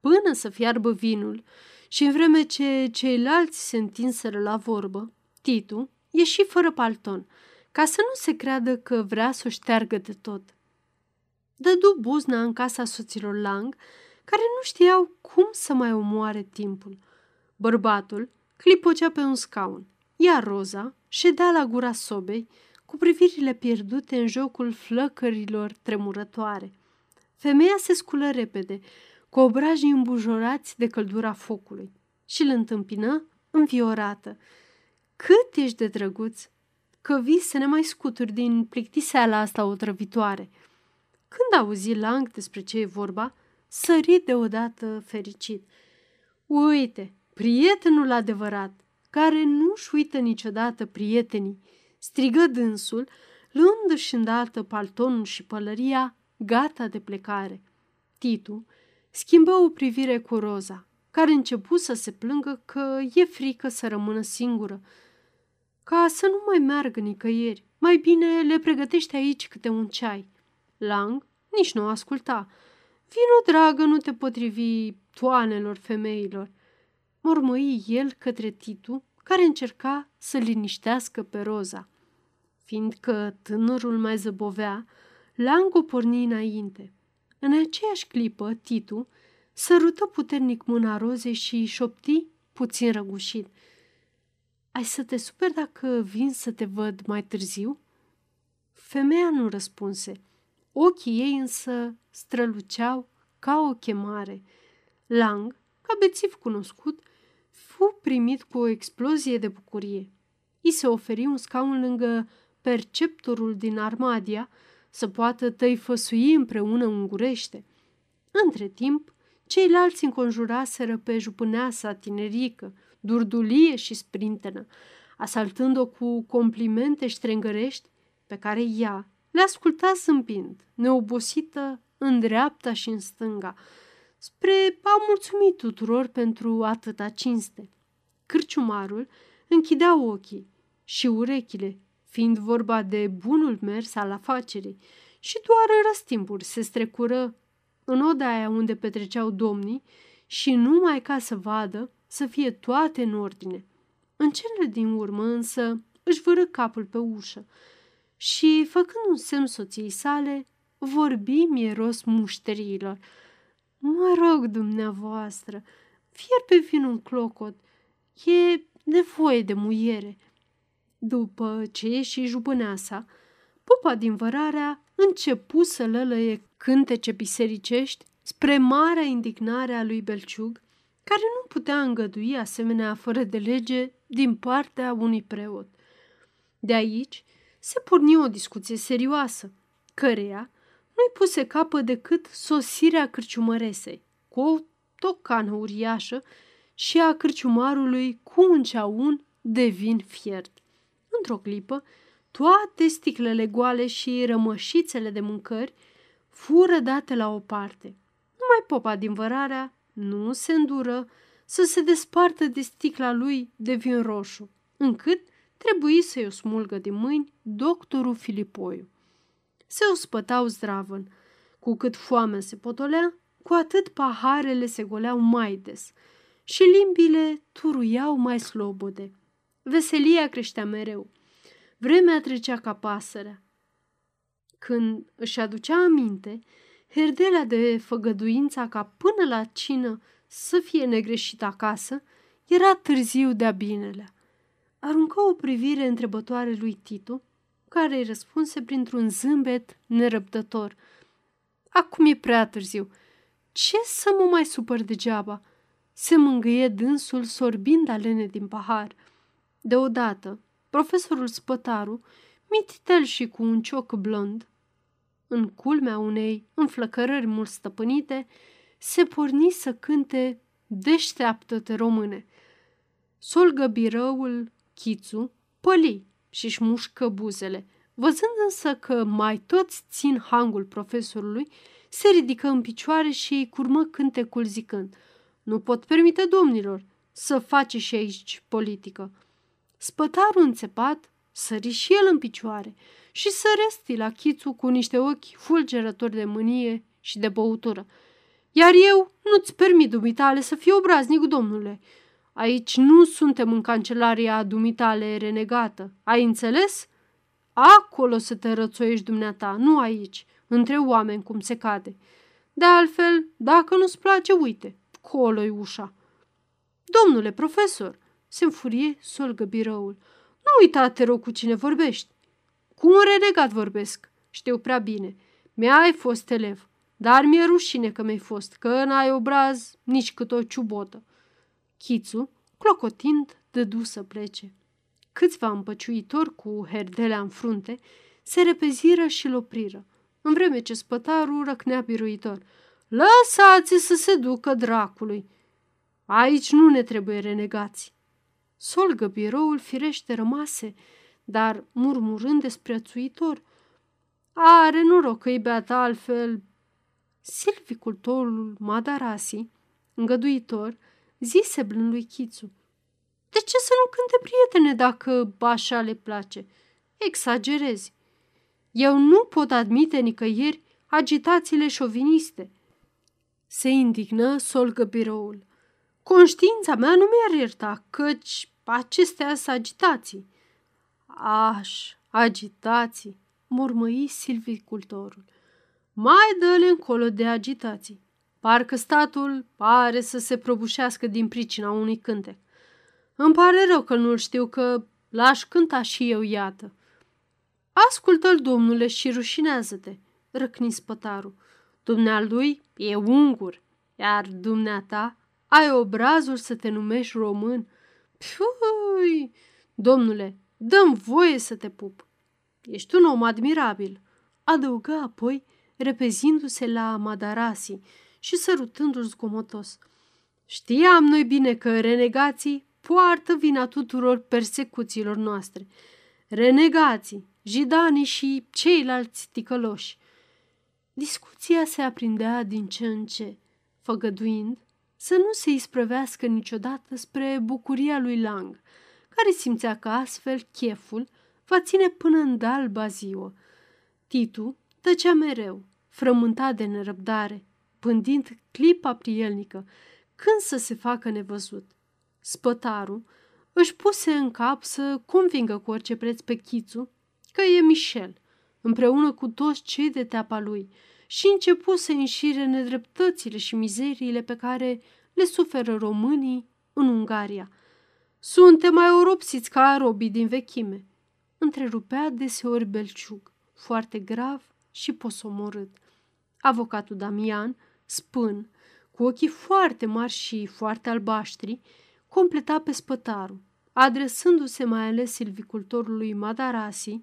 Până să fiarbă vinul și în vreme ce ceilalți se întinseră la vorbă, Titu ieși fără palton, ca să nu se creadă că vrea să o șteargă de tot. Dădu buzna în casa soților Lang, care nu știau cum să mai omoare timpul. Bărbatul clipocea pe un scaun, iar Roza ședea la gura sobei, cu privirile pierdute în jocul flăcărilor tremurătoare. Femeia se sculă repede, cu obrajii îmbujorați de căldura focului și îl întâmpină înviorată. Cât ești de drăguț! Că vii să ne mai scuturi din plictiseala asta otrăvitoare. Când auzi Lang despre ce e vorba, sări deodată fericit. Uite, prietenul adevărat, care nu-și uită niciodată prietenii, strigă dânsul, luându-și îndată paltonul și pălăria, gata de plecare. Titu schimbă o privire cu Roza, care începu să se plângă că e frică să rămână singură, ca să nu mai meargă nicăieri. Mai bine le pregătește aici câte un ceai. Lang nici nu asculta. Vino, dragă, nu te potrivi toanelor femeilor. Mormăi el către Titu, care încerca să liniștească pe Roza. Fiindcă tânărul mai zăbovea, Lango porni înainte. În aceeași clipă, Titu sărută puternic mâna rozei și șopti puțin răgușit. Ai să te super dacă vin să te văd mai târziu?" Femeia nu răspunse. Ochii ei însă străluceau ca o chemare. Lang, ca bețiv cunoscut, fu primit cu o explozie de bucurie. I se oferi un scaun lângă perceptorul din Armadia să poată tăifăsui împreună ungurește. Între timp, ceilalți înconjuraseră pe jupâneasa tinerică, durdulie și sprintenă, asaltând-o cu complimente ștrengărești pe care ea le asculta zâmbind, neobosită în dreapta și în stânga, spre a mulțumi tuturor pentru atâta cinste. Cârciumarul închidea ochii și urechile, fiind vorba de bunul mers al afacerii, și doar răstimpuri se strecură în odaia unde petreceau domnii și numai ca să vadă să fie toate în ordine. În cele din urmă însă își vără capul pe ușă și, făcând un semn soției sale, vorbi mieros mușteriilor. Mă rog, dumneavoastră, fierbe vin un clocot, e nevoie de muiere. După ce ieși jupâneasa, pupa din vărarea începu să lălăie cântece bisericești spre marea indignare a lui Belciug, care nu putea îngădui asemenea fără de lege din partea unui preot. De aici se porni o discuție serioasă, căreia nu-i puse capă decât sosirea cârciumăresei, cu o tocană uriașă și a cârciumarului cu un ceaun de vin fiert. Într-o clipă, toate sticlele goale și rămășițele de mâncări fură date la o parte. Numai popa din vărarea nu se îndură să se despartă de sticla lui de vin roșu, încât trebuie să-i o smulgă din mâini doctorul Filipoiu. Se ospătau zdravăn. Cu cât foamea se potolea, cu atât paharele se goleau mai des și limbile turuiau mai slobode. Veselia creștea mereu. Vremea trecea ca pasărea. Când își aducea aminte, herdelea de făgăduința ca până la cină să fie negreșit acasă, era târziu de-a binelea. Aruncă o privire întrebătoare lui Titu, care îi răspunse printr-un zâmbet nerăbdător. Acum e prea târziu. Ce să mă mai supăr degeaba?" Se mângâie dânsul sorbind alene din pahar. Deodată, profesorul Spătaru, mititel și cu un cioc blond, în culmea unei înflăcărări mult stăpânite, se porni să cânte Deșteaptă-te, române! Solgă birăul, chițu, păli și-și mușcă buzele. Văzând însă că mai toți țin hangul profesorului, se ridică în picioare și îi curmă cântecul zicând Nu pot permite domnilor să face și aici politică. Spătarul înțepat sări și el în picioare și săresti la chițu cu niște ochi fulgerători de mânie și de băutură. Iar eu nu-ți permit, dumitale, să fiu obraznic, domnule. Aici nu suntem în cancelaria dumitale renegată. Ai înțeles? Acolo să te rățoiești dumneata, nu aici, între oameni cum se cade. De altfel, dacă nu-ți place, uite, colo ușa. Domnule profesor, se înfurie solgă biroul. Nu uita, te rog, cu cine vorbești. Cu un renegat vorbesc, știu prea bine. Mi-ai fost elev, dar mi-e rușine că mi-ai fost, că n-ai obraz nici cât o ciubotă. Chițu, clocotind, dădu să plece. Câțiva împăciuitori cu herdelea în frunte se repeziră și-l opriră, în vreme ce spătarul răcnea biruitor. Lăsați să se ducă dracului! Aici nu ne trebuie renegați. Solgă biroul firește rămase, dar murmurând despre ațuitor. Are noroc că-i beat altfel. Silvicultorul Madarasi, îngăduitor, zise blând lui Chițu. De ce să nu cânte prietene dacă așa le place? Exagerezi. Eu nu pot admite nicăieri agitațiile șoviniste. Se indignă solgă biroul. Conștiința mea nu mi-ar ierta, căci acestea sunt agitații. Aș, agitații, mormăi silvicultorul. Mai dă-le încolo de agitații. Parcă statul pare să se prăbușească din pricina unui cântec. Îmi pare rău că nu-l știu, că l-aș cânta și eu, iată. Ascultă-l, domnule, și rușinează-te, răcni spătarul. Dumnealui e ungur, iar dumneata ai obrazul să te numești român. Pui, domnule, dăm voie să te pup. Ești un om admirabil, adăugă apoi, repezindu-se la Madarasi și sărutându-l zgomotos. Știam noi bine că renegații poartă vina tuturor persecuțiilor noastre. Renegații, jidanii și ceilalți ticăloși. Discuția se aprindea din ce în ce, făgăduind să nu se isprăvească niciodată spre bucuria lui Lang, care simțea că astfel cheful va ține până în dalba ziua. Titu tăcea mereu, frământat de nerăbdare, pândind clipa prielnică, când să se facă nevăzut. Spătarul își puse în cap să convingă cu orice preț pe Chițu că e Michel, împreună cu toți cei de teapa lui, și începu să înșire nedreptățile și mizeriile pe care le suferă românii în Ungaria. Suntem mai oropsiți ca robii din vechime, întrerupea deseori Belciug, foarte grav și posomorât. Avocatul Damian, spân, cu ochii foarte mari și foarte albaștri, completa pe spătarul, adresându-se mai ales silvicultorului Madarasi,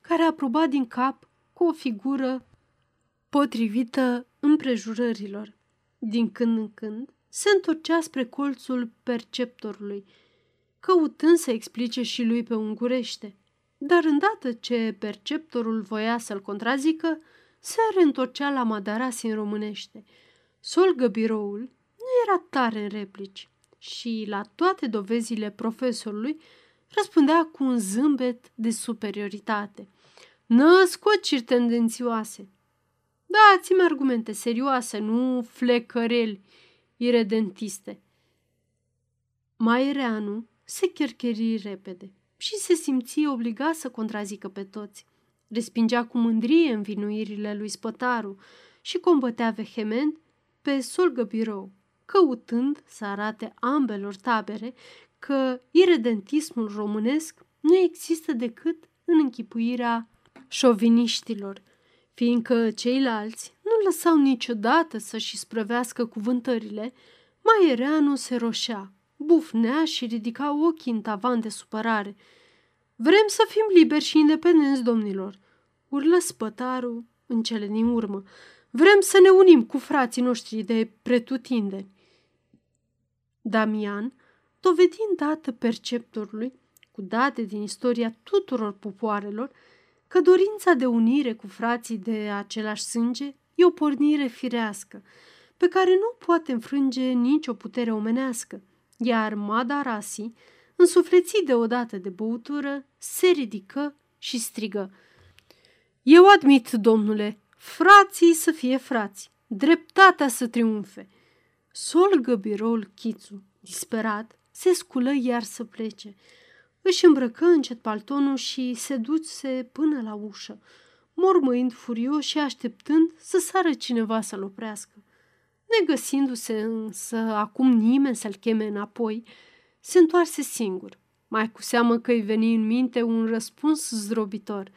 care aproba din cap cu o figură potrivită împrejurărilor. Din când în când se întorcea spre colțul perceptorului, căutând să explice și lui pe ungurește. Dar îndată ce perceptorul voia să-l contrazică, se reîntorcea la Madarasi în românește. Solgă biroul nu era tare în replici și la toate dovezile profesorului răspundea cu un zâmbet de superioritate. Născociri tendențioase. Dați-mi argumente serioase, nu flecăreli iredentiste. Maereanu se chercheri repede și se simți obligat să contrazică pe toți. Respingea cu mândrie învinuirile lui Spătaru și combătea vehement pe solgă birou, căutând să arate ambelor tabere că iredentismul românesc nu există decât în închipuirea șoviniștilor, fiindcă ceilalți nu lăsau niciodată să-și sprăvească cuvântările, Maereanu se roșea, bufnea și ridica ochii în tavan de supărare. Vrem să fim liberi și independenți, domnilor, urlă spătarul în cele din urmă. Vrem să ne unim cu frații noștri de pretutindeni. Damian, dovedind dată perceptorului, cu date din istoria tuturor popoarelor, că dorința de unire cu frații de același sânge e o pornire firească, pe care nu poate înfrânge nicio putere omenească, iar Madarasi, însuflețit deodată de băutură, se ridică și strigă. Eu admit, domnule, frații să fie frați, dreptatea să triumfe. Solgă biroul Chițu, disperat, se sculă iar să plece. Își îmbrăcă încet paltonul și se duce până la ușă, mormăind furios și așteptând să sară cineva să-l oprească. Negăsindu-se însă acum nimeni să-l cheme înapoi, se întoarse singur, mai cu seamă că îi veni în minte un răspuns zdrobitor.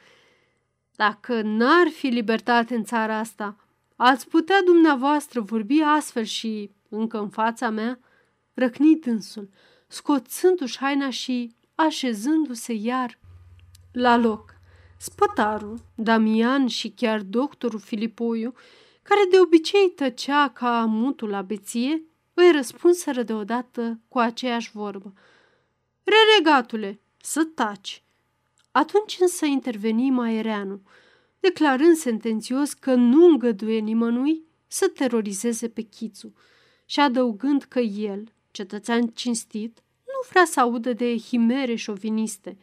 Dacă n-ar fi libertate în țara asta, ați putea dumneavoastră vorbi astfel și încă în fața mea? Răcni dânsul, scoțându-și haina și așezându-se iar la loc. Spătarul, Damian și chiar doctorul Filipoiu, care de obicei tăcea ca mutul la beție, îi răspunseră deodată cu aceeași vorbă. Renegatule, să taci! Atunci însă interveni Maereanu, declarând sentențios că nu îngăduie nimănui să terorizeze pe Chițu și adăugând că el, cetățean cinstit, nu vrea să audă de himere șoviniste.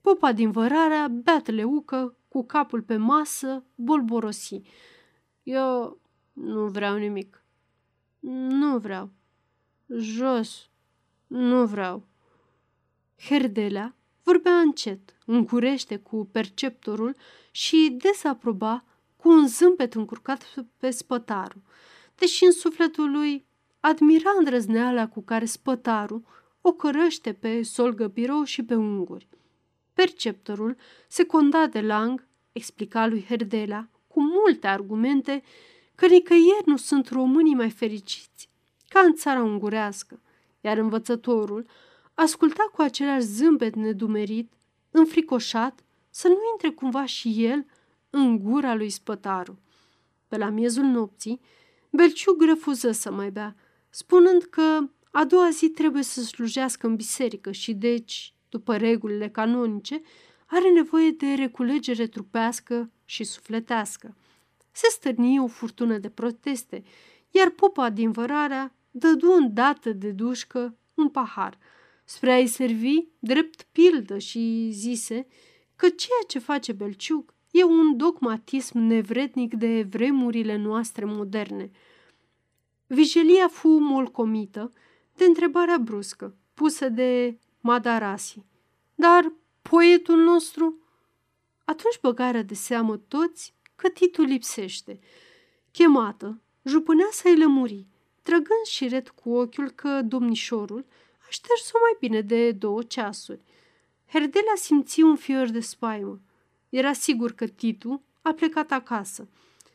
Popa din vărarea, beat leucă, cu capul pe masă, bolborosi. Eu nu vreau nimic. Nu vreau. Jos. Nu vreau. Herdelea vorbea încet, încurește cu perceptorul și desaproba cu un zâmbet încurcat pe spătarul, deși în sufletul lui admira îndrăzneala cu care spătarul o cărăște pe solgă birou și pe unguri. Perceptorul, secundat de Lang, explica lui Herdela cu multe argumente că nicăieri nu sunt românii mai fericiți ca în țara ungurească, iar învățătorul asculta cu același zâmbet nedumerit, înfricoșat, să nu intre cumva și el în gura lui spătaru. Pe la miezul nopții, Belciug refuză să mai bea, spunând că a doua zi trebuie să slujească în biserică și deci, după regulile canonice, are nevoie de reculegere trupească și sufletească. Se stârni o furtună de proteste, iar popa din vărarea dădu îndată de dușcă un pahar, spre a-i servi drept pildă și zise că ceea ce face Belciug e un dogmatism nevrednic de vremurile noastre moderne. Vigilia fu molcomită de întrebarea bruscă, pusă de Madarasi. Dar poetul nostru? Atunci băgarea de seamă toți că titul lipsește. Chemată, jupânea să-i lămuri, trăgând și red cu ochiul că domnișorul a șters-o mai bine de două ceasuri. Herdela simți un fior de spaimă. Era sigur că Titu a plecat acasă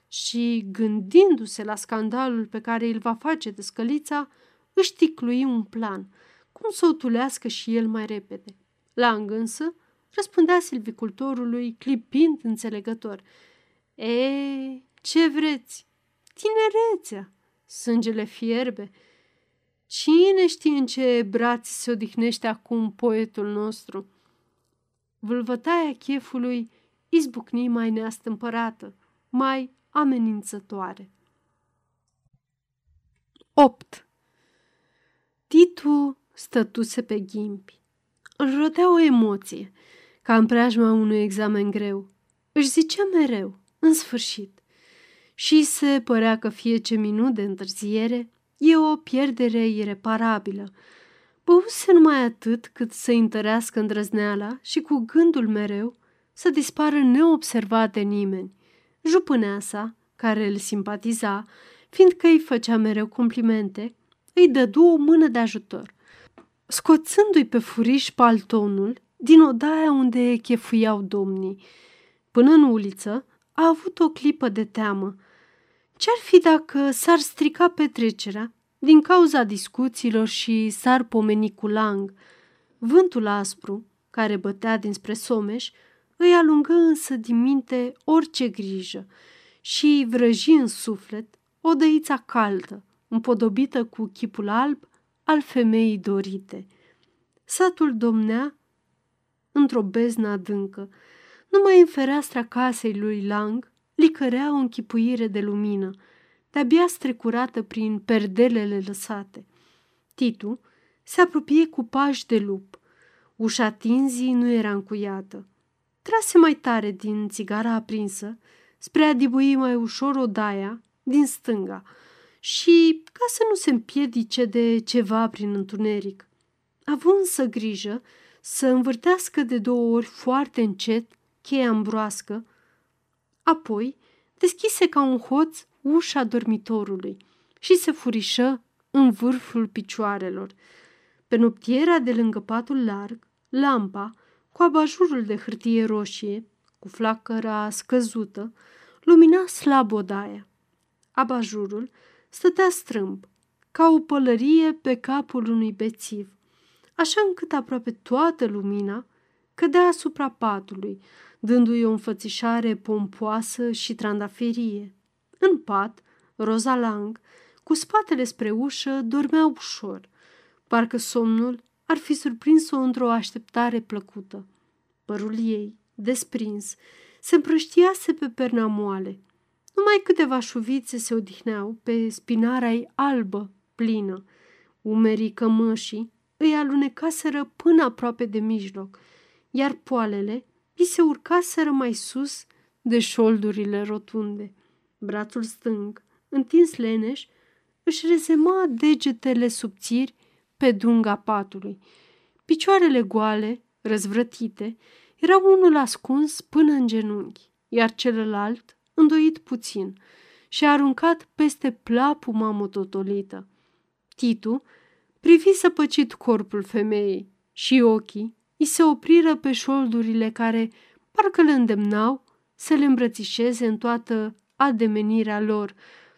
și, gândindu-se la scandalul pe care îl va face de scălița, își ticlui un plan, cum să o tulească și el mai repede. La însă răspundea silvicultorului, clipind înțelegător. E, ce vreți? Tinerețea! Sângele fierbe. Cine știe în ce braț se odihnește acum poetul nostru? Vâlvătaia chefului izbucni mai neastâmpărată, mai amenințătoare. 8. Titu stătuse pe ghimpi. Îl rodea o emoție, ca în preajma unui examen greu. Își zicea mereu, în sfârșit. Și se părea că fie ce minut de întârziere e o pierdere ireparabilă. Băuse numai atât cât să întărească îndrăzneala și cu gândul mereu să dispară neobservat de nimeni. Jupânea sa, care îl simpatiza, fiindcă îi făcea mereu complimente, îi dădu o mână de ajutor. Scoțându-i pe furiș paltonul din odaia unde chefuiau domnii. Până în uliță a avut o clipă de teamă. Ce-ar fi dacă s-ar strica petrecerea din cauza discuțiilor și s-ar pomeni cu lang? Vântul aspru, care bătea dinspre Someș, îi alungă însă din minte orice grijă și vrăji în suflet o dăița caldă, împodobită cu chipul alb al femeii dorite. Satul domnea într-o beznă adâncă. Numai în fereastra casei lui Lang licărea o închipuire de lumină, de-abia strecurată prin perdelele lăsate. Titu se apropie cu pași de lup. Ușa tinzii nu era încuiată. Trase mai tare din țigara aprinsă spre a dibui mai ușor odaia din stânga și ca să nu se împiedice de ceva prin întuneric. Având însă grijă să învârtească de două ori foarte încet cheia îmbroască, apoi deschise ca un hoț ușa dormitorului și se furișă în vârful picioarelor. Pe noptiera de lângă patul larg, lampa, cu abajurul de hârtie roșie, cu flacăra scăzută, lumina slab odaia. Abajurul stătea strâmb, ca o pălărie pe capul unui bețiv, așa încât aproape toată lumina cădea asupra patului, dându-i o înfățișare pompoasă și trandaferie. În pat, Roza Lang, cu spatele spre ușă, dormea ușor, parcă somnul ar fi surprins-o într-o așteptare plăcută. Părul ei, desprins, se împrăștiase pe perna moale. Numai câteva șuvițe se odihneau pe spinarea ei albă, plină. Umerii cămășii îi alunecaseră până aproape de mijloc, iar poalele îi se urcaseră mai sus de șoldurile rotunde. Brațul stâng, întins leneș, își rezema degetele subțiri pe dunga patului. Picioarele goale, răzvrătite, erau unul ascuns până în genunchi, iar celălalt îndoit puțin și aruncat peste plapuma mototolită. Titu privi săpăcit corpul femeii și ochii îi se opriră pe șoldurile care parcă le îndemnau să le îmbrățișeze în toată ademenirea lor,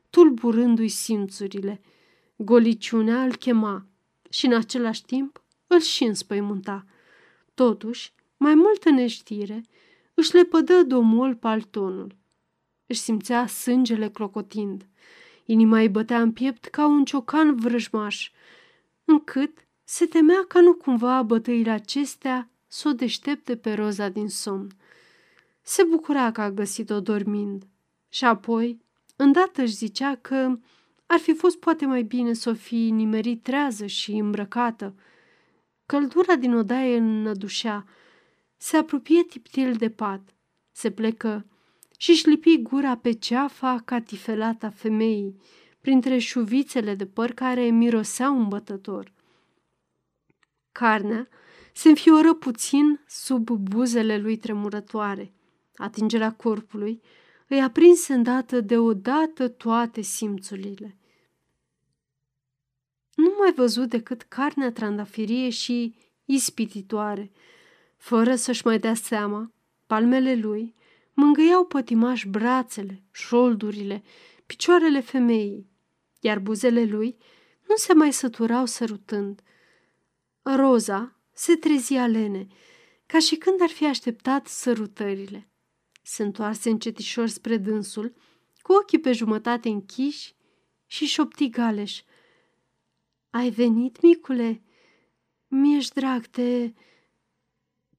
tulburându-i simțurile. Goliciunea îl chema și în același timp îl și înspăimânta. Totuși, mai multă neștire, își lepădă domol paltonul. Își simțea sângele clocotind. Inima îi bătea în piept ca un ciocan vrăjmaș, încât se temea ca nu cumva bătăile acestea să o deștepte pe roza din somn. Se bucura că a găsit-o dormind și apoi, îndată își zicea că ar fi fost poate mai bine să o fi nimerit trează și îmbrăcată. Căldura din odaie înnădușea, se apropie tiptil de pat, se plecă și își lipi gura pe ceafa catifelată a femeii, printre șuvițele de păr care miroseau îmbătător. Carnea se înfioră puțin sub buzele lui tremurătoare. Atingerea corpului îi aprinse îndată deodată toate simțurile. Nu mai văzut decât carnea trandafirie și ispititoare. Fără să-și mai dea seama, palmele lui mângâiau pătimaș brațele, șoldurile, picioarele femeii, iar buzele lui nu se mai săturau sărutând. Roza se trezi alene, ca și când ar fi așteptat sărutările. Se întoarse încetișor spre dânsul, cu ochii pe jumătate închiși și șopti galeș. Ai venit, micule? Mi-ești drag, te...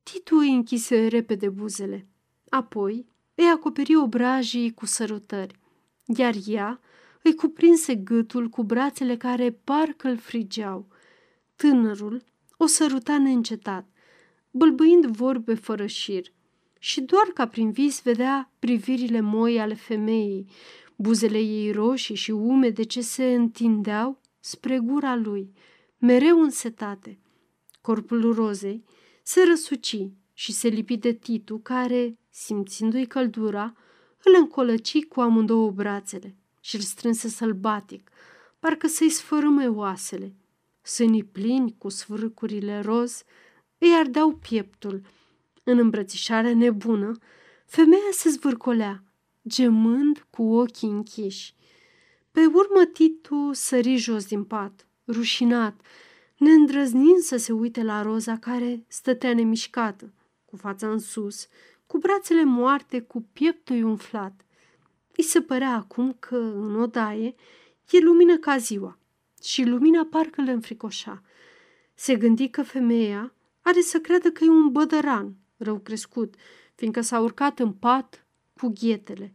Titu îi închise repede buzele. Apoi îi acoperi obrajii cu sărutări, iar ea îi cuprinse gâtul cu brațele care parcă îl frigeau. Tânărul o săruta neîncetat, bâlbâind vorbe fără șir, și doar ca prin vis vedea privirile moi ale femeii, buzele ei roșii și umede ce se întindeau spre gura lui, mereu însetate. Corpul rozei se răsuci și se lipi de Titu, care, simțindu-i căldura, îl încolăci cu amândouă brațele și îl strânse sălbatic, parcă să-i sfărâme oasele. Sânii plini cu sfârcurile roz îi ardeau pieptul. În îmbrățișare nebună, femeia se zvârcolea, gemând cu ochii închiși. Pe urmă Titu sări jos din pat, rușinat, neîndrăznind să se uite la Roza care stătea nemișcată, cu fața în sus, cu brațele moarte, cu pieptul umflat. Îi se părea acum că în odaie e lumină ca ziua și lumina parcă le înfricoșa. Se gândi că femeia are să creadă că e un bădăran rău crescut, fiindcă s-a urcat în pat cu ghetele.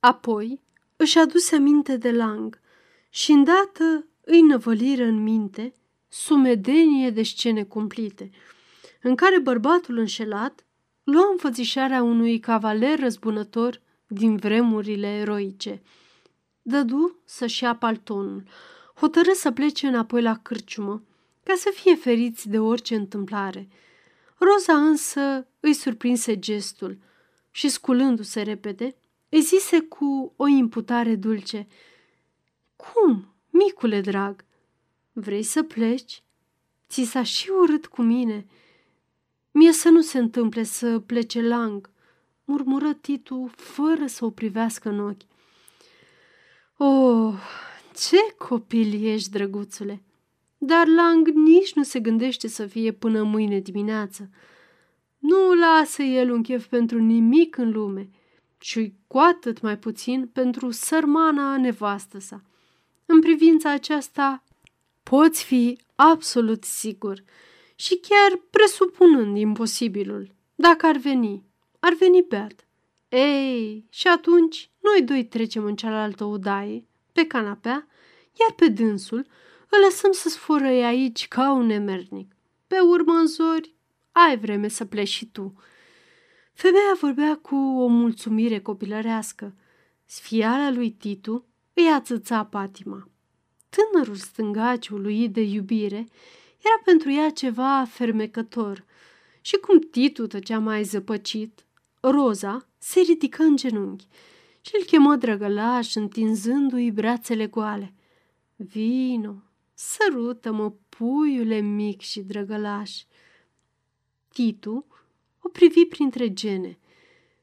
Apoi își aduse aminte de lang și îndată îi năvăliră în minte sumedenie de scene cumplite, în care bărbatul înșelat lua înfățișarea unui cavaler răzbunător din vremurile eroice. Dădu să-și ia paltonul, hotărâ să plece înapoi la cârciumă, ca să fie feriți de orice întâmplare. Roza însă îi surprinse gestul și, sculându-se repede, îi zise cu o imputare dulce, Cum, micule drag, vrei să pleci? Ți s-a și urât cu mine. Mie să nu se întâmple să plece lang, murmură Titu fără să o privească în ochi. Oh, ce copil ești, drăguțule! Dar Lang nici nu se gândește să fie până mâine dimineață. Nu lasă el un chef pentru nimic în lume și cu atât mai puțin pentru sărmana nevastă sa. În privința aceasta poți fi absolut sigur și chiar presupunând imposibilul. Dacă ar veni, ar veni beat. Ei, și atunci noi doi trecem în cealaltă odaie, pe canapea, iar pe dânsul îl lăsăm să sfurăie aici ca un emernic. Pe urmă, în zori, ai vreme să pleci și tu. Femeia vorbea cu o mulțumire copilărească. Sfiala lui Titu îi ațăța patima. Tânărul stângaciu lui de iubire era pentru ea ceva fermecător și cum Titu tăcea mai zăpăcit, Roza se ridică în genunchi și îl chemă drăgălaș întinzându-i brațele goale. Vino, sărută-mă, puiule mic și drăgălaș. Titu o privi printre gene.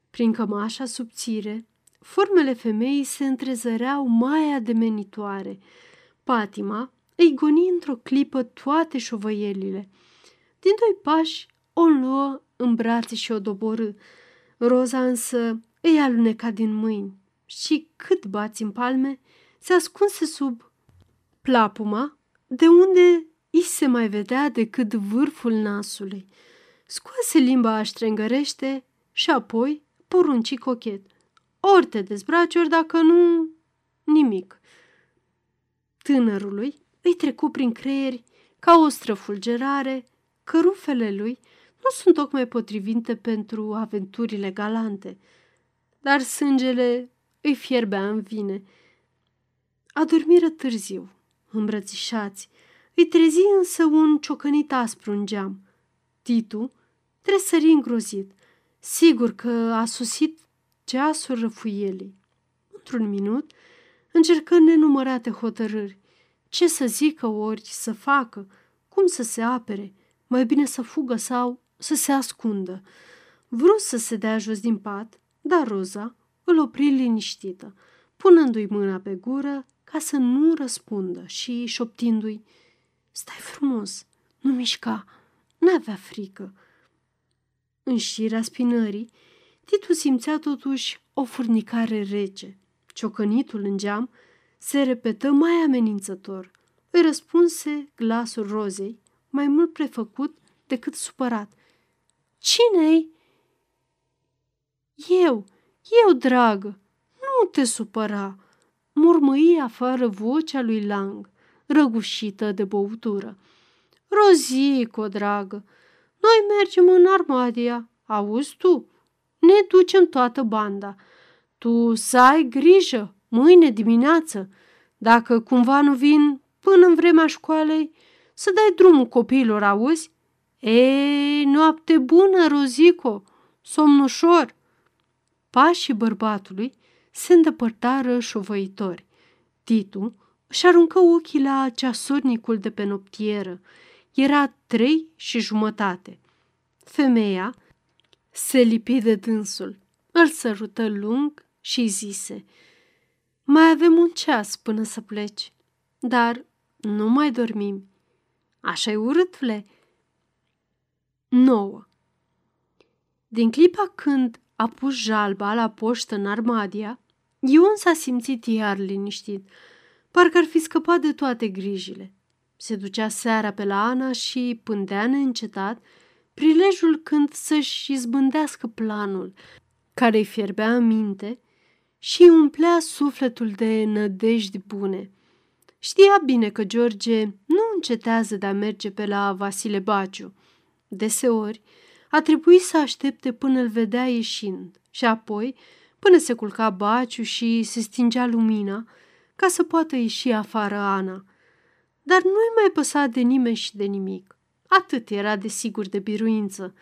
Prin cămașa subțire, formele femeii se întrezăreau mai ademenitoare. Patima îi goni într-o clipă toate șovăielile. Din doi pași o luă în brațe și o doborâ. Roza însă îi aluneca din mâini și cât bați în palme, se ascunse sub plapuma, de unde i se mai vedea decât vârful nasului. Scoase limba aștrengărește și apoi porunci cochet. Ori te dezbraci, ori dacă nu, nimic. Tânărului îi trecu prin creieri ca o străfulgerare că rufele lui nu sunt tocmai potrivite pentru aventurile galante, dar sângele îi fierbea în vine. Adormiră târziu, îmbrățișați, îi trezi însă un ciocănit aspru în geam. Titu tresări îngrozit, sigur că a susit ceasul răfuielii. Într-un minut, încercă nenumărate hotărâri. Ce să zică ori să facă, cum să se apere, mai bine să fugă sau să se ascundă. Vrut să se dea jos din pat, dar Roza îl opri liniștită, punându-i mâna pe gură ca să nu răspundă și șoptindu-i, Stai frumos, nu mișca, n-avea frică. În șirea spinării, Titu simțea totuși o furnicare rece. Ciocănitul în geam se repetă mai amenințător. Îi răspunse glasul rozei, mai mult prefăcut decât supărat. Cine-i? Eu, eu, dragă, nu te supăra, murmăi afară vocea lui Lang, răgușită de băutură. Rozico, dragă, noi mergem în Armadia, auzi tu? Ne ducem toată banda. Tu să ai grijă, mâine dimineață, dacă cumva nu vin până în vremea școalei, să dai drumul copiilor, auzi? Ei, noapte bună, Rozico, somn ușor. Pașii bărbatului se îndepărtară șovăitori. Titu își aruncă ochii la ceasornicul de pe noptieră. Era trei și jumătate. Femeia se lipi de dânsul, îl sărută lung și zise Mai avem un ceas până să pleci, dar nu mai dormim. Așa-i urâtule. 9. Din clipa când a pus jalba la poștă în Armadia, Ion s-a simțit iar liniștit, parcă ar fi scăpat de toate grijile. Se ducea seara pe la Ana și pândea neîncetat prilejul când să-și izbândească planul, care îi fierbea în minte și îi umplea sufletul de nădejdi bune. Știa bine că George nu încetează de a merge pe la Vasile Baciu. Deseori a trebuit să aștepte până îl vedea ieșind și apoi până se culca Baciu și se stingea lumina ca să poată ieși afară Ana. Dar nu-i mai păsa de nimeni și de nimic. Atât era de sigur de biruință.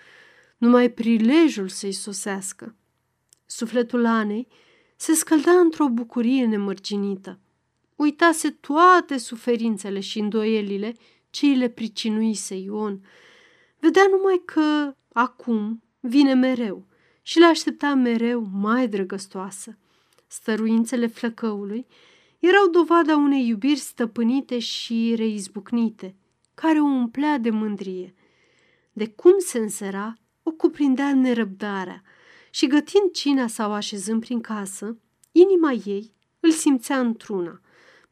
Numai prilejul să-i sosească. Sufletul Anei se scălda într-o bucurie nemărginită. Uitase toate suferințele și îndoielile ce îi le pricinuise Ion. Vedea numai că acum vine mereu și le aștepta mereu mai drăgăstoasă. Stăruințele flăcăului erau dovada unei iubiri stăpânite și reizbucnite, care o umplea de mândrie. De cum se însera, o cuprindea nerăbdarea și gătind cina sau așezând prin casă, inima ei îl simțea într-una,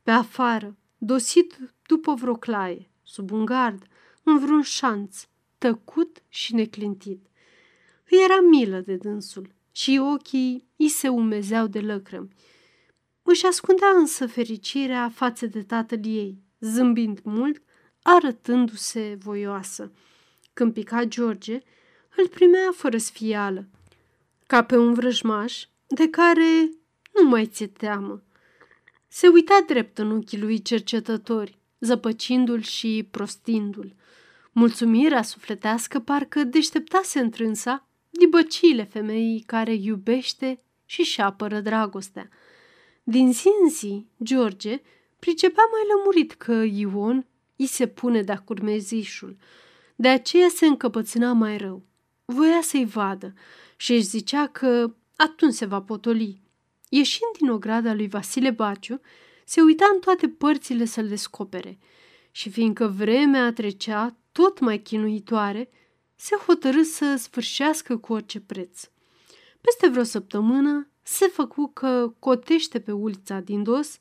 pe afară, dosit după vreo claie, sub un gard, în vreun șanț, tăcut și neclintit. Îi era milă de dânsul și ochii îi se umezeau de lăcrămi. Își ascundea însă fericirea față de tatăl ei, zâmbind mult, arătându-se voioasă. Când pica George, îl primea fără sfială, ca pe un vrăjmaș de care nu mai ți teamă. Se uita drept în ochii lui cercetători, zăpăcindu-l și prostindu-l. Mulțumirea sufletească parcă deșteptase întrânsa dibăciile femeii care iubește și și apără dragostea. Din zi în zi, George pricepea mai lămurit că Ion îi se pune de-a curmezișul. De aceea se încăpățâna mai rău. Voia să-i vadă și își zicea că atunci se va potoli. Ieșind din ograda lui Vasile Baciu, se uita în toate părțile să-l descopere și fiindcă vremea trecea tot mai chinuitoare, se hotărâ să sfârșească cu orice preț. Peste vreo săptămână se făcu că cotește pe ulița din dos,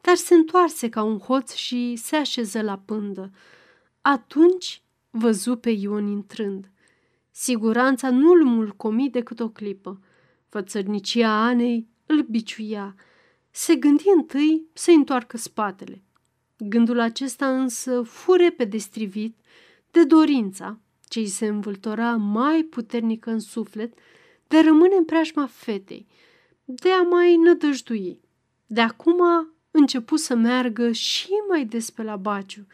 dar se întoarse ca un hoț și se așeză la pândă. Atunci văzu pe Ion intrând. Siguranța nu îl mulcomi decât o clipă. Fățărnicia Anei îl biciuia. Se gândi întâi să întoarcă spatele. Gândul acesta însă fu repede strivit de dorința ce îi se învâltora mai puternică în suflet de rămâne în preajma fetei, de a mai nădăjdui. De acum începu să meargă și mai des pe la baciu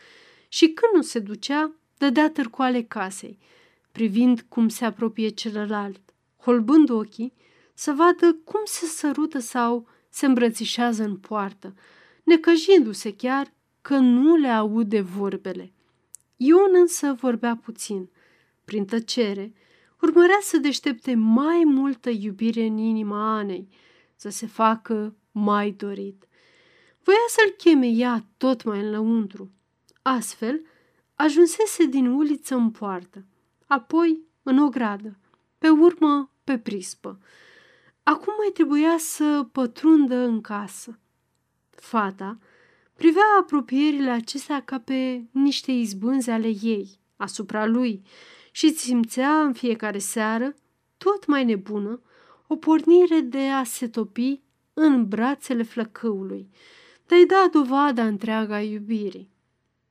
și când nu se ducea, dădea târcoale casei, privind cum se apropie celălalt, holbând ochii, să vadă cum se sărută sau se îmbrățișează în poartă, necăjindu-se chiar că nu le aude vorbele. Ion însă vorbea puțin. Prin tăcere, urmărea să deștepte mai multă iubire în inima Anei, să se facă mai dorit. Voia să-l cheme ea tot mai înăuntru. Astfel, ajunsese din uliță în poartă, apoi în ogradă, pe urmă pe prispă. Acum mai trebuia să pătrundă în casă. Fata privea apropierile acestea ca pe niște izbânze ale ei, asupra lui, și simțea în fiecare seară, tot mai nebună, o pornire de a se topi în brațele flăcăului, de a-i da dovada întreaga iubirii.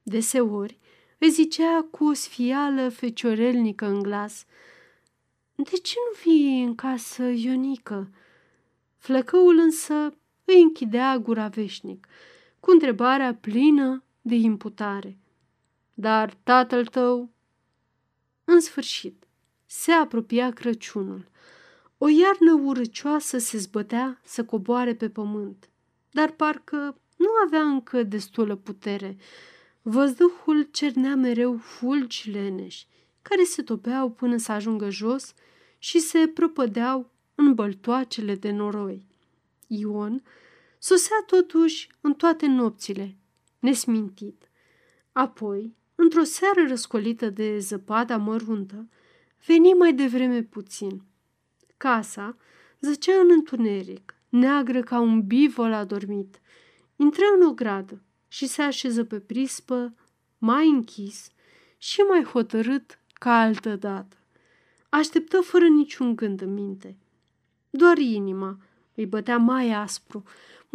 Deseori îi zicea cu o sfială feciorelnică în glas, De ce nu vii în casă, Ionică?" Flăcăul însă îi închidea gura veșnic, cu întrebarea plină de imputare. Dar tatăl tău... În sfârșit, se apropia Crăciunul. O iarnă urăcioasă se zbătea să coboare pe pământ, dar parcă nu avea încă destulă putere. Văzduhul cernea mereu fulgi leneși, care se topeau până să ajungă jos și se prăpădeau în băltoacele de noroi. Ion sosea totuși în toate nopțile, nesmintit. Apoi, într-o seară răscolită de zăpada măruntă, veni mai devreme puțin. Casa zăcea în întuneric, neagră ca un bivol adormit. Intră în o gradă și se așeză pe prispă, mai închis și mai hotărât ca altă dată. Așteptă fără niciun gând în minte. Doar inima îi bătea mai aspru,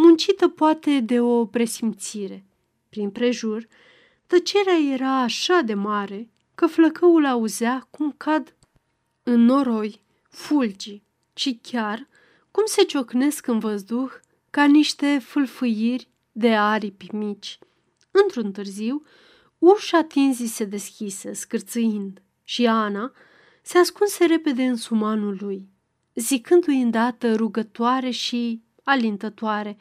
muncită poate de o presimțire. Prin prejur, tăcerea era așa de mare că flăcăul auzea cum cad în noroi fulgi și chiar cum se ciocnesc în văzduh ca niște fâlfâiri de aripi mici. Într-un târziu, ușa tinzii se deschise, scârțâind, și Ana se ascunse repede în sumanul lui, zicându-i îndată rugătoare și alintătoare.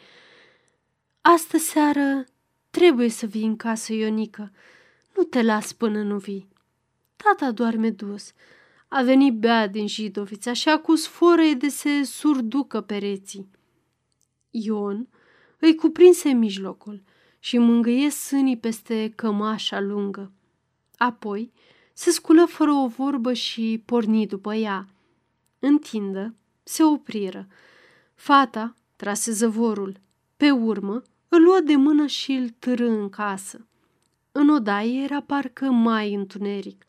Astă seară trebuie să vii în casă, Ionică. Nu te las până nu vii. Tata doarme dus. A venit bea din Jidovița și a cus forăie de se surducă pereții. Ion îi cuprinse mijlocul și mângâie sânii peste cămașa lungă. Apoi se sculă fără o vorbă și porni după ea. Întindă, se opriră. Fata trase zăvorul. Pe urmă, îl luă de mână și îl târâ în casă. În odaie era parcă mai întuneric.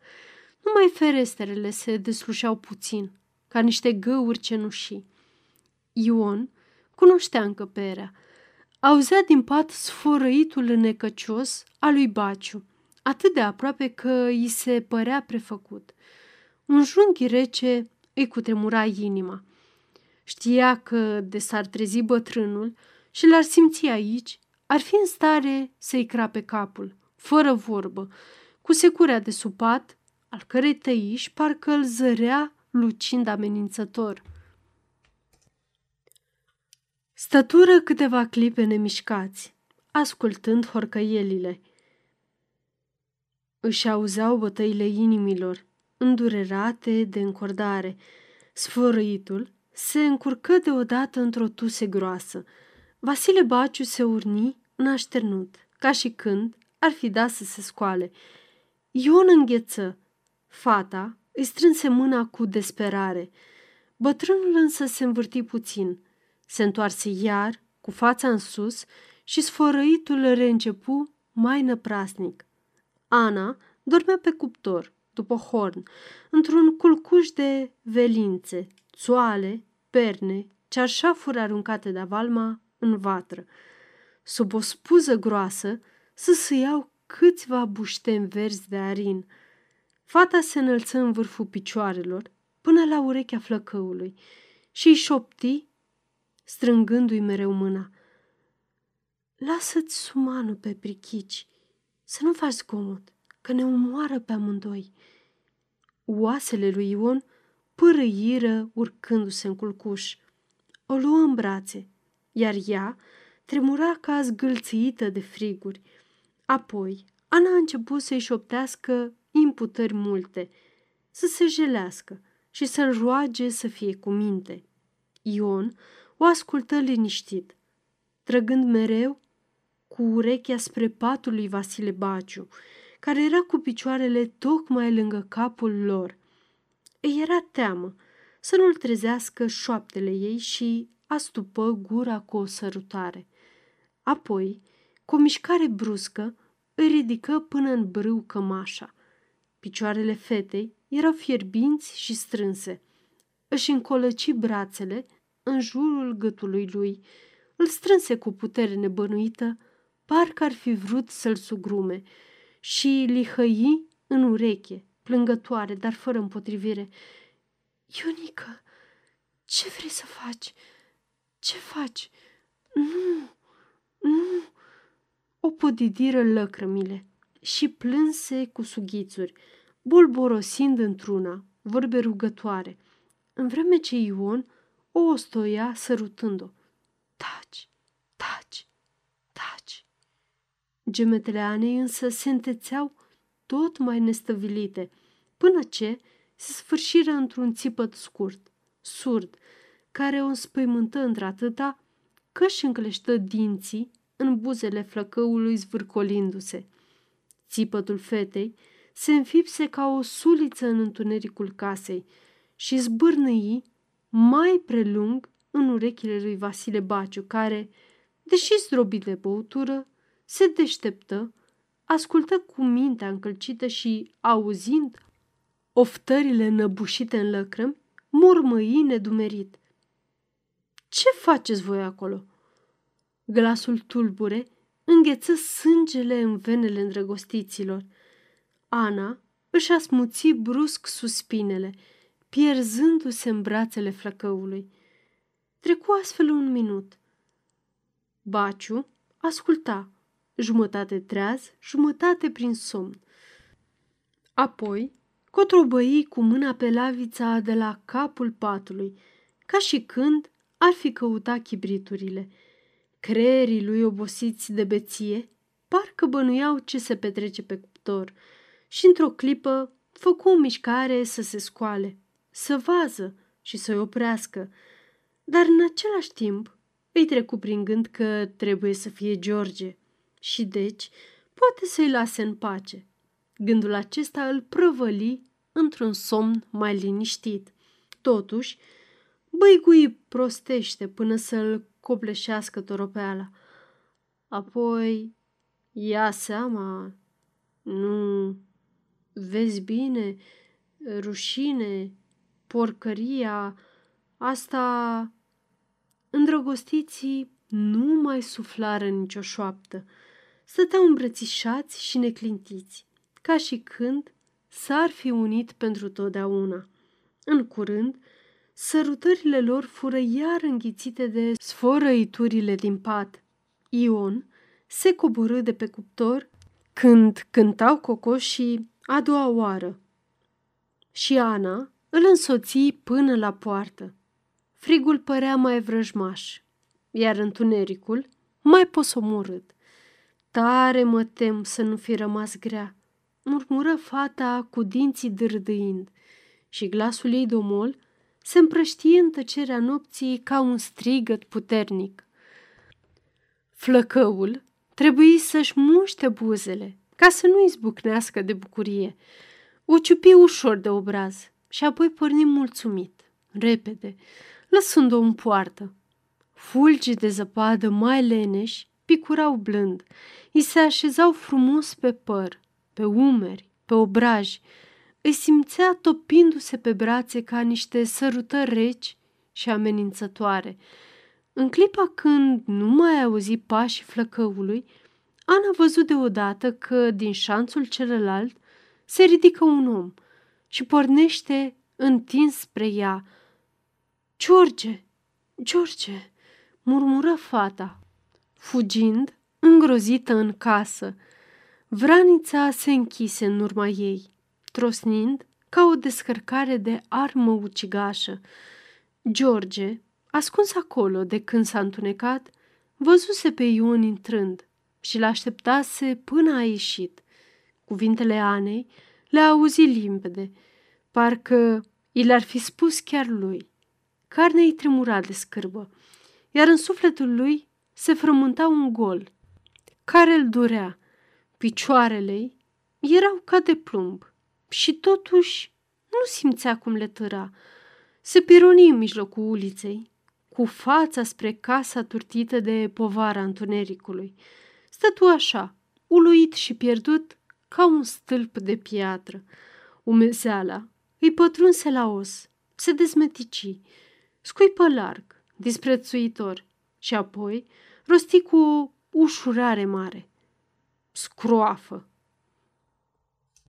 Numai ferestrele se deslușeau puțin, ca niște găuri cenușii. Ion cunoștea încăperea. Auzea din pat sfărăitul necăcios al lui Baciu, atât de aproape că îi se părea prefăcut. Un junghi rece îi cutremura inima. Știa că, de s-ar trezi bătrânul și l-ar simți aici, ar fi în stare să-i crape capul, fără vorbă, cu securea de supat, al cărei tăiș parcă îl zărea lucind amenințător. Stătură câteva clipe nemișcați, ascultând horcăielile. Își auzeau bătăile inimilor, îndurerate de încordare. Sfărăitul se încurcă deodată într-o tuse groasă. Vasile Baciu se urni în așternut, ca și când ar fi dat să se scoale. Ion îngheță. Fata îi strânse mâna cu desperare. Bătrânul însă se învârti puțin. Se întoarse iar, cu fața în sus, și sfărăitul reîncepu mai năprasnic. Ana dormea pe cuptor, după horn, într-un culcuș de velințe, țoale, perne, cearșafuri aruncate de valma în vatră. Sub o spuză groasă să iau câțiva bușteni verzi de arin. Fata se înălță în vârful picioarelor, până la urechea flăcăului, și îi șopti, strângându-i mereu mâna. Lasă-ți sumanul pe prichici, să nu faci zgomot, că ne omoară pe amândoi. Oasele lui Ion pârâiră urcându-se în culcuș. O luă în brațe, iar ea tremura ca zgâlțită de friguri. Apoi, Ana a început să-i șoptească imputări multe, să se jelească și să-l roage să fie cu minte. Ion o ascultă liniștit, trăgând mereu cu urechea spre patul lui Vasile Baciu, care era cu picioarele tocmai lângă capul lor. Îi era teamă să nu-l trezească șoaptele ei și astupă gura cu o sărutare. Apoi, cu o mișcare bruscă, îi ridică până în brâu cămașa. Picioarele fetei erau fierbinți și strânse. Își încolăci brațele în jurul gâtului lui, îl strânse cu putere nebănuită, parcă ar fi vrut să-l sugrume, și lihăi în ureche, plângătoare, dar fără împotrivire. Ionică, ce vrei să faci? Ce faci? Nu, nu. O podidiră lăcrămile și plânse cu sughițuri, bolborosind într-una, vorbe rugătoare, în vreme ce Ion o ostoia sărutând-o. Taci, taci, taci. Gemetele Anei însă se întețeau tot mai nestăvilite, până ce se sfârșiră într-un țipăt scurt, surd, care o înspăimântă într-atâta că și încleștă dinții în buzele flăcăului zvârcolindu-se. Țipătul fetei se înfipse ca o suliță în întunericul casei și zbârnăi mai prelung în urechile lui Vasile Baciu, care, deși zdrobit de băutură, se deșteptă, ascultă cu mintea încălcită și, auzind oftările năbușite în lăcrămi, mormăi nedumerit. Ce faceți voi acolo?" Glasul tulbure îngheță sângele în venele îndrăgostiților. Ana își asmuți brusc suspinele, pierzându-se în brațele flăcăului. Trecu astfel un minut. Baciu asculta, jumătate treaz, jumătate prin somn. Apoi cotrobăi cu mâna pe lavița de la capul patului, ca și când ar fi căutat chibriturile. Creierii lui obosiți de beție parcă bănuiau ce se petrece pe cuptor și într-o clipă făcu o mișcare să se scoale, să vază și să-i oprească, dar în același timp îi trecu prin gând că trebuie să fie George și deci poate să-i lase în pace. Gândul acesta îl prăvăli într-un somn mai liniștit. Totuși, băigui prostește până să-l copleșească toropeala. Apoi ia seama, nu vezi bine, rușine, porcăria, asta... Îndrăgostiții nu mai suflară nicio șoaptă. Stăteau îmbrățișați și neclintiți, ca și când s-ar fi unit pentru totdeauna. În curând, Sărutările lor fură iar înghițite de sforăiturile din pat. Ion se coborâ de pe cuptor când cântau cocoșii a doua oară. Și Ana îl însoți până la poartă. Frigul părea mai vrăjmaș, iar întunericul mai posomorât. Tare mă tem să nu fi rămas grea, murmură fata cu dinții dârdâind și glasul ei domol – se împrăștie în tăcerea nopții ca un strigăt puternic. Flăcăul trebuie să-și muște buzele ca să nu izbucnească de bucurie. O ciupi ușor de obraz și apoi porni mulțumit, repede, lăsând-o în poartă. Fulgii de zăpadă mai leneși picurau blând, îi se așezau frumos pe păr, pe umeri, pe obraji, îi simțea topindu-se pe brațe ca niște sărutări reci și amenințătoare. În clipa când nu mai auzi pașii flăcăului, Ana văzut deodată că din șanțul celălalt se ridică un om și pornește întins spre ea. George, George, murmură fata, fugind îngrozită în casă. Vranița se închise în urma ei trosnind ca o descărcare de armă ucigașă. George, ascuns acolo de când s-a întunecat, văzuse pe Ion intrând și l-așteptase până a ieșit. Cuvintele Anei le-a auzit limpede, parcă i le-ar fi spus chiar lui. Carnea îi tremura de scârbă, iar în sufletul lui se frământa un gol, care îl durea. Picioarele erau ca de plumb și totuși nu simțea cum le tăra. Se pironi în mijlocul uliței, cu fața spre casa turtită de povara întunericului. Stătu așa, uluit și pierdut ca un stâlp de piatră. Umezeala îi pătrunse la os, se dezmetici, scuipă larg, disprețuitor și apoi rosti cu o ușurare mare. Scroafă!